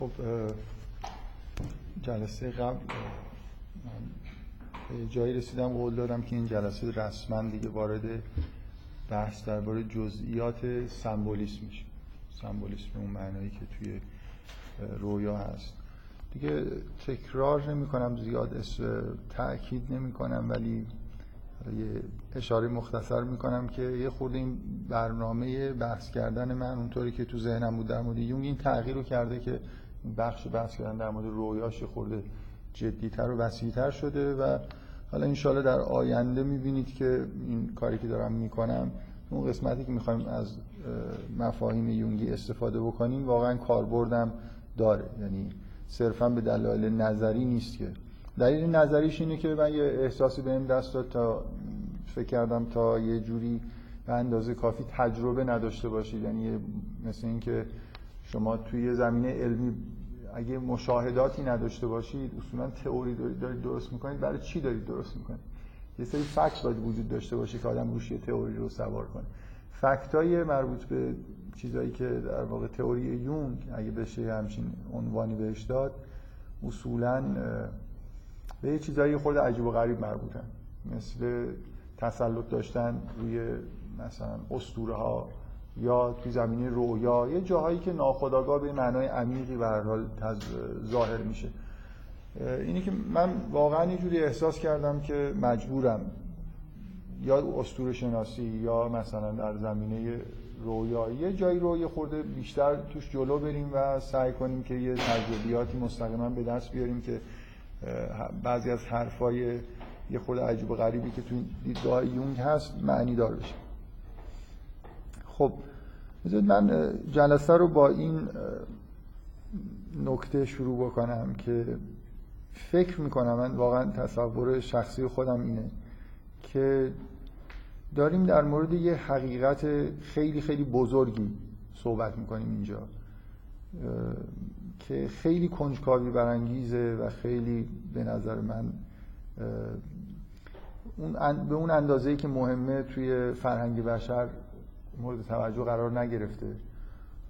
خب جلسه قبل من جایی رسیدم قول دادم که این جلسه رسما دیگه وارد بحث درباره جزئیات سمبولیسم میشه. سمبولیسم اون معنایی که توی رویا هست. دیگه تکرار نمی کنم زیاد تاکید نمی کنم ولی یه اشاره مختصر می کنم که یه خورده این برنامه بحث کردن من اونطوری که تو ذهنم بود در مورد یونگ این تغییر رو کرده که بخش بحث کردن در مورد رویاش خورده جدیتر و وسیعتر شده و حالا انشالله در آینده می‌بینید که این کاری که دارم می‌کنم اون قسمتی که می‌خوایم از مفاهیم یونگی استفاده بکنیم واقعا کاربردم داره. یعنی صرفا به دلایل نظری نیست که. دلیل نظریش اینه که من یه احساسی بهم دست داد تا فکر کردم تا یه جوری به اندازه کافی تجربه نداشته باشید. یعنی مثل اینکه شما توی زمینه علمی اگه مشاهداتی نداشته باشید اصولا تئوری دارید درست می‌کنید. برای چی دارید درست می‌کنید؟ یه سری فکت باید وجود داشته باشه که آدم روش تئوری رو سوار کنه. فکت های مربوط به چیزایی که در واقع تئوری یونگ اگه بشه همچین عنوانی بهش داد اصولا به یه چیزایی خود عجیب و غریب مربوطن. مثل تسلط داشتن روی مثلا اسطوره ها یا توی زمینه رویا یه جاهایی که ناخودآگاه به معنای عمیقی به هر حال ظاهر میشه. اینی که من واقعا یه جوری احساس کردم که مجبورم. یا اسطوره شناسی یا مثلا در زمینه رویا. یه جایی رو یه خورده بیشتر توش جلو بریم و سعی کنیم که یه تجربیاتی مستقیما به دست بیاریم که بعضی از حرفای یه خورده عجیب و غریبی که توی دیدگاه یونگ هست معنی دار بشه. خب من جلسه رو با این نکته شروع بکنم که فکر می‌کنم من واقعا تصور شخصی خودم اینه که داریم در مورد یه حقیقت خیلی خیلی بزرگی صحبت می‌کنیم اینجا که خیلی کنجکاوی برانگیزه و خیلی به نظر من به اون اندازه‌ای که مهمه توی فرهنگ بشر مورد توجه قرار نگرفته.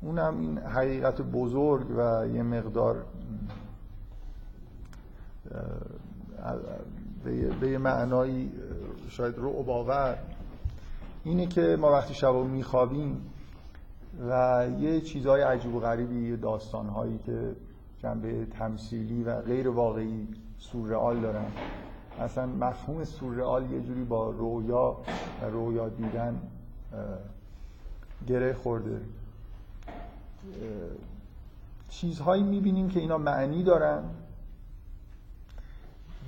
اونم این حقیقت بزرگ و یه مقدار به یه معنایی شاید رو باور اینه که ما وقتی شبا میخوابیم و یه چیزهای عجیب و غریبی داستانهایی که جنبه تمثیلی و غیر واقعی سورئال دارن. اصلا مفهوم سورئال یه جوری با رویا و رویا دیدن گره خورده. چیزهایی می‌بینیم که اینا معنی دارن.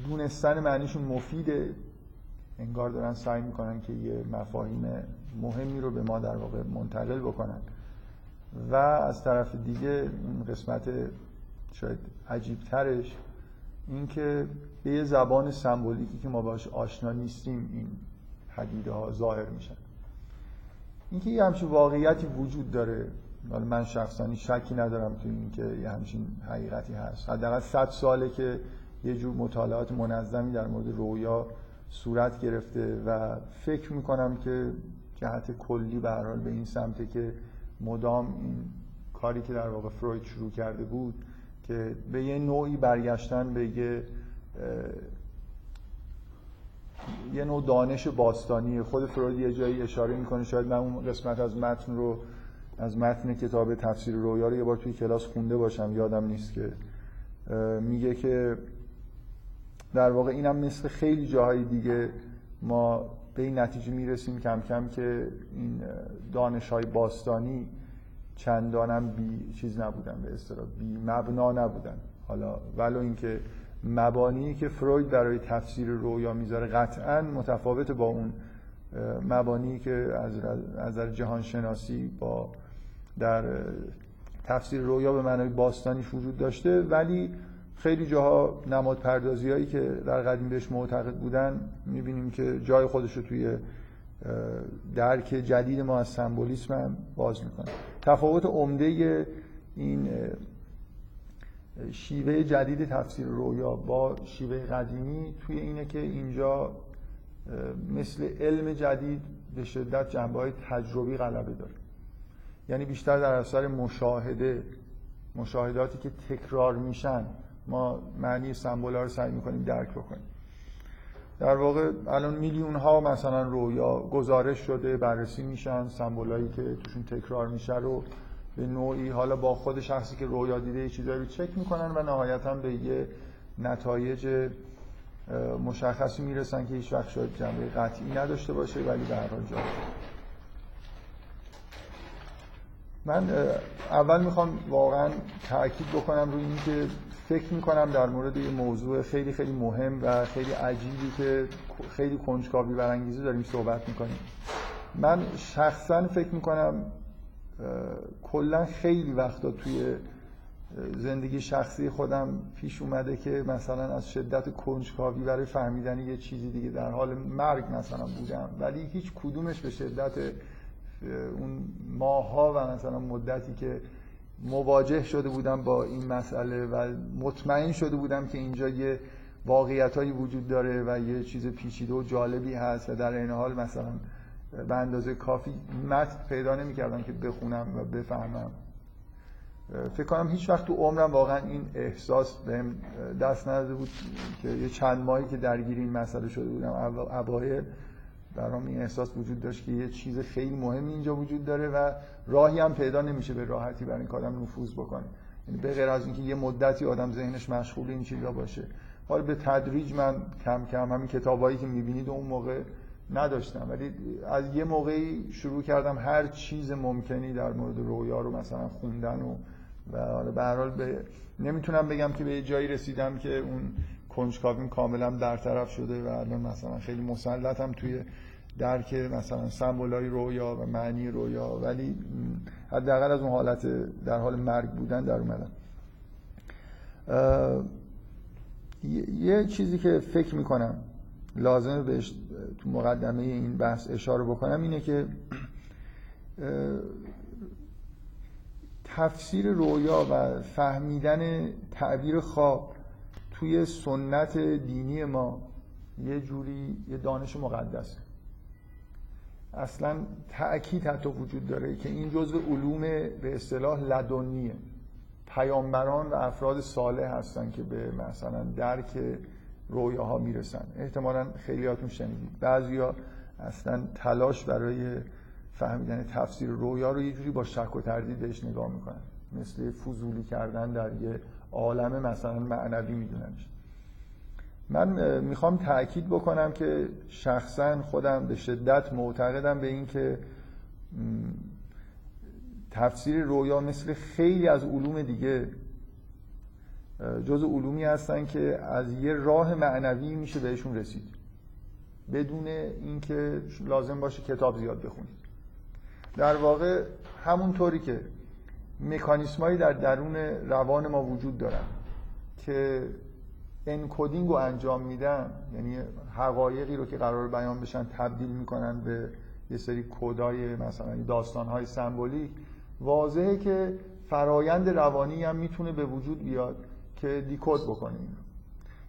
دونستن معنیشون مفیده. انگار دارن سعی می‌کنن که یه مفاهیم مهمی رو به ما در واقع منتقل بکنن. و از طرف دیگه قسمت شاید عجیبترش این که به یه زبان سمبولیکی که ما باش آشنا نیستیم این حدیده ها ظاهر میشن. اینکه یه همچین واقعیتی وجود داره. حالا من شخصانی شکی ندارم تو اینکه یه همچین حقیقتی هست. حداقل صد ساله که یه جور مطالعات منظمی در مورد رویا صورت گرفته و فکر می‌کنم که جهت کلی به حال به این سمته که مدام این کاری که در واقع فروید شروع کرده بود که به یه نوعی برگشتن به یه یه نوع دانش باستانی. خود فروید یه جایی اشاره می‌کنه شاید من اون قسمت از متن رو از متن کتاب تفسیر رویا رو یه بار توی کلاس خونده باشم یادم نیست که. میگه که در واقع اینم مثل خیلی جاهای دیگه ما به این نتیجه می‌رسیم کم کم که این دانش های باستانی چندانم بی چیز نبودن به اصطلاح بی مبنا نبودن. حالا ولو اینکه مبانی که فروید برای تفسیر رویا می‌ذاره قطعا متفاوت با اون مبانی که از نظر جهان شناسی با در تفسیر رویا به معنای باستانی وجود داشته. ولی خیلی جاها نماد پردازی هایی که در قدیم بهش معتقد بودن می‌بینیم که جای خودش رو توی درک جدید ما از سمبولیسم هم باز می‌کنه. تفاوت عمده این شیوه جدید تفسیر رویا با شیوه قدیمی توی اینه که اینجا مثل علم جدید به شدت جنبه های تجربی غلبه داره. یعنی بیشتر در اثر مشاهده مشاهداتی که تکرار میشن ما معنی سمبولا رو سعی می‌کنیم درک بکنیم. در واقع الان میلیون ها مثلا رویا گزارش شده بررسی میشن سمبولایی که توشون تکرار میشه رو به نوعی حالا با خود شخصی که رویا دیده یه چیزایی رو چک می‌کنن و نهایتا به یه نتایج مشخصی می‌رسن که هیچ وقت شاید جنبه قطعی نداشته باشه ولی به هر حال من اول می‌خوام واقعا تاکید بکنم روی اینکه فکر می‌کنم در مورد یه موضوع خیلی خیلی مهم و خیلی عجیبی که خیلی کنجکاوی برانگیزه داریم صحبت می‌کنیم. من شخصا فکر می‌کنم کلا خیلی وقتا توی زندگی شخصی خودم پیش اومده که مثلا از شدت کنجکاوی برای فهمیدن یه چیزی دیگه در حال مرگ مثلا بودم. ولی هیچ کدومش به شدت اون ماها و مثلا مدتی که مواجه شده بودم با این مسئله و مطمئن شده بودم که اینجا یه واقعیت هایی وجود داره و یه چیز پیچیده و جالبی هست و در این حال مثلا به اندازه کافی متن پیدا نمی کردم که بخونم و بفهمم. فکر کنم هیچ وقت تو عمرم واقعا این احساس بهم دست نداده بود که یه چند ماهی که درگیر این مسئله شده بودم اوایل برام این احساس وجود داشت که یه چیز خیلی مهمی اینجا وجود داره و راهی هم پیدا نمیشه به راحتی برای این آدم نفوذ بکنه. یعنی به غیر از اینکه یه مدتی آدم ذهنش مشغول این چیزا باشه. حالا به تدریج من کم کم همین کتابایی که می‌بینید اون موقع نداشتم. ولی از یه موقعی شروع کردم هر چیز ممکنی در مورد رویا رو مثلا خوندن و و حالا به هر حال به نمی‌تونم بگم که به جایی رسیدم که اون کنجکاویم کاملا برطرف شده و الان مثلا خیلی مسلطم توی درک مثلا سمبولای رویا و معنی رویا. ولی حداقل از اون حالت در حال مرگ بودن در اومدم. یه چیزی که فکر می‌کنم لازمه بهش تو مقدمه این بحث اشاره بکنم اینه که تفسیر رویا و فهمیدن تعبیر خواب توی سنت دینی ما یه جوری یه دانش مقدسه اصلا تأکید حتی وجود داره که این جزء علوم به اصطلاح لدنیه. پیامبران و افراد صالح هستن که به مثلا درک رویاها می‌رسن. احتمالا خیلیاتون شنیدید. بعضیا اصلا تلاش برای فهمیدن تفسیر رویا رو یه جوری با شک و تردید بهش نگاه می‌کنن. مثل فضولی کردن در یه عالم مثلا معنوی میدوننش. من می‌خوام تاکید بکنم که شخصا خودم به شدت معتقدم به این که تفسیر رویا مثل خیلی از علوم دیگه جز علومی هستن که از یه راه معنوی میشه بهشون رسید. بدون اینکه لازم باشه کتاب زیاد بخونید. در واقع همونطوری که مکانیسمایی در درون روان ما وجود دارن که انکودینگ رو انجام میدن یعنی حقایقی رو که قرار بیان بشن تبدیل می‌کنن به یه سری کودای مثلا داستانهای سمبولیک واضحه که فرایند روانی هم می‌تونه به وجود بیاد. که دیکود بکنه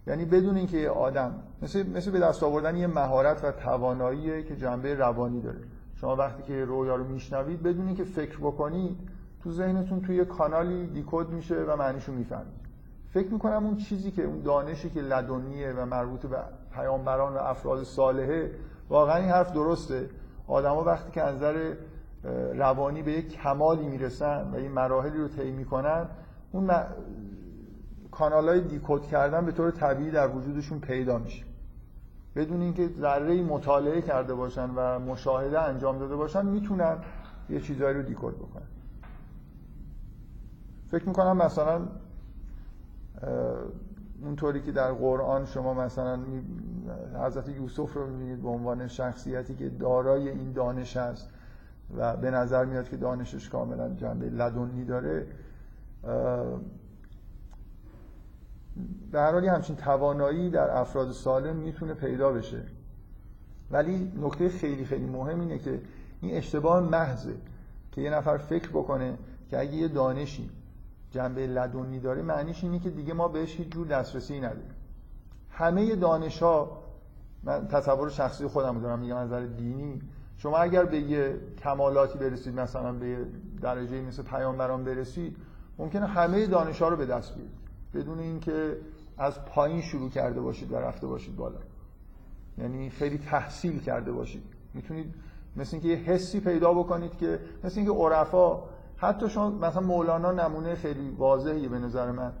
یعنی بدون اینکه یه آدم مثل, مثل به دست آوردن یه مهارت و تواناییه که جنبه روانی داره. شما وقتی که رویا رو میشنوید بدون اینکه فکر بکنید تو ذهنتون توی کانالی دیکود میشه و معنیشو می‌فهمید. فکر می‌کنم اون چیزی که اون دانشی که لدنیه و مربوط به پیامبران و افراد صالحه واقعا این حرف درسته. آدما وقتی که از نظر روانی به یک کمالی می‌رسن و این مراحلی رو طی می‌کنن اون. کانال های دیکود کردن به طور طبیعی در وجودشون پیدا میشه. بدون اینکه ذره مطالعه کرده باشن و مشاهده انجام داده باشن می‌تونن یه چیزایی رو دیکود بکنن. فکر می‌کنم مثلا اونطوری که در قرآن شما مثلا حضرت یوسف رو می‌بینید به عنوان شخصیتی که دارای این دانش است و به نظر میاد که دانشش کاملا جنبه لدنی داره به هر حالی همچین توانایی در افراد سالم می‌تونه پیدا بشه. ولی نکته خیلی خیلی مهم اینه که این اشتباه محضه که یه نفر فکر بکنه که اگه یه دانشی جنبه لدنی داره معنیش اینه که دیگه ما بهش هیچ جور دسترسی نداریم. همه دانش ها من تصور شخصی خودم دارم میگم از نظر دینی شما اگر به یه کمالاتی برسید مثلا به درجه مثل پیامبران برسید ممکنه همه دانش ها رو به دست بیارید. بدون اینکه از پایین شروع کرده باشید و رفته باشید بالا. یعنی خیلی تحصیل کرده باشید. می‌تونید مثل اینکه یه حسی پیدا بکنید که مثل اینکه عرفا حتی شما مثلا مولانا نمونه خیلی واضحیه به نظر من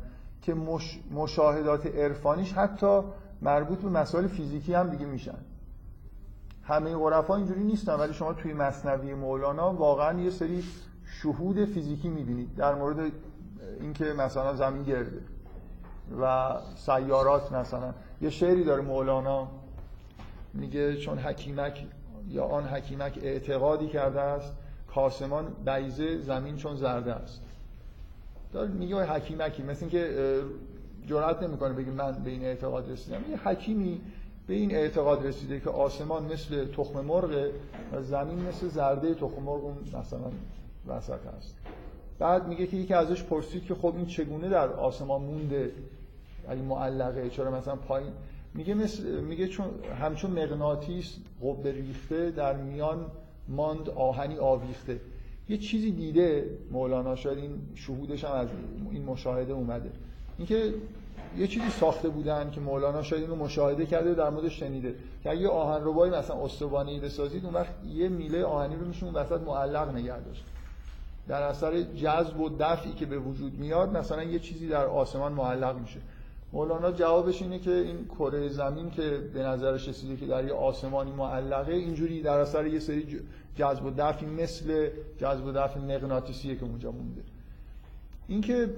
که مش... مشاهدات عرفانیش حتی مربوط به مسائل فیزیکی هم دیگه میشن. همه عرفا اینجوری نیستن ولی شما توی مصنوی مولانا واقعا یه سری شهود فیزیکی می‌بینید در مورد اینکه مثلا زمین گرده. و سیارات مثلا. یه شعری داره مولانا میگه چون حکیمک یا آن حکیمک اعتقادی کرده است کاسمان بیزه زمین چون زرده است. داره میگه حکیمکی مثل اینکه جرأت نمی‌کنه بگه من به این اعتقاد رسیدم. یه حکیمی به این اعتقاد رسیده که آسمان مثل تخم مرغ و زمین مثل زرده تخم مرغ اون مثلا وسط هست بعد میگه که یکی ازش پرسید که خب این چگونه در آسمان مونده؟ ولی معلقه چرا مثلا پایین؟ میگه مثل میگه چون همچون مغناطیس قبه ریخته در میان ماند آهنی آویخته. یه چیزی دیده مولانا شاید این شهودش هم از این مشاهده اومده. اینکه یه چیزی ساخته بودن که مولانا شاید اینو مشاهده کرده در موردش شنیده. که اگه آهن ربایی مثلا استوانه بسازید اون وقت یه میله آهنی رو میشون وسط معلق نگه داشت. در اثر جذب و دفعی که به وجود میاد مثلا یه چیزی در آسمان معلق میشه. مولانا جوابش اینه که این کره زمین که به نظرش رسیده که در یه آسمانی معلقه اینجوری در اثر یه سری جذب و دفعی مثل جذب و دفع مغناطیسیه که اونجا مونده. اینکه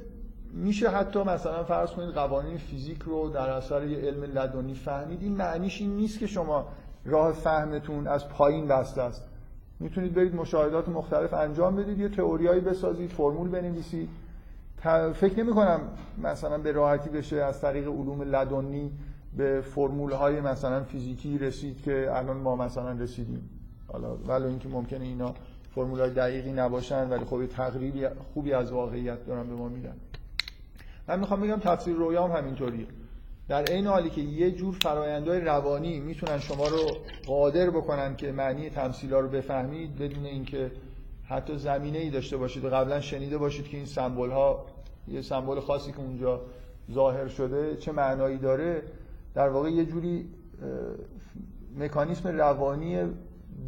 میشه حتی مثلا فرض کنید قوانین فیزیک رو در اثر یه علم لدنی فهمید این معنیش این نیست که شما راه فهمتون از پایین بسته است. می‌تونید برید مشاهدات مختلف انجام بدید یه تئوریایی بسازید فرمول بنویسید. فکر نمی کنم مثلا به راحتی بشه از طریق علوم لدنی به فرمول های مثلا فیزیکی رسید که الان ما مثلا رسیدیم. حالا ولو اینکه ممکنه اینا فرمول های دقیقی نباشن ولی خب تقریبی خوبی از واقعیت دارن به ما میدن. من می‌خوام بگم تفسیر رویا هم همینطوریه. در این حالی که یه جور فرایندهای روانی می‌تونن شما رو قادر بکنن که معنی تمثیلا رو بفهمید بدون اینکه حتی زمینه ای داشته باشید. و قبلا شنیده باشید که این سمبل ها یه سمبل خاصی که اونجا ظاهر شده چه معنایی داره؟ در واقع یه جوری مکانیسم روانی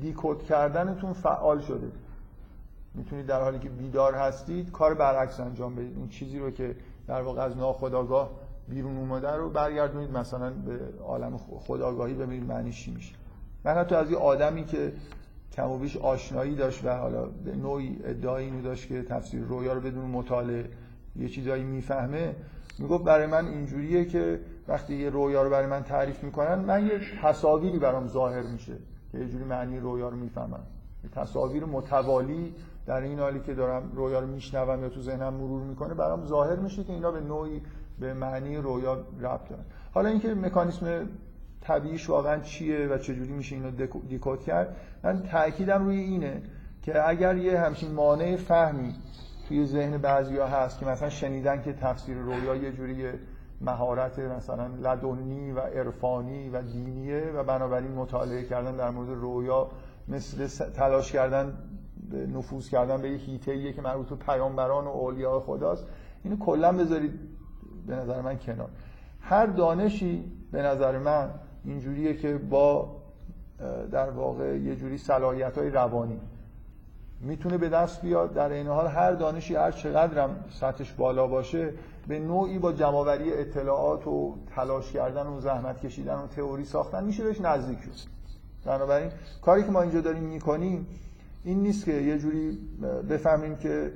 دیکود کردنتون فعال شده. می‌تونید در حالی که بیدار هستید کار برعکس انجام بدید. اون چیزی رو که در واقع از ناخودآگاه بیرون اومده رو برگردونید مثلا به عالم خداگاهی ببینید معنی چی میشه. من حتی از یه آدمی که کم و بیش آشنایی داشت و حالا به نوعی ادعای اینو داشت که تفسیر رویا رو بدون مطالعه یه چیزایی می‌فهمه. می‌گفت برای من اینجوریه که وقتی یه رویا رو برای من تعریف می‌کنن من یه تصاویری برام ظاهر میشه که یه جوری معنی رویا رو می‌فهمم. تصاویر متوالی در این حالی که دارم رویا رو میشنوم یا تو ذهنم مرور می‌کنه برام ظاهر میشه که اینا به نوعی به معنی رویا ربط دارن. حالا اینکه مکانیسم طبیعیش واقعا چیه و چجوری میشه اینو دیکود کرد؟ من تاکیدم روی اینه که اگر یه همچین مانع فهمی توی ذهن بعضیا هست که مثلا شنیدن که تفسیر رویا یه جوری مهارت مثلا لدنی و عرفانی و دینیه و بنابراین مطالعه کردن در مورد رویا مثل تلاش کردن نفوذ کردن به یه هیته که مربوط به پیامبران و اولیاء خداست. اینو کلا بذارید به نظر من کنار. هر دانشی به نظر من اینجوریه که با در واقع یه جوری صلاحیت های روانی می‌تونه به دست بیاد. در این حال هر دانشی هر چقدرم سطحش بالا باشه به نوعی با جمعوری اطلاعات و تلاش کردن و زحمت کشیدن و تئوری ساختن میشه بهش نزدیک شد. بنابراین کاری که ما اینجا داریم می‌کنیم این نیست که یه جوری بفهمیم که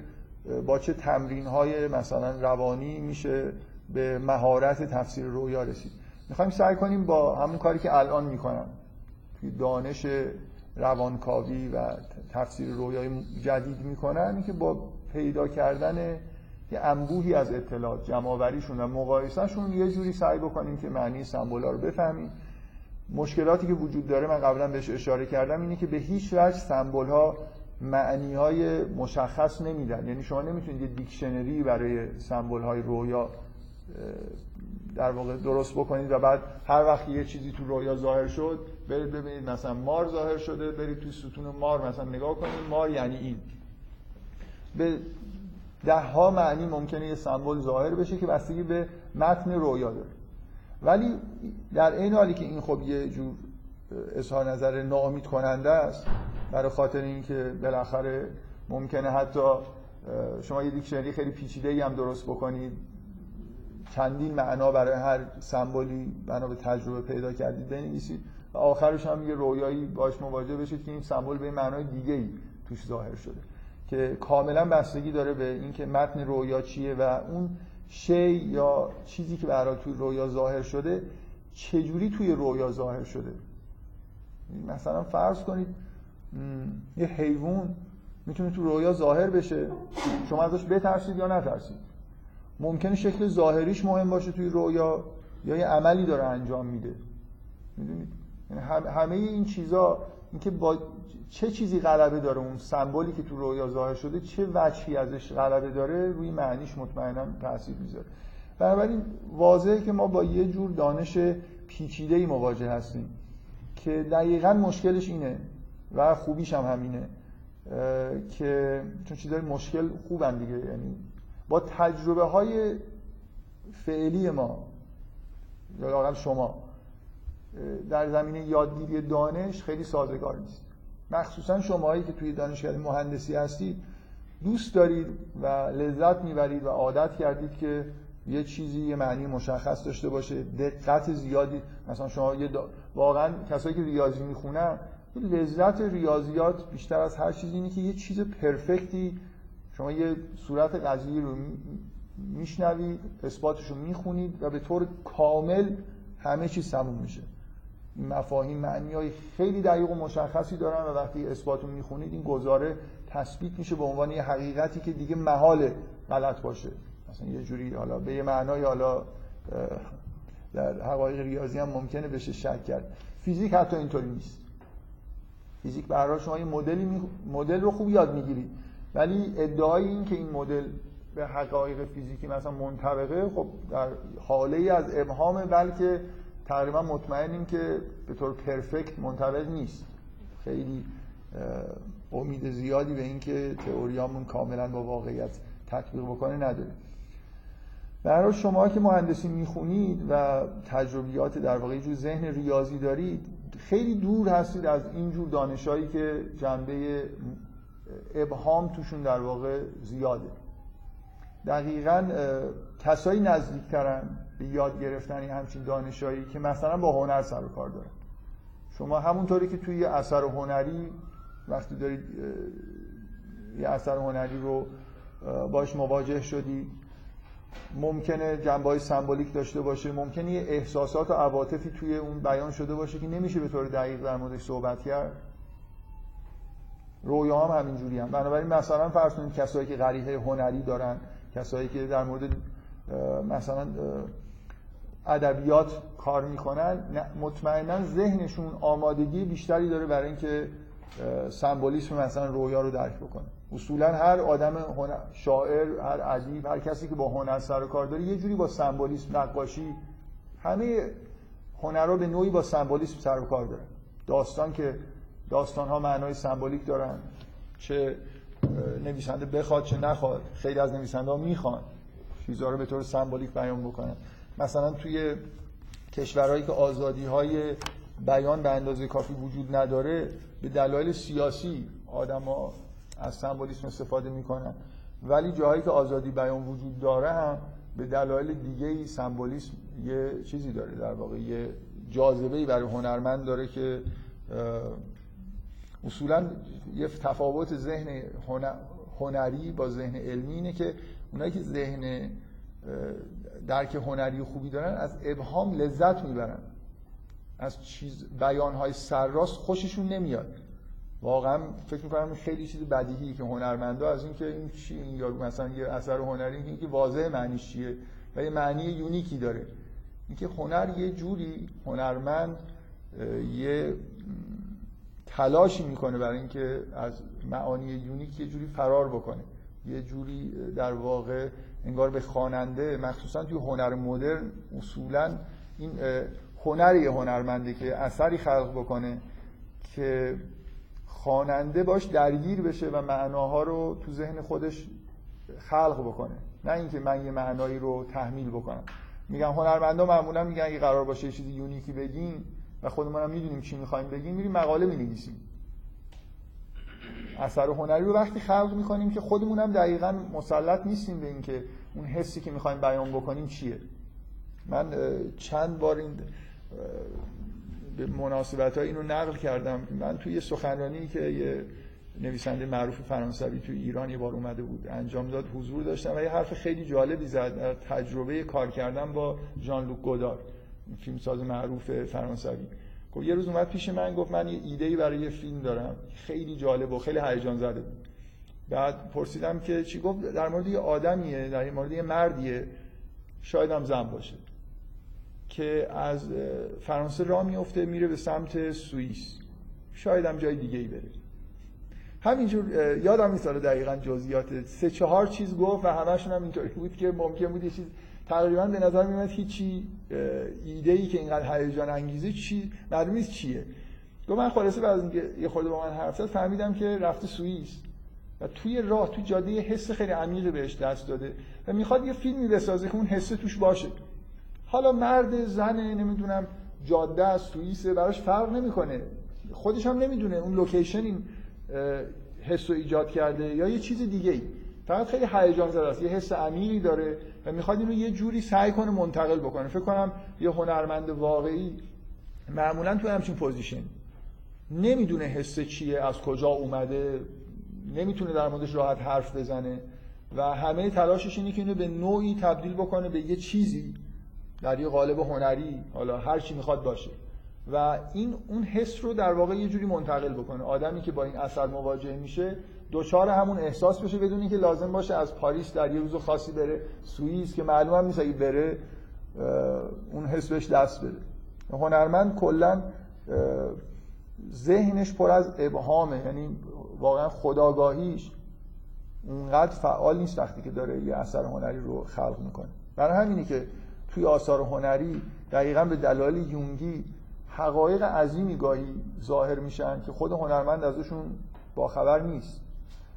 با چه تمرین های مثلا روانی میشه به مهارت تفسیر رویا رسید. می‌خوایم سعی کنیم با همون کاری که الان می‌کنم توی دانش روانکاوی و تفسیر رویای جدید می‌کنن اینکه با پیدا کردن یه انبوهی از اطلاعات جمعآوریشون و مقایسهشون یه جوری سعی بکنیم که معنی سمبولا رو بفهمیم. مشکلاتی که وجود داره من قبلا بهش اشاره کردم اینه که به هیچ وجه سمبل ها معنی های مشخص نمیدن. یعنی شما نمی‌تونید یه دیکشنری برای سمبل های رویا در واقع درست بکنید و بعد هر وقت یه چیزی تو رویا ظاهر شد برید ببینید مثلا مار ظاهر شده برید توی ستون مار مثلا نگاه کنید. مار یعنی این. به ده ها معنی ممکنه یه سمبل ظاهر بشه که بستگی به متن رویا داره. ولی در این حالی که این خب یه جور اظهار نظر ناامید کننده است برای خاطر اینکه بالاخره ممکنه حتی شما یه دیکشنری خیلی پیچیده ای هم درست بکنید. چندین معنا برای هر سمبولی بنا به تجربه پیدا کردید بنویسید. و آخرش هم یه رویایی باش مواجه بشید که این سمبل به معنای دیگه ای توش ظاهر شده. که کاملا بستگی داره به اینکه متن رویا چیه و اون شی یا چیزی که برای توی رویا ظاهر شده چجوری توی رویا ظاهر شده. مثلا فرض کنید یه حیوان می‌تونه تو رویا ظاهر بشه. شما ازش بترسید یا نترسید؟ ممکنه شکل ظاهریش مهم باشه توی رویا یا یه عملی داره انجام میده. می‌دونید یعنی همه این چیزا اینکه با چه چیزی غلبه داره اون سمبولی که تو رویا ظاهر شده چه وجهی ازش غلبه داره روی معنیش مطمئنا تاثیر می‌ذاره. بنابراین واضحه که ما با یه جور دانش پیچیده ای مواجه هستیم که دقیقا مشکلش اینه و خوبیش هم همینه که چون چیزای مشکل خوبن دیگه یعنی با تجربه های فعلی ما یا شما در زمینه یادگیری دانش خیلی سازگار نیست. مخصوصا شماهایی که توی دانشگاه مهندسی هستید دوست دارید و لذت می‌برید و عادت کردید که یه چیزی یه معنی مشخص داشته باشه دقت زیادی. مثلا شما یه واقعا کسایی که ریاضی می‌خونن لذت ریاضیات بیشتر از هر چیزی اینه که یه چیز پرفکتی شما یه صورت قضیه رو میشنوید اثباتش رو می‌خونید و به طور کامل همه چیز تموم میشه. مفاهیم معنی های خیلی دقیق و مشخصی دارن و وقتی اثبات رو می‌خونید این گزاره تثبیت میشه به عنوان یه حقیقتی که دیگه محال غلط باشه. مثلا یه جوری حالا به یه معنای حالا در حقایق ریاضی هم ممکنه بشه شک کرد. فیزیک حتی اینطوری نیست. فیزیک برای شما یه مدلی مدل رو خوب یاد می‌گیرید. ولی ادعای این که این مدل به حقایق فیزیکی مثلا منطبقه خب در حاله ای از ابهام بلکه تقریبا مطمئنیم که به طور پرفکت منطبق نیست. خیلی امید زیادی به اینکه تئوریامون کاملا با واقعیت تطبیق بکنه نداره. برای شما که مهندسی می‌خونید و تجربیات در واقع جور ذهن ریاضی دارید خیلی دور هستید از اینجور دانشایی که جنبه ابهام توشون در واقع زیاده. دقیقا کسایی نزدیکترن به یاد گرفتن همچین دانشایی که مثلا با هنر سر و کار دارن. شما همونطوری که توی اثر هنری وقتی دارید یه اثر هنری رو باش مواجه شدید ممکنه جنبه های سمبولیک داشته باشه ممکنه یه احساسات و عواطفی توی اون بیان شده باشه که نمیشه به طور دقیق در موردش صحبت کرد. رویا هم همینجوری هم. بنابراین مثلا فرض کنید کسایی که غریحه هنری دارن کسایی که در مورد مثلا ادبیات کار می‌کنن مطمئنا ذهنشون آمادگی بیشتری داره برای اینکه سمبولیسم مثلا رویا رو درک بکنه. اصولا هر آدم شاعر هر ادیب هر کسی که با هنر سر و کار داره یه جوری با سمبولیسم نقاشی همه هنرها به نوعی با سمبولیسم سر و کار داره. داستان که داستان ها معنای سمبولیک دارن چه نویسنده بخواد چه نخواد خیلی از نویسنده ها می‌خوان چیزها رو به طور سمبولیک بیان بکنن. مثلا توی کشورهایی که آزادی های بیان به اندازه کافی وجود نداره به دلایل سیاسی آدما از سمبولیسم استفاده می‌کنن. ولی جاهایی که آزادی بیان وجود داره هم به دلایل دیگه ای سمبولیسم یه چیزی داره در واقع یه جاذبه ای برای هنرمند داره که اصولا یه تفاوت ذهن هنری با ذهن علمی اینه که اونایی که ذهن درک هنری خوبی دارن از ابهام لذت می‌برن. از چیز بیانهای سرراست خوششون نمیاد. واقعا فکر می‌کنم خیلی چیز بدیهی که هنرمندا از اینکه این چی این یا مثلا یه اثر هنری اینکه واضح معنیش چیه و یه معنی یونیکی داره. اینکه هنر یه جوری هنرمند یه تلاشی می‌کنه برای اینکه از معانی یونیک یه جوری فرار بکنه. یه جوری در واقع انگار به خواننده مخصوصا توی هنر مدرن اصولا این هنر یه هنرمنده که اثری خلق بکنه که خواننده باش درگیر بشه و معناها رو تو ذهن خودش خلق بکنه. نه اینکه من یه معنایی رو تحمیل بکنم. میگم هنرمندا معمولا میگن اگه قرار باشه یه چیزی یونیکی بگین و خودمون هم می‌دونیم چی می‌خوایم بگیم میریم مقاله می‌نویسیم. اثر هنری رو وقتی خلق می‌کنیم که خودمون هم دقیقا مسلط نیستیم به اینکه اون حسی که می‌خوایم بیان بکنیم چیه. من چند بار این به مناسبت های اینو نقل کردم. من توی یه سخنرانی که یه نویسنده معروف فرانسوی توی ایران یه بار اومده بود انجام داد حضور داشتم و یه حرف خیلی جالبی زد در تجربه کار کردن با ژان لوک گودار فیلمساز معروف فرانسوی. گفت یه روز اومد پیش من گفت من یه ایده برای یه فیلم دارم. خیلی جالب و خیلی هیجان زده بود. بعد پرسیدم که چی گفت؟ در مورد یه آدمیه در مورد یه مردیه. شاید هم زن باشه. که از فرانسه راه میفته میره به سمت سوئیس. شاید هم جای دیگه ای بره. همینجور یادم نیست دقیقا جزئیات. سه چهار چیز گفت و همشون هم اینطوری بود که ممکن بود یه چیز تقریبا به نظر میاد هیچی ایده ای که اینقدر هیجان انگیزه چی معلوم نیست چیه. گفت من خلاصه بعد اینکه یه خورده با من حرف زد فهمیدم که رفته سوئیس. و توی راه توی جاده یه حس خیلی عمیقی بهش دست داده و می‌خواد یه فیلمی بسازه که اون حس توش باشه. حالا مرد زن نمی‌دونم جاده از سوئیس براش فرق نمی‌کنه. خودش هم نمی‌دونه اون لوکیشن این حس رو ایجاد کرده یا یه چیز دیگه ای فقط خیلی هیجان زده است یه حس عمیقی داره و می‌خواد اینو یه جوری سعی کنه منتقل بکنه. فکر کنم یه هنرمند واقعی معمولا تو همچین position. نمی‌دونه حس چیه از کجا اومده نمی‌تونه در موردش راحت حرف بزنه و همه تلاشش اینه که اینو به نوعی تبدیل بکنه به یه چیزی در یه قالب هنری حالا هر چی می‌خواد باشه. و این اون حس رو در واقع یه جوری منتقل بکنه. آدمی که با این اثر مواجه میشه دوچار همون احساس بشه بدون اینکه لازم باشه از پاریس در یه روز خاصی بره سوئیس که معلوم هم نیست اگه بره اون حس بهش دست بده. هنرمند کلا ذهنش پر از ابهامه یعنی واقعا خداگاهیش اونقدر فعال نیست وقتی که داره یه اثر هنری رو خلق می‌کنه. برای همینی که توی آثار هنری دقیقا به دلایل یونگی حقایق عظیمی گاهی ظاهر میشن که خود هنرمند ازشون باخبر نیست.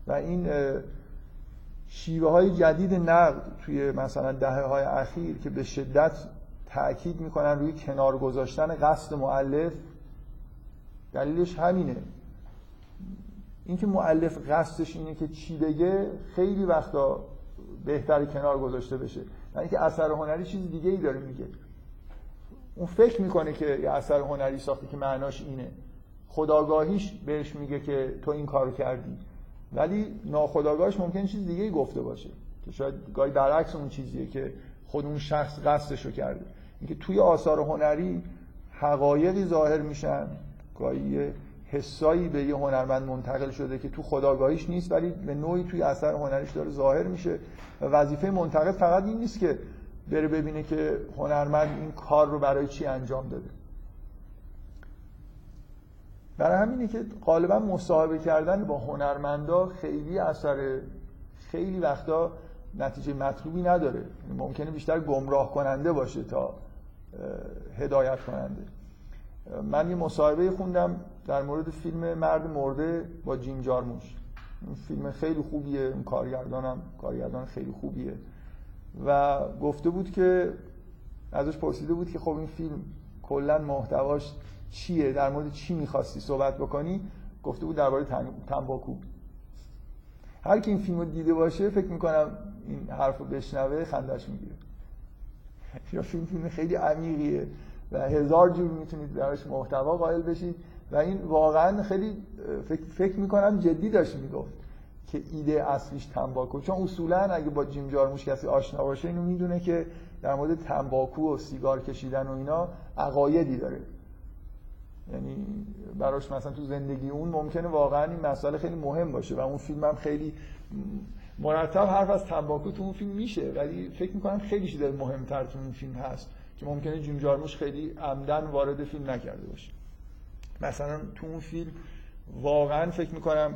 و این شیوه های جدید نقد توی مثلا دهه های اخیر که به شدت تاکید می‌کنن روی کنار گذاشتن قصد معلف دلیلش همینه. اینکه معلف قصدش اینه که چی بگه خیلی وقتا بهتر کنار گذاشته بشه. یعنی که اثر هنری چیز دیگه ای داره میگه. اون فکر می‌کنه که یه اثر هنری ساخته که معناش اینه. خداگاهیش بهش میگه که تو این کارو کردی. ولی ناخداگاهش ممکن چیز دیگه گفته باشه. که شاید گاهی برعکس اون چیزیه که خود اون شخص قصدش رو کرده. اینکه توی آثار هنری حقایقی ظاهر میشن گاهی حسایی به یه هنرمند منتقل شده که تو خداگاهیش نیست ولی به نوعی توی اثر هنریش داره ظاهر میشه. و وظیفه منتقد فقط این نیست که بره ببینه که هنرمند این کار رو برای چی انجام داده. برای همینه که غالبا مصاحبه کردن با هنرمندا خیلی اثر خیلی وقتا نتیجه مطلوبی نداره. ممکنه بیشتر گمراه کننده باشه تا هدایت کننده. من یه مصاحبه خوندم در مورد فیلم مرد مرده با جیم جارموش. این فیلم خیلی خوبیه اون کارگردانم کارگردان خیلی خوبیه. و گفته بود که ازش پرسیده بود که خب این فیلم کلا محتواش چیه در مورد چی می‌خواستی صحبت بکنی؟ گفته بود درباره تنباکو. هر کی این فیلم رو دیده باشه فکر می‌کنم این حرف رو بشنوه خندش می‌گیره. یا فیلم فیلم خیلی عمیقیه و هزار جور می‌تونید براش محتوا قائل بشید و این واقعا خیلی فکر, فکر می‌کنم جدی داشت می‌گفت که ایده اصلیش تنباکو. چون اصولا اگه با جیم جارموش کسی آشنا باشه اینو می‌دونه که در مورد تنباکو و سیگار کشیدن و اینا عقایدی داره. یعنی براش مثلا تو زندگی اون ممکنه واقعا این مسئله خیلی مهم باشه و اون فیلم هم خیلی مرتب حرف از تنباکو تو اون فیلم میشه ولی فکر می‌کنم خیلی چیز مهمتر تو اون فیلم هست که ممکنه جیم جارموش خیلی عمدن وارد فیلم نکرده باشه. مثلا تو اون فیلم واقعا فکر می‌کنم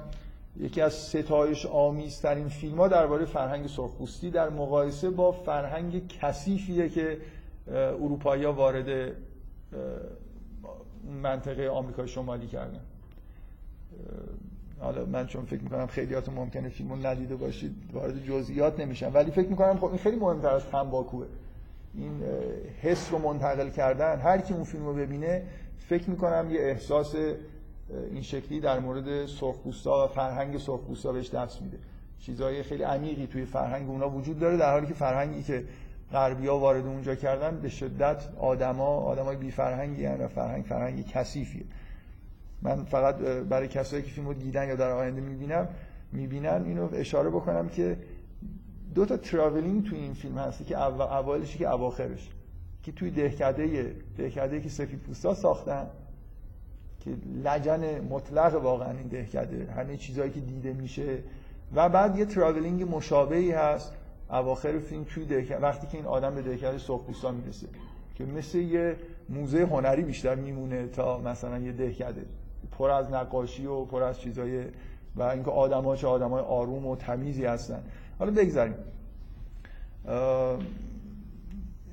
یکی از ستایش آمیزترین فیلم ها درباره فرهنگ سرخپوستی در مقایسه با فرهنگ کثیفیه که اروپایی ها وارد منطقه آمریکای شمالی کردن حالا من چون فکر می‌کنم خیلیاتون ممکنه فیلمو ندیده باشید وارد جزئیات نمیشم. ولی فکر می‌کنم خب این خیلی مهمتر از تنباکوه. این حس رو منتقل کردن. هر کی اون فیلم رو ببینه فکر می‌کنم یه احساس این شکلی در مورد سرخپوستا و فرهنگ سرخپوستا بهش دست میده. چیزهای خیلی عمیقی توی فرهنگ اونا وجود داره در حالی که فرهنگی که غربیا وارد اونجا کردن به شدت آدما آدمای بی فرهنگی و فرهنگ فرهنگ کثیفیه. من فقط برای کسایی که فیلمو دیدن یا در آینده می‌بینم می‌بینن اینو اشاره بکنم که دو تا تراولینگ توی این فیلم هستی که اولش که اواخرش که توی دهکده دهکده که سفید پوستا ساختن که لجن مطلق واقعا این دهکده همه چیزهایی که دیده میشه. و بعد یه تراولینگ مشابهی هست اواخر فیلم توی دهکده وقتی که این آدم به دهکده سرخپوستا می‌رسه که مثل یه موزه هنری بیشتر میمونه تا مثلا یه دهکده. پر از نقاشی و پر از چیزای و اینکه آدم‌ها چه آدمای آروم و تمیزی هستن. حالا بگذاریم.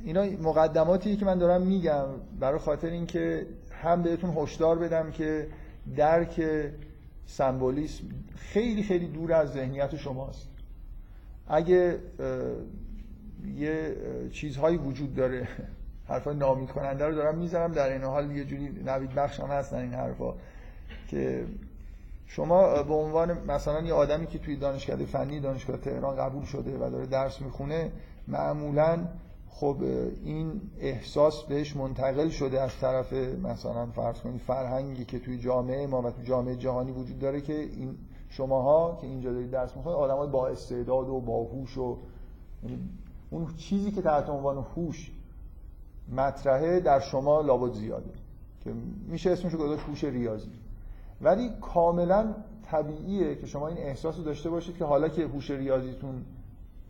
اینا مقدماتی که من دارم میگم برای خاطر اینکه هم بهتون هشدار بدم که درک سمبولیسم خیلی خیلی دور از ذهنیت شماست. اگه یه چیزهایی وجود داره حرفای نامید کننده رو دارم می‌زنم در این حال یه جوری نوید بخش هم هستن این حرفا که شما به عنوان مثلا یه آدمی که توی دانشکده فنی دانشگاه تهران قبول شده و داره درس می‌خونه معمولا خب این احساس بهش منتقل شده از طرف مثلا فرض کنید فرهنگی که توی جامعه ما و توی جامعه جهانی وجود داره که این شماها که اینجا دارید درس می‌خونید آدمای با استعداد و باهوش و یعنی اون چیزی که تحت عنوان هوش مطرحه در شما لابد زیاده. که میشه اسمش رو گذاشت هوش ریاضی. ولی کاملا طبیعیه که شما این احساس رو داشته باشید که حالا که هوش ریاضیتون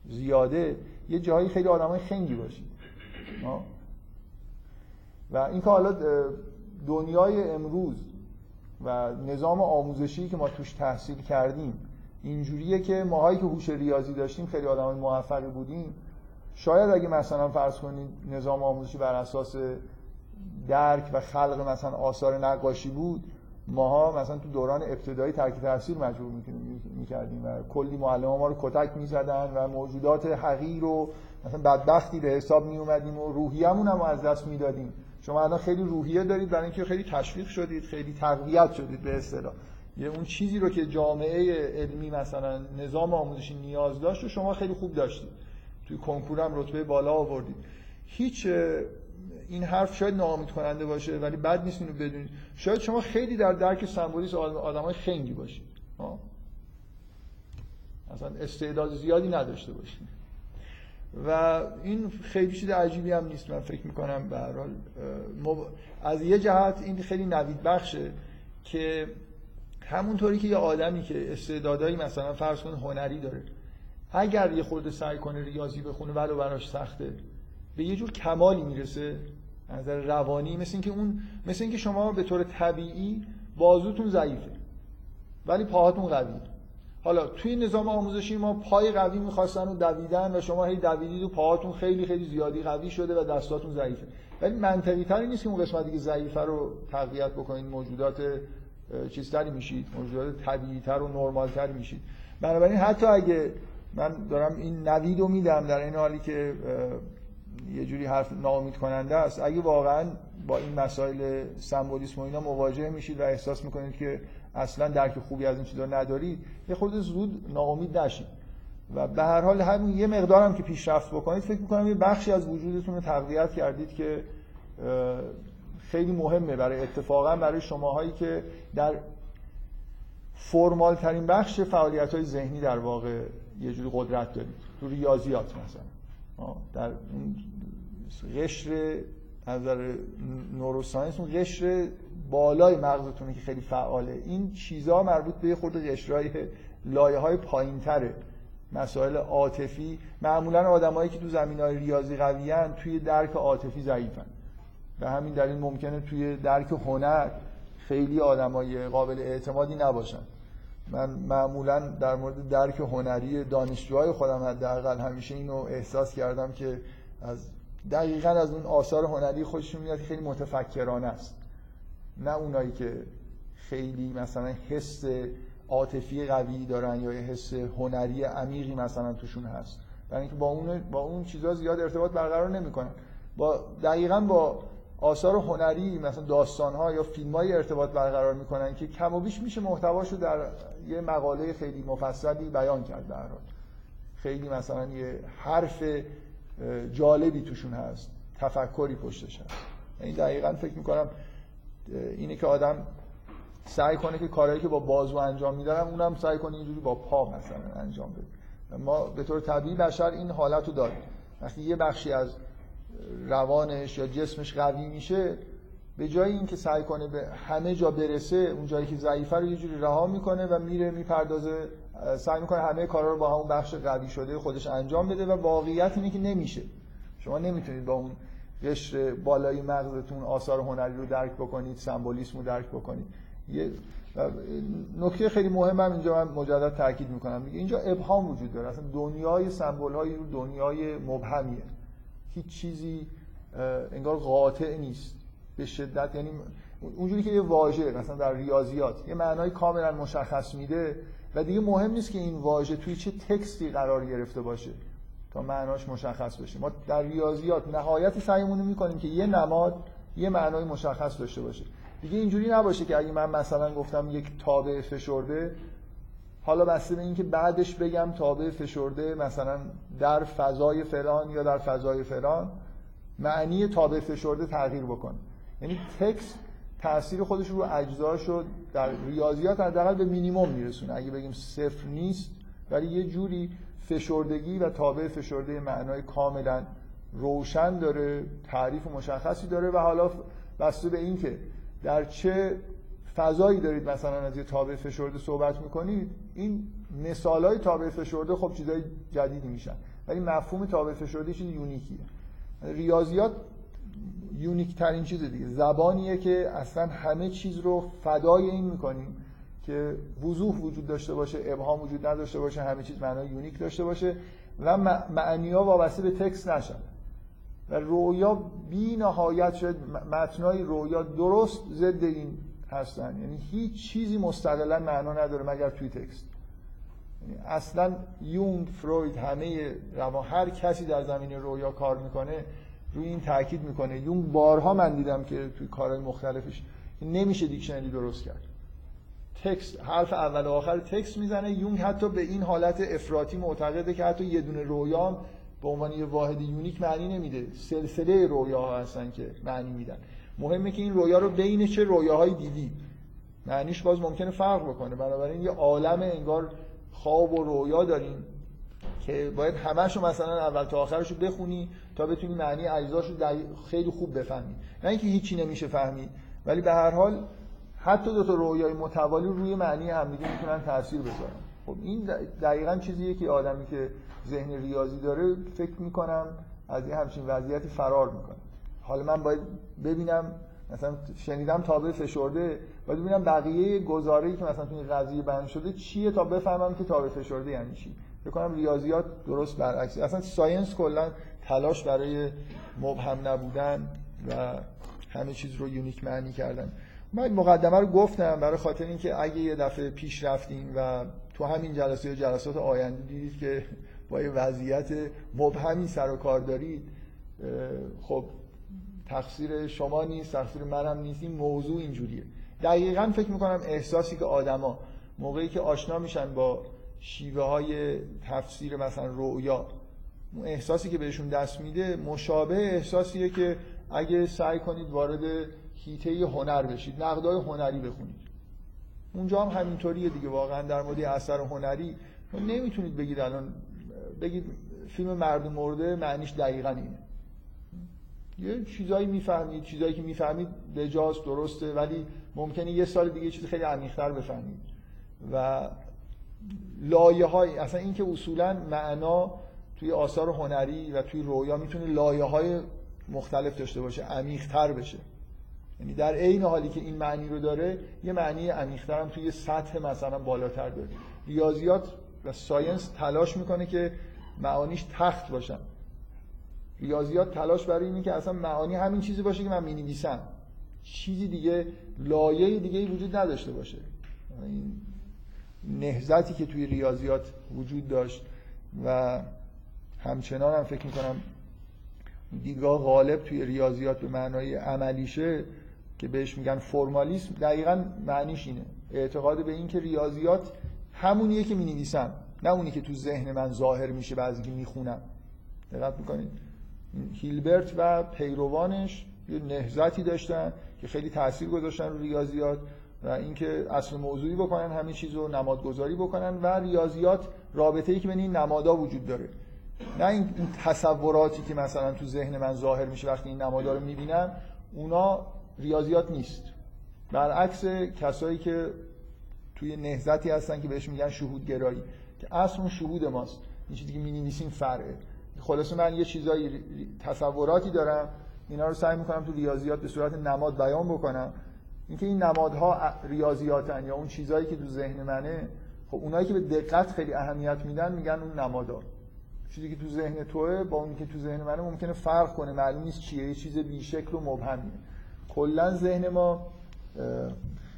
زیاده یه جایی خیلی آدمای خنگی باشید. و این که حالا دنیای امروز و نظام آموزشی که ما توش تحصیل کردیم اینجوریه که ماهایی که هوش ریاضی داشتیم خیلی آدمای موفقی بودیم. شاید اگه مثلا فرض کنید نظام آموزشی بر اساس درک و خلق مثلا آثار نقاشی بود ماها مثلا تو دوران ابتدایی ترک تحصیل مجبور می‌کردیم و کلی معلم ما رو کتک می‌زدن و موجودات حقیر رو مثلا بدبختی به حساب می اومدیم و روحیه‌مون هم از دست می‌دادیم. شما الان خیلی روحیه دارید برای اینکه خیلی تشویق شدید خیلی تقویت شدید به اصطلاح. یه اون چیزی رو که جامعه علمی مثلا نظام آموزشی نیاز داشت و شما خیلی خوب داشتید. توی کنکور هم رتبه بالا آوردید. هیچ این حرف شاید ناامید کننده باشه ولی بد نیست اینو بدونید. شاید شما خیلی در درک سمبولیس آدمای خنگی باشید. اصلا استعداد زیادی نداشته باشید. و این خیلی چیز عجیبی هم نیست من فکر می‌کنم به هر حال از یه جهت این خیلی نوید بخشه که همونطوری که یه آدمی که استعدادایی مثلا فرض کن هنری داره اگر یه خورده سعی کنه ریاضی بخونه ولو براش سخته به یه جور کمالی می‌رسه نظر روانی مثل اینکه اون مثل اینکه شما به طور طبیعی بازوتون ضعیفه ولی پاهاتون قویه. حالا توی نظام آموزشی ما پای قوی می‌خواستن و دویدن و شما هی دویدید و پاهاتون خیلی خیلی زیادی قوی شده و دستاتون ضعیفه. ولی منطقی تری نیست که اون قسمتی که ضعیفه رو تقویت بکنید موجودات چیزتری میشید موجودات طبیعی تر و نرمال تری میشید. بنابراین حتی اگه من دارم این نوید رو میدم در این حالی که یه جوری حرف ناامید کننده است اگه واقعا با این مسائل سمبولیسم و اینا مواجه میشید و احساس می‌کنید که اصلا درک خوبی از این چیزا ندارید یه خورده زود ناامید نشید و به هر حال همین یه مقدارم که پیشرفت بکنید فکر می‌کنم یه بخشی از وجودتون رو تقویت کردید که خیلی مهمه برای اتفاقا برای شماهایی که در فرمال ترین بخش فعالیت های ذهنی در واقع یه جوری قدرت دارید. تو ریاضیات مثلا. در قشر نظر نوروساینس اون قشر بالای مغزتونه که خیلی فعاله. این چیزها مربوط به خورده قشرهای لایه های پایین تره مسائل عاطفی. معمولا آدمایی که تو زمین های ریاضی قویان توی درک عاطفی ضعیفن. به همین دلیل ممکنه توی درک هنر خیلی آدمای قابل اعتمادی نباشن. من معمولا در مورد درک هنری دانشجوهای خودم حداقل همیشه اینو احساس کردم که از دقیقا از اون آثار هنری خودشون میاد خیلی متفکرانه است. نه اونایی که خیلی مثلا حس عاطفی قوی دارن یا حس هنری عمیقی مثلا توشون هست. برای اینکه با اون با اون چیزا زیاد ارتباط برقرار نمی‌کنن. با دقیقا با آثار هنری مثلا داستان ها یا فیلم های ارتباط برقرار می‌کنن که کم و بیش میشه محتواشو در یه مقاله خیلی مفصلی بیان کرد در خیلی مثلا یه حرف جالبی توشون هست. تفکری پشتش هست. این یعنی دقیقا فکر می‌کنم اینه که آدم سعی کنه که کارهایی که با بازو انجام میدارم اونم سعی کنه اینجوری با پا مثلا انجام بده. ما به طور طبیعی بشر این حالت رو داریم وقتی یه بخشی از روانش یا جسمش قوی میشه به جای اینکه سعی کنه به همه جا برسه اون جایی که ضعیفه رو یه جوری رها می‌کنه و میره می‌پردازه سعی می‌کنه همه کارا رو با همون بخش قوی شده خودش انجام بده و واقعیت اینه که نمیشه. شما نمی‌تونید با اون قشر بالای مغزتون آثار هنری رو درک بکنید سمبولیسم رو درک بکنید. یه نکته خیلی مهم هم اینجا من مجدد تاکید می‌کنم. میگه اینجا ابهام وجود داره. اصلا دنیای سمبل های دنیای مبهمیه. هیچ چیزی انگار قاطع نیست. به شدت یعنی اونجوری که یه واژه مثلا در ریاضیات یه معنای کاملا مشخص میده و دیگه مهم نیست که این واژه توی چه تکستی قرار گرفته باشه. تا معناش مشخص بشه. ما در ریاضیات نهایت سعیمون می‌کنیم که یه نماد یه معنای مشخص داشته باشه. دیگه اینجوری نباشه که اگه من مثلا گفتم یک تابع فشرده حالا بسته به اینکه بعدش بگم تابع فشرده مثلا در فضای فلان یا در فضای فلان معنی تابع فشرده تغییر بکنه. یعنی تکس تاثیر خودش رو اجزاشو در ریاضیات حداقل به مینیمم میرسونه. اگه بگیم صفر نیست ولی یه جوری فشردگی و تابع فشرده معنای کاملا روشن داره تعریف مشخصی داره و حالا بسته به اینکه در چه فضایی دارید مثلا از یه تابع فشرده صحبت می‌کنید این مثال های تابع فشرده خب چیزای جدیدی میشن. ولی مفهوم تابع فشرده چیز یونیکیه. ریاضیات unique ترین چیز دیگه. زبانیه که اصلا همه چیز رو فدای این می‌کنیم. که وضوح وجود داشته باشه ابهام وجود نداشته باشه همه چیز معنای unique داشته باشه و معنی ها وابسته به تکس نشن. و رویا بی نهایت شد متنای رویا درست ضد این هستن. یعنی هیچ چیزی مستقلا معنا نداره مگر توی text یعنی اصلا یونگ فروید همه روان هر کسی در زمینه رویا کار می‌کنه روی این تاکید می‌کنه. یونگ بارها من دیدم که توی کارهای مختلفش نمیشه dictionary درست کرد. text حرف اول و آخر text می‌زنه. یونگ حتی به این حالت افراطی معتقده که حتی یه دونه رویا به عنوان یه واحد unique معنی نمیده. سلسله رویاها هستن که معنی میدن. مهمه که این رویا رو بین چه رویاهایی دیدی. معنیش باز ممکنه فرق بکنه. بنابراین یه عالم انگار خواب و رویا داریم که باید همهشو مثلا اول تا آخرش رو بخونی تا بتونی معنی اجزاشو خیلی خوب بفهمی. نه اینکه هیچی نمیشه فهمید ولی به هر حال حتی دو تا رویای متوالی روی معنی همدیگه می‌تونن تاثیر بذارن. خب این دقیقا چیزیه که آدمی که ذهن ریاضی داره فکر می‌کنم از یه همچین وضعیتی فرار می‌کنه. حالا من باید ببینم مثلا شنیدم تابع فشرده باید ببینم بقیه گزاره‌ای که مثلا تو این قضیه بیان شده چیه تا بفهمم که تابع فشرده یعنی چی. کنم ریاضیات درست برعکس اصلا science کلا تلاش برای مبهم نبودن و همه چیز رو unique معنی کردن. من مقدمه رو گفتم برای خاطر اینکه اگه یه دفعه پیش رفتیم و تو همین جلسه یا جلسات آینده دیدید که با یه وضعیت مبهمی سر و کار دارید خب تقصیر شما نیست تقصیر منم نیست این موضوع اینجوریه. دقیقا فکر می‌کنم احساسی که آدما موقعی که آشنا میشن با شیوه های تفسیر مثلا رؤیا اون احساسی که بهشون دست میده مشابه احساسیه که اگه سعی کنید وارد هیته هنر بشید نقدای هنری بخونید. اونجا هم همینطوریه دیگه واقعا در مورد اثر هنری نمی‌تونید بگید الان بگید فیلم مردم مرده معنیش دقیقا اینه. یه چیزایی می‌فهمید چیزایی که می‌فهمید بجاست درسته ولی ممکنه یه سال دیگه چیز خیلی عمیق‌تر بفهمید. و لایه های اصلا اینکه اصولا معنا توی آثار هنری و توی رویا می‌تونه لایه های مختلف داشته باشه عمیق‌تر بشه. یعنی در عین حالی که این معنی رو داره یه معنی عمیق‌تر هم توی سطح مثلا بالاتر داره. ریاضیات و ساینس تلاش می‌کنه که معانیش تخت باشن. ریاضیات تلاش برای اینه که اصلا معانی همین چیزی باشه که من می‌نویسم. چیزی دیگه لایه دیگه وجود نداشته باشه. نهزتی که توی ریاضیات وجود داشت و همچنان هم فکر می‌کنم دیدگاه غالب توی ریاضیات به معنای عملیشه که بهش میگن فرمالیسم دقیقا معنیش اینه. اعتقاد به این که ریاضیات همونیه که می‌نویسم نه اونی که تو ذهن من ظاهر میشه بعضی که می‌خونم. دقت می‌کنید. هیلبرت و پیروانش یه نهزتی داشتن که خیلی تاثیر گذاشتن رو ریاضیات و اینکه اصل موضوعی بکنن همه چیز رو نمادگذاری بکنن و ریاضیات رابطه ای که بین این نمادها وجود داره. نه این تصوراتی که مثلا تو ذهن من ظاهر میشه وقتی این نمادها رو می‌بینم اونا ریاضیات نیست. برعکس کسایی که توی نهزتی هستن که بهش میگن شهود گرایی که اصل اون شهود ماست. این چیزی که می‌نویسیم فرعه. خلاصه من یه چیزایی تصوراتی دارم. اینا رو سعی می‌کنم تو ریاضیات به صورت نماد بیان بکنم. اینکه این نمادها ریاضیاتن یا اون چیزایی که تو ذهن منه خب اونایی که به دقت خیلی اهمیت میدن میگن اون نمادا چیزی که تو ذهن توه با اونی که تو ذهن منه ممکنه فرق کنه. معلوم نیست چیه. یه چیز بیشکل و مبهمیه. کلا ذهن ما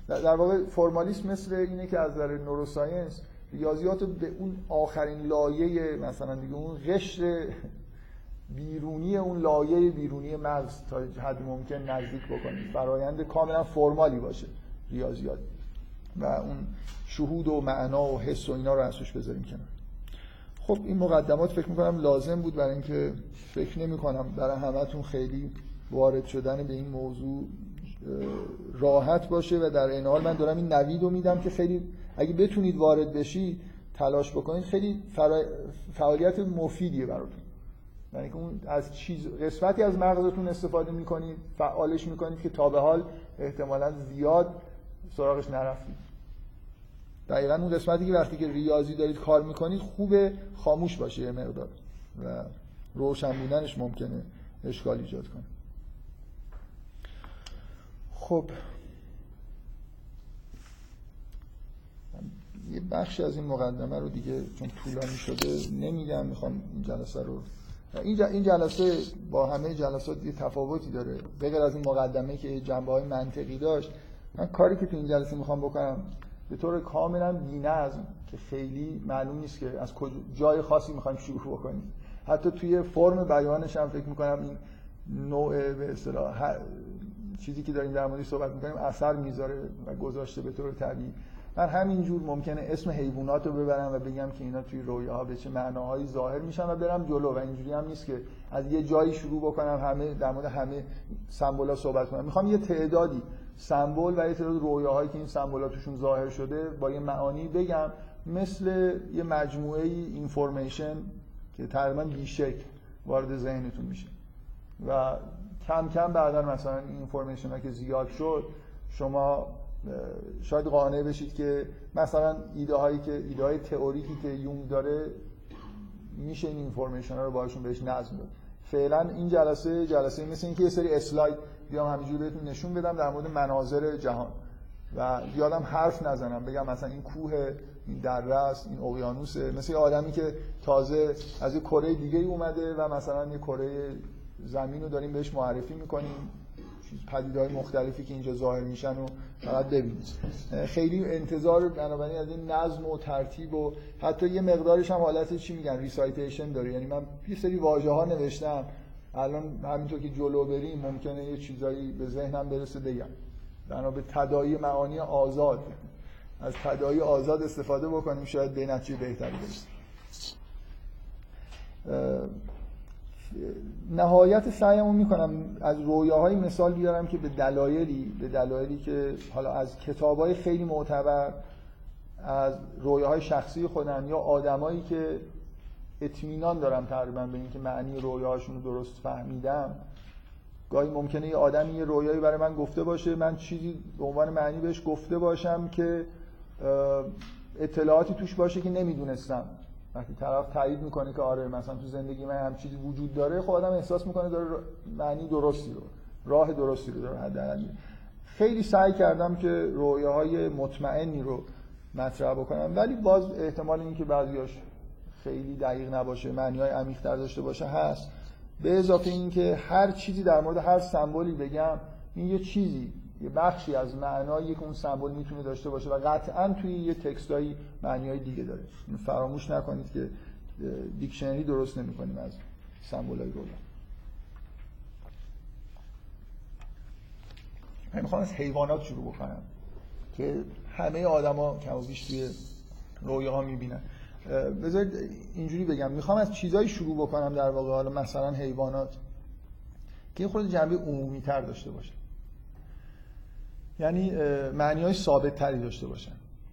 در واقع فرمالیسم مثل اینه که از نظر نوروساینس ریاضیات به اون آخرین لایه مثلا دیگه اون قشر بیرونی اون لایه بیرونی مغز تا حد ممکن نزدیک بکنید فرایند کاملا فرمالی باشه ریاضیات و اون شهود و معنا و حس و اینا رو ازش بذاریم کنار. خب این مقدمات فکر می‌کنم لازم بود برای اینکه فکر نمی کنم برای همتون خیلی وارد شدن به این موضوع راحت باشه و در این حال من دارم این نوید رو میدم که خیلی اگه بتونید وارد بشید تلاش بکنید. خیلی فعالیت مفیدیه براتون. یعنی که از چیز قسمتی از مغزتون استفاده می‌کنید فعالش می‌کنید که تا به حال احتمالا زیاد سراغش نرفتید. دقیقا اون قسمتی که وقتی که ریاضی دارید کار می‌کنید خوبه خاموش باشه یه مقدار و روشن بودنش ممکنه اشکال ایجاد کنه. خب یه بخشی از این مقدمه رو دیگه چون طولانی شده نمیگم می‌خوام این جلسه رو این جلسه با همه جلسات یه تفاوتی داره. بغیر از این مقدمه که جنبه های منطقی داشت من کاری که تو این جلسه می‌خوام بکنم به طور کاملا بی‌نظم که خیلی معلوم نیست که از جای خاصی می‌خوایم شروع بکنیم. حتی توی فرم بیانش هم فکر می‌کنم این نوع به اصطلاح چیزی که داریم در موردش صحبت می‌کنیم اثر می‌ذاره و گذاشته به طور طبیعی. من همینجور ممکنه اسم حیوانات رو ببرم و بگم که اینا توی رویاها به چه معناهایی ظاهر میشن و برم جلو. و اینجوری هم نیست که از یه جایی شروع بکنم همه در مورد همه سمبولا صحبت کنم. می‌خوام یه تعدادی سمبل و یه تعداد رویاهایی که این سمبولا توشون ظاهر شده با یه معانی بگم. مثل یه مجموعه اینفورمیشن که تقریبا بیشکل وارد ذهنتون میشه. و کم کم بعدا مثلا این اینفورمیشن که زیاد شد شما شاید قانع بشید که مثلا ایده هایی که ایده های تئوریکی که یونگ داره میشه این اینفورمیشن ها رو باشون بهش نظم داد. فعلا این جلسه جلسه مثل اینکه یه سری اسلاید بیام همینجوری بهتون نشون بدم در مورد مناظر جهان. و یادم حرف نزنم بگم مثلا این کوه این دره این اقیانوسه مثل آدمی که تازه از یه کره دیگه اومده و مثلا یه کره زمین رو داریم بهش معرفی می‌کنیم. پدیدهای مختلفی که اینجا ظاهر میشن و فقط ببینید. خیلی انتظار بنابراین از این نظم و ترتیب و حتی یه مقدارش هم حالت چی میگن؟ ریسایتیشن داره. یعنی من یه سری واژه ها نوشتم. الان همینطور که جلو بریم ممکنه یه چیزایی به ذهنم برسه بگم. بنا به تدایی معانی آزاد. از تدایی آزاد استفاده بکنیم. شاید به نتیجه بهتری برسیم. نهایت سعیمو می‌کنم از رویاهای مثال بیارم که به دلایلی به دلایلی که حالا از کتابای خیلی معتبر از رویاهای شخصی خودم یا آدمایی که اطمینان دارم تقریبا به اینکه معنی رویاهاشون رو درست فهمیدم گاهی ممکنه یه آدمی یه رویایی برای من گفته باشه من چیزی به عنوان معنی بهش گفته باشم که اطلاعاتی توش باشه که نمی‌دونستم. وقتی طرف تایید می‌کنه که آره مثلا تو زندگی من هم چیزی وجود داره خب آدم احساس می‌کنه داره معنی درستی رو راه درستی رو داره حداقل. خیلی سعی کردم که رویاهای مطمئنی رو مطرح بکنم ولی باز احتمال اینکه بعضیاش خیلی دقیق نباشه معنی های عمیق داشته باشه هست. به اضافه اینکه هر چیزی در مورد هر سمبولی بگم این یه چیزی. یه بخشی از معنایی که اون سمبل می‌تونه داشته باشه و قطعا توی یه تکستایی معنی های دیگه داره. فراموش نکنید که دیکشنری درست نمی‌کنیم از سمبل های می‌خوام از حیوانات شروع بکنم که همه آدما کم توی رویاها می‌بینن. بذارید اینجوری بگم. می‌خوام از چیزایی شروع بکنم در واقع. حالا مثلا حیوانات. که خود جنبه عمومی تر داشته باشه. یعنی معنی های ثابت تری داشته باشن.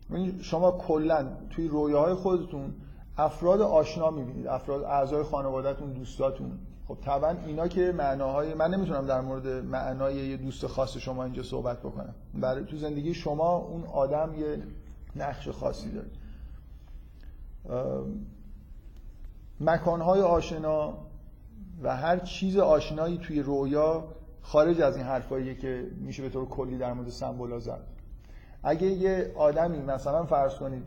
یعنی شما کلا توی رویاهای خودتون افراد آشنا می‌بینید افراد اعضای خانوادهتون دوستاتون. خب طبعا اینا که معناهای من نمی‌تونم در مورد معنای یه دوست خاص شما اینجا صحبت بکنم. برای تو زندگی شما اون آدم یه نقش خاصی داره. مکانهای آشنا و هر چیز آشنایی توی رویا خارج از این حرفاییه که میشه به طور کلی در مورد سمبولا زد. اگه یه آدمی مثلا فرض کنید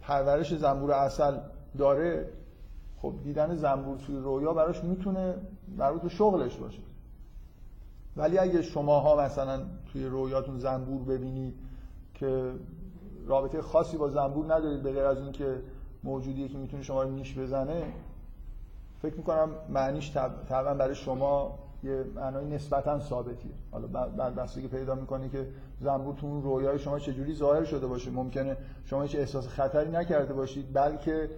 پرورش زنبور اصل داره خب دیدن زنبور توی رویا براش می‌تونه مربوط به شغلش باشه. ولی اگه شماها مثلا توی رویاتون زنبور ببینید که رابطه خاصی با زنبور ندارید به غیر از اینکه موجودیه که می‌تونه شما رو نیش بزنه فکر می‌کنم معنیش طبعا برای شما یه معنای نسبتا ثابتیه. حالا بعد بحثی که پیدا می‌کنی که زنبور تو اون رویای شما چجوری ظاهر شده باشه؟ ممکنه شما هیچ احساس خطری نکرده باشید بلکه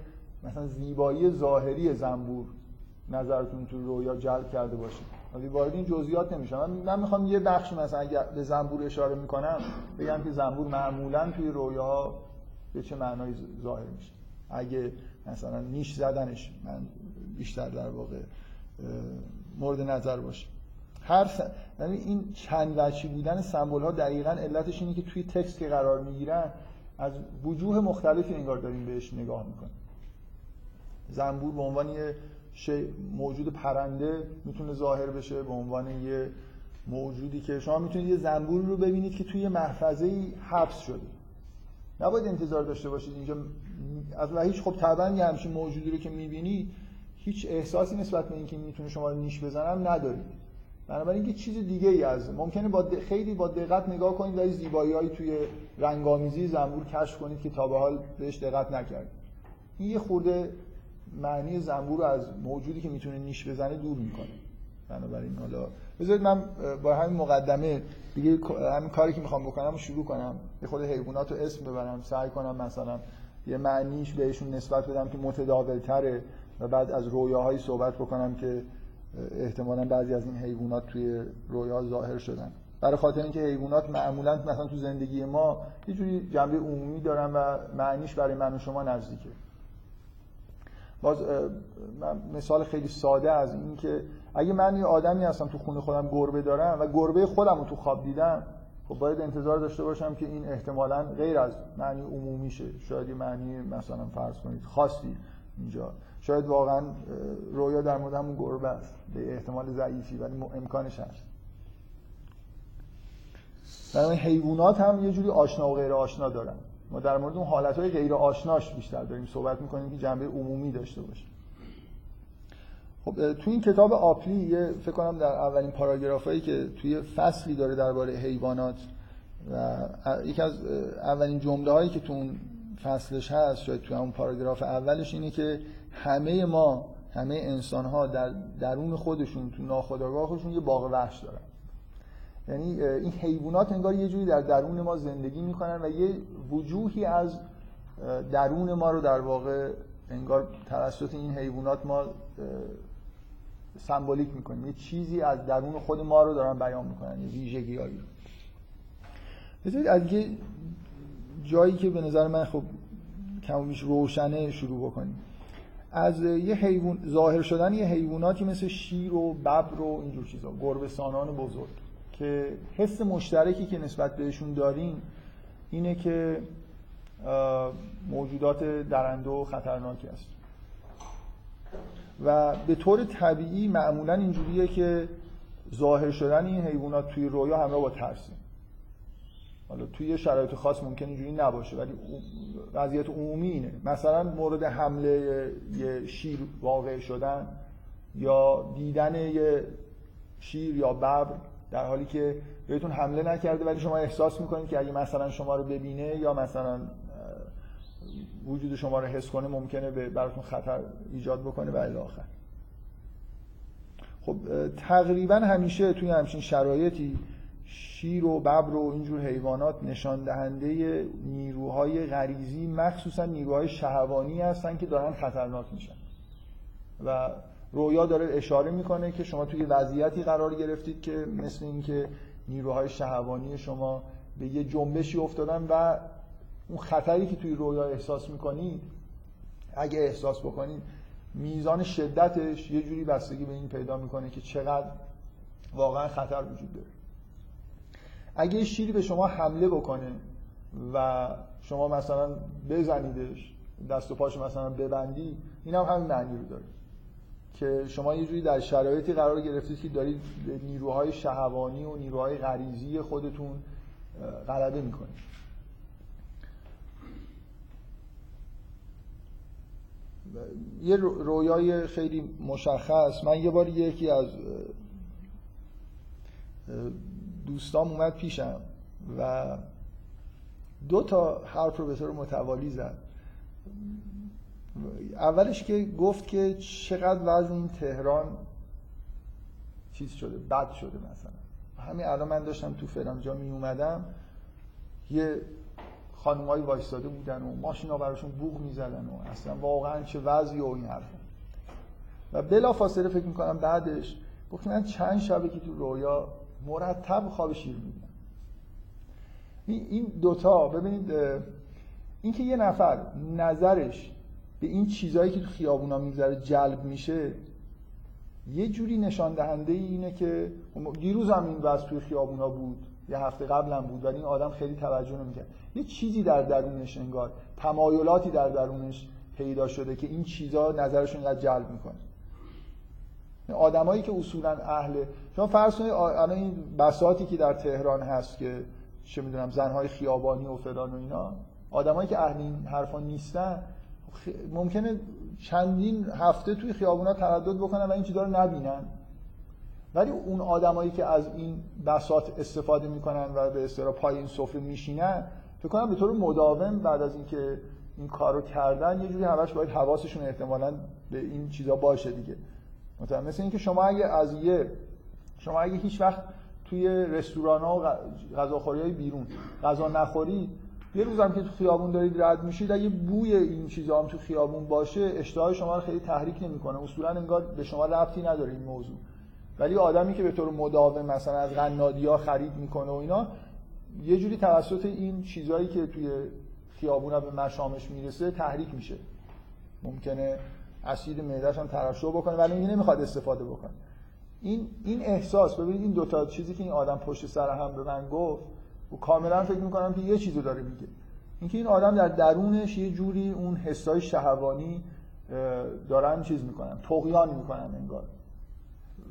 مثلا زیبایی ظاهری زنبور نظرتون تو رویا جلب کرده باشه ولی وارد این جزئیات نمیشم. من, می‌خوام یه بخشی مثلا اگه به زنبور اشاره می‌کنم بگم که زنبور معمولا توی رویا به چه معنایی ظاهر میشه. اگه مثلا نیش زدنش من بیشتر در واقع مورد نظر باشه. هر س... یعنی این چند وچی بودن سمبل ها دقیقا علتش اینه که توی تکست که قرار می‌گیرن از وجوه مختلفی انگار داریم بهش نگاه می‌کنیم. زنبور به عنوان یه موجود پرنده می‌تونه ظاهر بشه به عنوان یه موجودی که شما می‌تونید یه زنبور رو ببینید که توی یه محفظه حبس شده. نباید انتظار داشته باشید اینجا از هیچ خب طبعا یه همچین موجودی رو که می‌بینی هیچ احساسی نسبت به اینکه می‌تونه شما رو نیش بزنم ندارید بنابراین یه چیز دیگه ای از ممکنه با خیلی با دقت نگاه کنید و زیبایی توی رنگامیزی زنبور کشف کنید که تا به حال بهش دقت نکردید. این یه خورده معنی زنبور رو از موجودی که می‌تونه نیش بزنه دور می‌کنه. بنابراین حالا بذارید من با همین مقدمه دیگه همین کاری که می‌خوام بکنم شروع کنم. یه خود حیوانات رو اسم ببرم سعی کنم مثلا یه معنیش بهشون نسبت بدم که متداول تره و بعد از رویاهایی صحبت بکنم که احتمالا بعضی از این حیوانات توی رویا ظاهر شدن. برای خاطر اینکه حیوانات معمولا مثلا تو زندگی ما یه جوری جنبه عمومی دارن و معنیش برای من و شما نزدیکه. باز مثال خیلی ساده از این که اگه من یه آدمی هستم تو خونه خودم گربه دارم و گربه خودم رو تو خواب دیدم خب باید انتظار داشته باشم که این احتمالا غیر از معنی عمومی شه شاید یه معنی مثلا فرض کنید خاصی اینجا. شاید واقعا رویا در مورد همون گربه است. به احتمال ضعیفی ولی امکانش هست. در حیوانات هم یه جوری آشنا و غیر آشنا دارن. ما در مورد اون حالتهای غیر آشناش بیشتر داریم صحبت می‌کنیم که جنبه عمومی داشته باشه. خب تو این کتاب آپلی یه فکر کنم در اولین پاراگرافایی که توی فصلی داره درباره حیوانات و یکی از اولین جمله هایی که تو اون فصلش هست شاید تو اون پاراگراف اولش اینه که همه ما همه انسان ها در درون خودشون تو ناخودآگاه خودشون یه باغ وحش دارن. یعنی این حیوانات انگار یه جوری در درون ما زندگی می‌کنن و یه وجوهی از درون ما رو در واقع انگار توسط این حیوانات ما سمبولیک می‌کنیم. یه چیزی از درون خود ما رو دارن بیان می‌کنن یه ویژگی هایی رو از یه جایی که به نظر من خب کم روشنه شروع بکنیم. از یه حیوان ظاهر شدن یه حیواناتی مثل شیر و ببر و اینجور چیزا. گربه‌سانان بزرگ. که حس مشترکی که نسبت بهشون داریم اینه که موجودات درنده و خطرناکی است و به طور طبیعی معمولا اینجوریه که ظاهر شدن این حیوانات توی رویا همراه با ترسه. حالا توی شرایط خاص ممکن اینجوری نباشه ولی وضعیت عمومی اینه. مثلا مورد حمله یه شیر واقع شدن یا دیدن یه شیر یا ببر در حالی که بهتون حمله نکرده ولی شما احساس می‌کنید که اگه مثلا شما رو ببینه یا مثلا وجود شما رو حس کنه ممکنه به براتون خطر ایجاد بکنه و الی آخر. خب تقریبا همیشه توی همچین شرایطی شیر و ببر و اینجور حیوانات نشان دهنده نیروهای غریزی مخصوصا نیروهای شهوانی هستن که دارن خطرناک میشن. و رویا داره اشاره می‌کنه که شما توی وضعیتی قرار گرفتید که مثل اینکه نیروهای شهوانی شما به یه جنبشی افتادن و اون خطری که توی رویا احساس می‌کنید اگه احساس بکنید میزان شدتش یه جوری بستگی به این پیدا می‌کنه که چقدر واقعا خطر وجود داره. اگه شیری به شما حمله بکنه و شما مثلا بزنیدش دست و پاشو مثلا ببندی این هم همین معنی رو داره. که شما یه جوری در شرایطی قرار گرفتید که دارید نیروهای شهوانی و نیروهای غریزی خودتون غلبه می‌کنید. یه رویای خیلی مشخص. من یه بار یکی از دوستام اومد پیشم و دو تا حرف رو به طور متوالی زد. اولش که گفت که چقدر وزن این تهران چیز شده بد شده مثلا. همین الان من داشتم تو فرانجا می اومدم یه خانمایی وایستاده بودن و ماشینا براشون بوغ می‌زدن و اصلا واقعا چه وضعی و این حرفا. و بلا فاصله فکر می‌کنم بعدش گفت من چند شبه که تو رویا مرتب خواب شیر می‌بینم این دوتا ببینید اینکه یه نفر نظرش به این چیزهایی که تو خیابونا میگذره جلب میشه یه جوری نشان دهنده اینه که دیروز هم این وضع توی خیابونا بود یه هفته قبلا بود ولی این آدم خیلی توجه نمی‌کرد. یه چیزی در درونش انگار تمایلاتی در درونش پیدا شده که این چیزا نظرشون اینقدر جلب می‌کنه. آدمایی که اصولا اهل شما فرض کنید الان این بساتی که در تهران هست که چه می‌دونم زنهای خیابانی و فلان و اینا آدمایی که اهل این حرفا نیستن ممکنه چندین هفته توی خیابونا تردد بکنن و این چیزا رو نبینن. ولی اون آدمایی که از این بساط استفاده می‌کنن و به اصطلاح پای این سفره میشینن فکر کنم به طور مداوم بعد از اینکه این کارو کردن یه جوری همش باید حواسشون احتمالا به این چیزا باشه دیگه. مثلا مثل اینکه شما اگه از یه شما اگه هیچ وقت توی رستوران ها و غذاخوری های بیرون غذا نخورید یه روزم که تو خیابون دارید رد میشید اگه بوی این چیزا هم تو خیابون باشه اشتهای شما رو خیلی تحریک نمی‌کنه. اصولا انگار به شما ربطی نداره این موضوع. ولی آدمی که به طور مداوم مثلا از قنادی ها خرید می‌کنه و اینا یه جوری توسط این چیزهایی که توی خیابونا به مشامش می‌رسه تحریک میشه. ممکنه اسید معدهش هم ترشح بکنه ولی این نمی‌خواد استفاده بکنه. این این احساس ببینید این دوتا چیزی که این آدم پشت سر هم به من گفت و کاملا فکر می‌کنم که یه چیزو داره میگه. اینکه این آدم در درونش یه جوری اون حسای شهوانی دارن چیز می‌کنن تقیان می‌کنن انگار.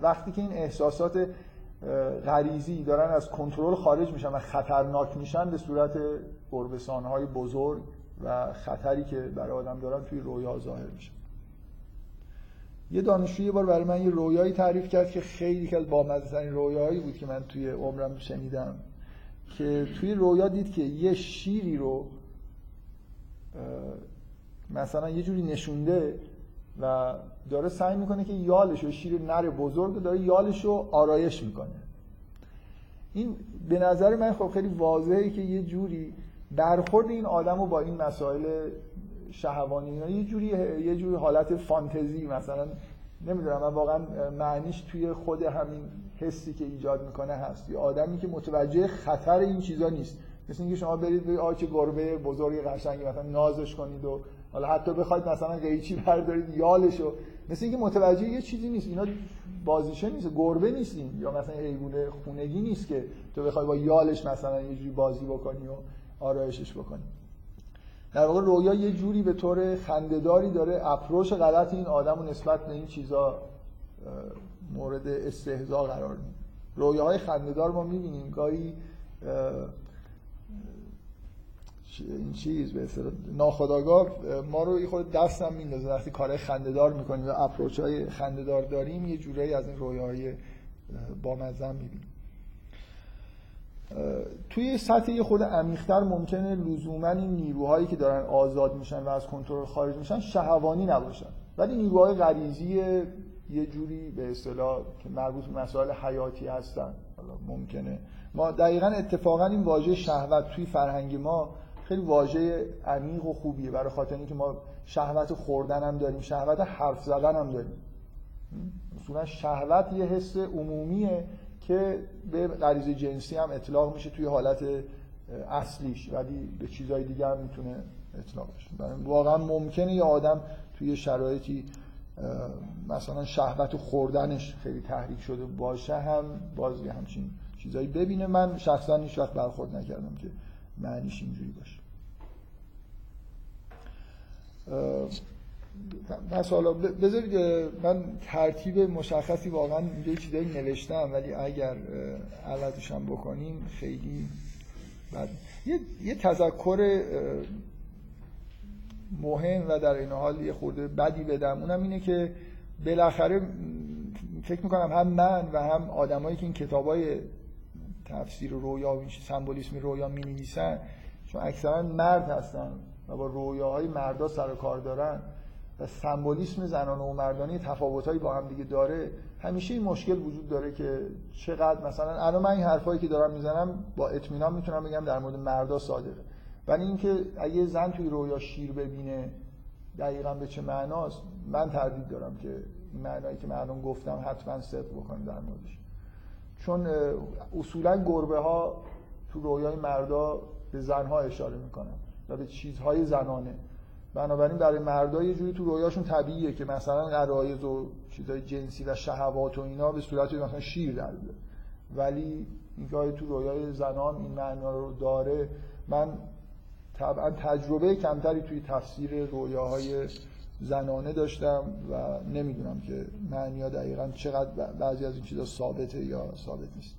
وقتی که این احساسات غریزی دارن از کنترل خارج میشن و خطرناک میشن به صورت های بزرگ و خطری که برای آدم دارن توی رویا ظاهر میشه. یه دانشجو یه بار برای من یه رویایی تعریف کرد که خیلی که از بامزه‌ترین رویایی بود که من توی عمرم شنیدم. که توی رویا دید که یه شیری رو مثلا یه جوری نشونده و داره سعی می‌کنه که یالش و شیر نر بزرگ داره یالش رو آرایش می‌کنه. این به نظر من خب خیلی واضحه که یه جوری برخورد این آدم رو با این مسائل شهوانی یه جوری یه جوری حالت فانتزی مثلا نمی‌دونم من واقعا معنیش توی خود همین حسی که ایجاد می‌کنه هست. یه آدمی که متوجه خطر این چیزا نیست. مثل اینکه شما برید به آچه گربه بزرگ قشنگی مثلا نازش کنید و حالا حتی بخواید مثلا قیچی بردارید یالشو مثل اینکه متوجه یه چیزی نیست. اینا بازیشه نیست گربه نیستین یا مثلا حیوان خونگی نیست که تو بخوای با یالش مثلا یه جوری بازی بکنی و آرایشش بکنی. در واقع رویا یه جوری به طور خندهداری داره اپروش غلط این آدم و نسبت به این چیزا مورد استهزا قرار میده. رویاهای خندهدار ما می‌بینیم گاهی این چیز به ناخداگاه ما رو یه خود دستم میندازه. وقتی کارهای خندهدار می‌کنیم و اپروچ های خندهدار داریم یه جورایی از این رویاهای بامزه می‌بینیم. توی سطح یه خود عمیق‌تر ممکنه لزوما این نیروهایی که دارن آزاد میشن و از کنترل خارج میشن شهوانی نباشن. ولی نیروهای غریزی یه جوری به اصطلاح که مربوط به مسائل حیاتی هستن. حالا ممکنه. ما دقیقا اتفاقا این واژه شهوت توی فرهنگ ما خیلی واژه عمیق و خوبیه. برای خاطر اینکه ما شهوت خوردن هم داریم شهوت حرف زدن هم داریم. اصولا شهوت یه حس عمومیه. که به غریزه جنسی هم اطلاق میشه توی حالت اصلیش ولی به چیزهای دیگه هم می‌تونه اطلاق بشه. واقعا ممکنه یه آدم توی شرایطی مثلا شهوت خوردنش خیلی تحریک شده باشه هم باز یه همچین چیزایی ببینه. من شخصا هیچ وقت برخورد نکردم که معنیش اینجوری باشه. پس حالا بذارید من ترتیب مشخصی واقعا اینجا چیزایی نوشتم ولی اگر عوضش هم بکنیم خیلی بد. یه, یه تذکر مهم و در این حال یه خورده بدی بدم اونم اینه که بالاخره فکر می‌کنم هم من و هم آدمایی که این کتابای تفسیر رویا و سمبولیسم رویا می نویسن چون اکثرا مرد هستن و با رویاهای مردا سر کار دارن سمبولیسم زنان و مردانی تفاوتایی با هم دیگه داره همیشه این مشکل وجود داره که چقدر مثلا الان من این حرفایی که دارم می‌زنم با اطمینان می‌تونم بگم در مورد مردا صادقه. ولی اینکه اگه زن توی رویا شیر ببینه دقیقا به چه معناست من تردید دارم که این معنایی که من گفتم حتما صدق بکنیم در موردش. چون اصولا گربه ها تو رویای مردا به زنها اشاره می‌کنن و به چیزهای زنانه. بنابراین برای مردا یه جوری تو رویاشون طبیعیه که مثلا غرایز و چیزهای جنسی و شهوات و اینا به صورت مثلا شیر در بیاد. ولی اینکه تو رویای زنان این معنا رو داره من طبعا تجربه کمتری توی تفسیر رویاهای زنانه داشتم و نمی‌دونم که معنی دقیقا چقدر بعضی از این چیزا ثابته یا ثابت نیست.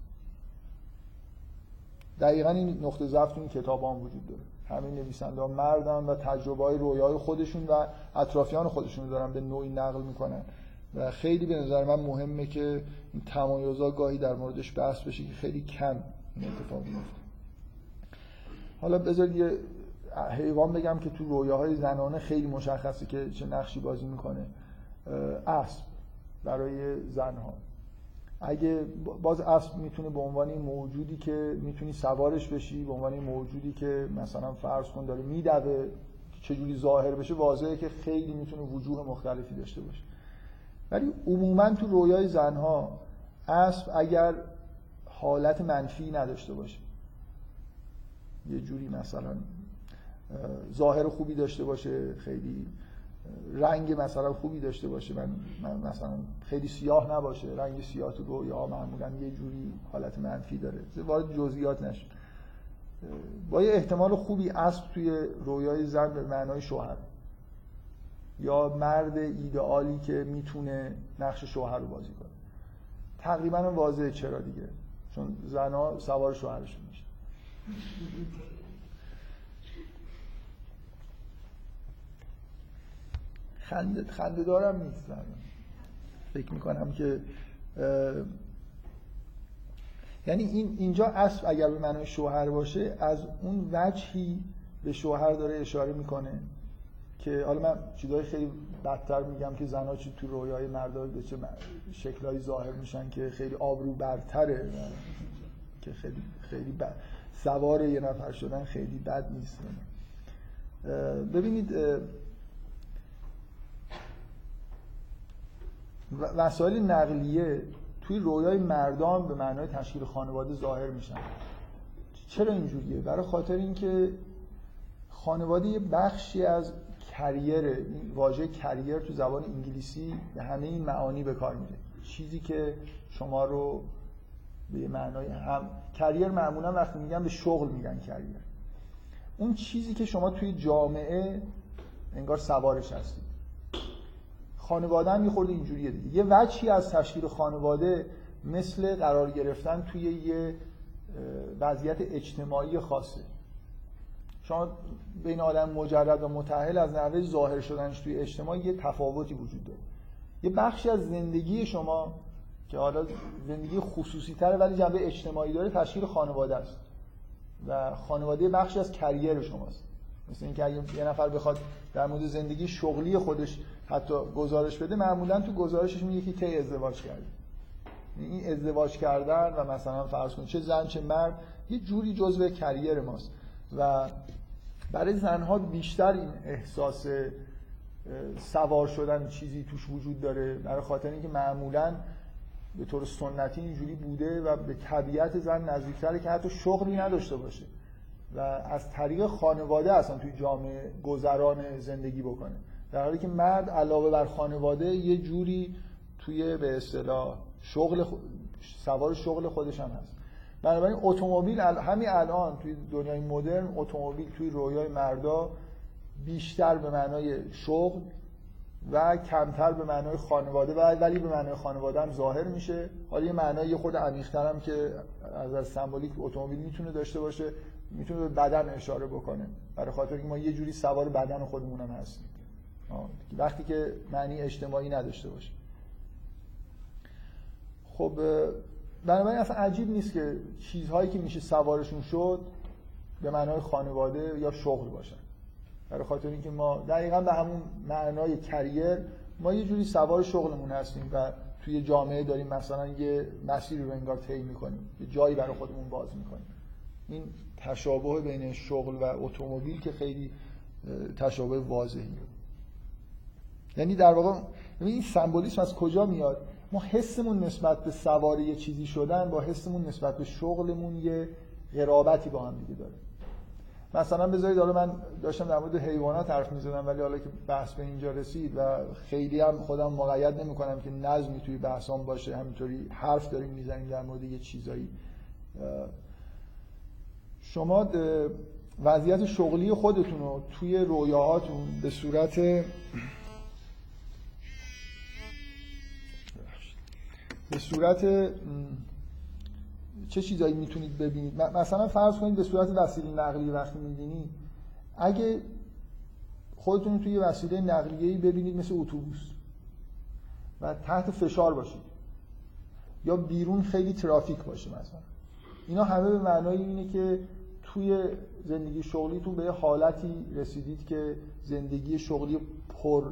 دقیقا این نقطه ضعف این کتاب هم وجود داره. همه نویسنده ها مردن و تجربه های رویای خودشون و اطرافیان خودشون دارن به نوعی نقل می‌کنن. و خیلی به نظر من مهمه که این تمایزا گاهی در موردش بحث بشه که خیلی کم این اتفاق میفته حالا بذارید یه حیوان بگم که تو رویاهای زنانه خیلی مشخصه که چه نقشی بازی می‌کنه. اسب برای زنها. اگه باز اسب می‌تونه به عنوان موجودی که می‌تونی سوارش بشی به عنوان موجودی که مثلا فرض کن داره میدوه چجوری ظاهر بشه واضحه که خیلی می‌تونه وجوه مختلفی داشته باشه. ولی عموما تو رویای زنها اسب اگر حالت منفی نداشته باشه یه جوری مثلا ظاهر خوبی داشته باشه خیلی رنگ مثلا خوبی داشته باشه من, مثلا خیلی سیاه نباشه رنگ سیاه تو رویا معمولا یه جوری حالت منفی داره. وارد جزئیات نشه با یه احتمال خوبی اسب توی رویای زن به معنای شوهر. یا مرد ایدئالی که می‌تونه نقش شوهر رو بازی کنه. تقریبا واضحه چرا دیگه؟ چون زنها سوار شوهرشون میشه خنده, خنده دارم نیستم. فکر می‌کنم که یعنی این اینجا اصل اگر به معنای شوهر باشه از اون وجهی به شوهر داره اشاره می‌کنه که حالا من چیزای خیلی بدتر میگم که زنها چی تو رویای مردا به چه شکلهایی ظاهر میشن که خیلی آبرو برتره که خیلی خیلی بد سوار یه نفر شدن خیلی بد نیست. ببینید وسایل نقلیه توی رویای مردان به معنای تشکیل خانواده ظاهر میشن. چرا اینجوریه؟ برای خاطر اینکه خانواده یه بخشی از کریر واژه کریر تو زبان انگلیسی به همه این معانی به کار میره. چیزی که شما رو به معنای هم کریر معمولا وقتی میگن به شغل میگن کریر. اون چیزی که شما توی جامعه انگار سوارش هستید خانواده هم میخورده اینجوریه دیگه. یه وجهی از تشکیل خانواده مثل قرار گرفتن توی یه وضعیت اجتماعی خاصه. شما بین آدم مجرد و متحل از نحوه ظاهر شدنش توی اجتماع یه تفاوتی وجود داره. یه بخشی از زندگی شما که حالا زندگی خصوصی تره ولی جنبه اجتماعی داره تشکیل خانواده است. و خانواده بخشی از کریر شماست. مثل اینکه اگه یه نفر بخواد در مورد زندگی شغلی خودش حتی گزارش بده معمولا تو گزارشش میگه که کی ازدواج کرده. این ازدواج کردن و مثلا فرض کنید چه زن چه مرد یه جوری جزء کریر ماست. و برای زنها بیشتر این احساس سوار شدن چیزی توش وجود داره. برای خاطر اینکه معمولا به طور سنتی اینجوری بوده و به طبیعت زن نزدیکتره که حتی شغلی نداشته باشه. و از طریق خانواده اصلا توی جامعه گذران زندگی بکنه. در حالی که مرد علاوه بر خانواده یه جوری توی به اصطلاح شغل سوار شغل خودش هم هست. بنابراین اتومبیل همین الان توی دنیای مدرن اتومبیل توی رویای مردا بیشتر به معنای شغل و کمتر به معنای خانواده و ولی به معنای خانواده هم ظاهر میشه. حالا یه معنای خود عمیق‌تر هم که از سمبولیک اتومبیل می‌تونه داشته باشه می‌تونه به بدن اشاره بکنه. برای خاطر اینکه ما یه جوری سوار بدن خودمون هم هستیم. وقتی که معنی اجتماعی نداشته باشه. خب بنابراین اصلا عجیب نیست که چیزهایی که میشه سوارشون شد به معنای خانواده یا شغل باشن. برای خاطر اینکه ما دقیقا به همون معنای کریر ما یه جوری سوار شغلمون هستیم و توی جامعه داریم مثلا یه مسیری رو انگار طی می‌کنیم یه جایی برای خودمون باز می‌کنیم. این تشابه بین شغل و اتومبیل که خیلی تشابه واضحی یعنی در واقع این سمبولیسم از کجا میاد؟ ما حسمون نسبت به سواری یه چیزی شدن با حسمون نسبت به شغلمون یه قرابتی با هم دیگه داره. مثلا بذارید حالا من داشتم در مورد حیوانات حرف می‌زدم ولی حالا که بحث به اینجا رسید و خیلی هم خودم مقید نمی‌کنم که نظمی توی بحثام باشه همینطوری حرف داریم می‌زنیم در مورد یه چیزایی. شما وضعیت شغلی خودتون رو توی رویاهاتون به صورت به صورت چه چیزایی می‌تونید ببینید؟ مثلا فرض کنید به صورت وسیله نقلیه وقتی می‌بینید اگه خودتون توی وسیله نقلیه‌ای ببینید مثل اتوبوس و تحت فشار باشید یا بیرون خیلی ترافیک باشه مثلا. اینا همه به معنای اینه که توی زندگی شغلیتون به حالتی رسیدید که زندگی شغلی پر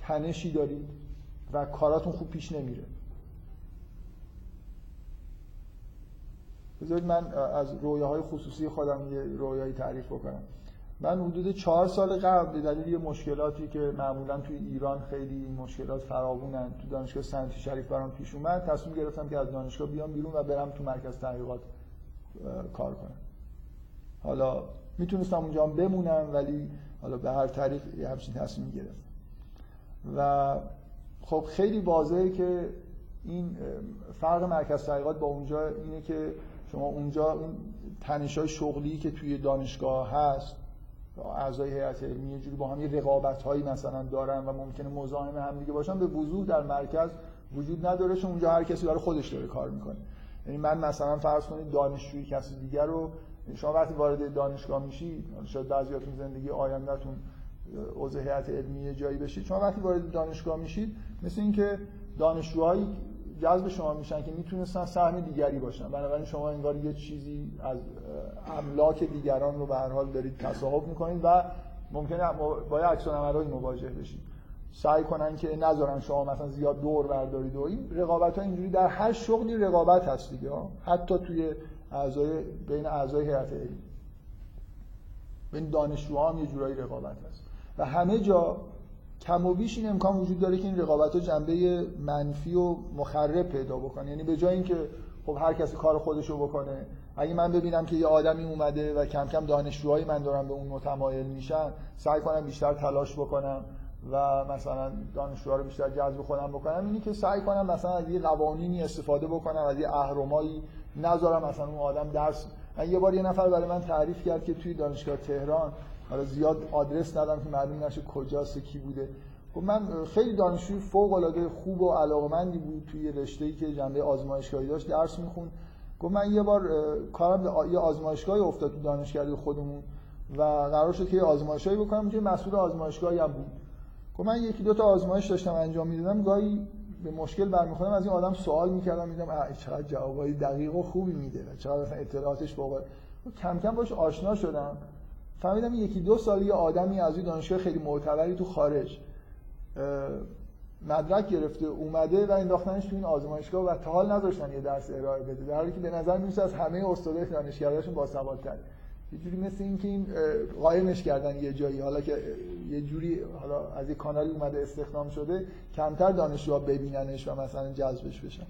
تنشی دارید و کاراتون خوب پیش نمیره. بذارید من از رویاهای خصوصی خودم یه رویایی تعریف بکنم. من حدود چهار سال قبل به دلیل یه مشکلاتی که معمولا توی ایران خیلی مشکلات فراوونن تو دانشگاه سنتی شریف برام پیش اومد تصمیم گرفتم که از دانشگاه بیام بیرون و برم تو مرکز تحقیقات کار کنم. حالا می‌تونستم اونجا بمونم ولی حالا به هر طریق یه همچین تصمیم گرفتم. و خب خیلی واضحه که این فرق مرکز تحقیقات با اونجا اینه که شما اونجا این تنش های شغلی که توی دانشگاه هست اعضای هیئت علمی یه جوری با هم یه رقابت هایی مثلا دارن و ممکنه مزاحم هم دیگه باشن به وضوح در مرکز وجود نداره چون اونجا هر کسی داره خودش داره کار می‌کنه. یعنی من مثلا فرض کنید دانشجوی کسی دیگر رو شما وقتی وارد دانشگاه میشید شاید بعضیاتون زندگی آیندهتون عضو هیئت علمی جایی بشید شما وقتی وارد دانشگاه میشید مثل اینکه دانشجوهایی جذب شما میشن که می‌تونستن سهم دیگری باشن. بنابراین شما انگار یه چیزی از املاک دیگران رو به هر حال دارید تصاحب می‌کنید و ممکنه با یه عکس مواجه بشید. سعی کنن که نذارن شما مثلا زیاد دور بردارید و این رقابت ها اینجوری در هر شغلی رقابت هست دیگه. حتی توی اعضای بین اعضای هیئت علمی. بین دانشجوها هم یه جورایی رقابت هست. و همه جا کم و بیش این امکان وجود داره که این رقابت جنبه منفی و مخرب پیدا بکنه. یعنی به جای اینکه خب هر کسی کار خودش رو بکنه اگه من ببینم که یه آدمی اومده و کم کم دانشجوهایی من دارم به اون متمایل میشن سعی کنم بیشتر تلاش بکنم و مثلا دانشجوها رو بیشتر جذب خودم بکنم. اینی که سعی کنم مثلا از یه قوانینی استفاده بکنم از یه اهرمایی نذارم مثلا اون آدم درس من یه بار یه نفر برای من تعریف کرد که توی دانشگاه تهران حالا زیاد آدرس ندم که معلوم نشه کجاست کی بوده. خب من خیلی دانشجوی فوق العاده خوب و علاقمندی بود توی رشته‌ای که جنبه آزمایشگاهی داشت درس می‌خوند. گفت من یه بار کارم به یه آزمایشگاهی افتاد تو دانشکده خودمون و قرار شد که یه آزمایشایی بکنم که مسئول آزمایشگاهی هم بود. گفت من یکی دو تا آزمایش داشتم انجام می‌دادم گاهی به مشکل برمیخوردم از این آدم سوال می‌کردم میدم چقدر جوابای دقیق و خوبی میده چقدر اطلاعاتش فوق کم کم باش آشنا شدم. فهمیدم یکی دو سال یه آدمی از یه دانشگاه خیلی معتبری تو خارج مدرک گرفته اومده و انداختنش تو این آزمایشگاه و تا حال نذاشتن یه درس ارائه بده. در حالی که به نظر می‌رسه از همه استادای دانشگاهشون باسوادتر یه جوری مثل اینکه این قایمش کردن یه جایی. حالا که یه جوری حالا از یه کانالی اومده استخدام شده کمتر دانشجوها ببیننش و مثلا جذبش بشن.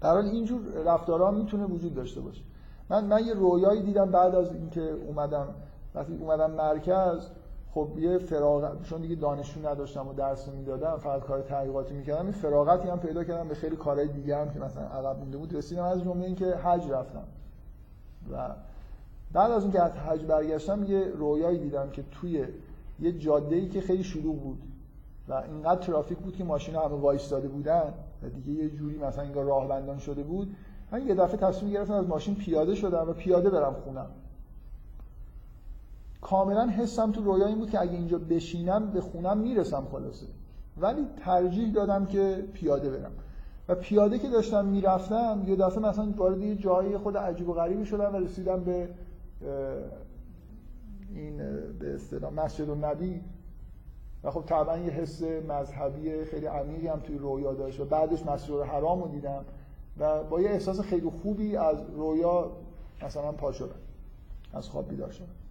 در حال اینجور رفتارها می‌تونه وجود داشته باشه. من من یه رویایی دیدم بعد از اینکه اومدم وقتی اومدم مرکز خب یه فراغت چون دیگه دانشجو نداشتم و درس می‌دادم فقط کار تحقیقاتی می‌کردم این فراغتی هم پیدا کردم به خیلی کارهای دیگه هم که مثلا عقب مونده بود. رسیدم از جمله اینکه حج رفتم. و بعد از اینکه از حج برگشتم یه رویایی دیدم که توی یه جاده ای که خیلی شلوغ بود و اینقدر ترافیک بود که ماشین همه وایستاده بودن و دیگه یه جوری مثلا انگار راهبندان شده بود. من یه دفعه تصمیم گرفتم از ماشین پیاده شدم و پیاده برم خونم. کاملا حسم تو رویا این بود که اگه اینجا بشینم به خونم می‌رسم خلاصه. ولی ترجیح دادم که پیاده برم. و پیاده که داشتم می‌رفتم یه دفعه مثلا وارد یه جایی خود عجیب و غریبی شدم و رسیدم به این به اصطلاح مسجد النبی. و خب طبعا یه حس مذهبی خیلی عمیقی هم توی رویا داشت و بعدش مسجد الحرام رو دیدم و با یه احساس خیلی خوبی از رویا مثلا پا شدم از خواب بیدار شدم.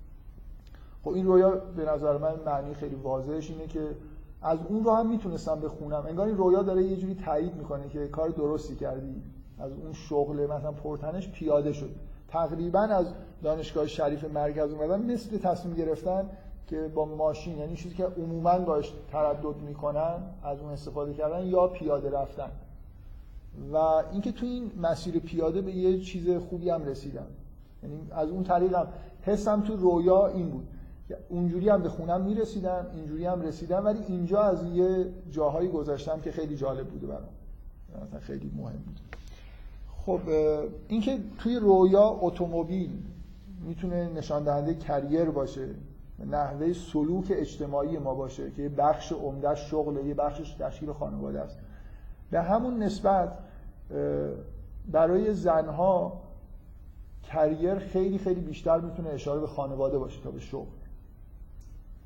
خب این رویا به نظر من معنی خیلی واضحش اینه که از اون رو هم می‌تونستم بخونم. انگار این رویا داره یه جوری تایید می‌کنه که کار درستی کردی. از اون شغل مثلا پرتنش پیاده شد. تقریبا از دانشگاه شریف مرکز اومدن مثل تصمیم گرفتن که با ماشین یعنی چیزی که عموما باش تردد می‌کنن از اون استفاده کردن یا پیاده رفتن. و اینکه تو این مسیر پیاده به یه چیز خوبی هم رسیدم. یعنی از اون طریق هم حسم تو رویا این بود. اونجوری هم به خونم می‌رسیدم اینجوری هم رسیدم ولی اینجا از یه جاهایی گذاشتم که خیلی جالب بوده برام. مثلا خیلی مهم بود. خب اینکه توی رویا اتومبیل می‌تونه نشان دهنده کریر باشه نحوه سلوک اجتماعی ما باشه که یه بخش عمده شغل یه بخشش تشکیل خانواده است. به همون نسبت برای زنها کریر خیلی خیلی بیشتر می‌تونه اشاره به خانواده باشه تا به شغل.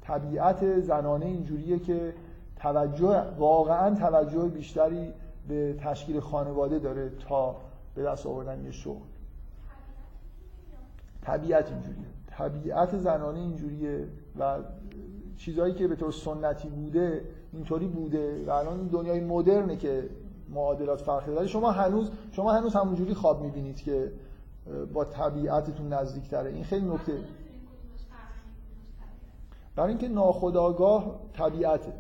طبیعت زنانه اینجوریه که توجه واقعا توجه بیشتری به تشکیل خانواده داره تا به دست آوردن یه شغل. طبیعت اینجوریه. طبیعت زنانه اینجوریه و چیزهایی که به طور سنتی بوده اینطوری بوده و الان دنیای مدرنه که معادلات فرق داره. شما هنوز شما هنوز همونجوری خواب می‌بینید که با طبیعتتون نزدیکتره. این خیلی نکته. برای اینکه ناخداگاه طبیعته.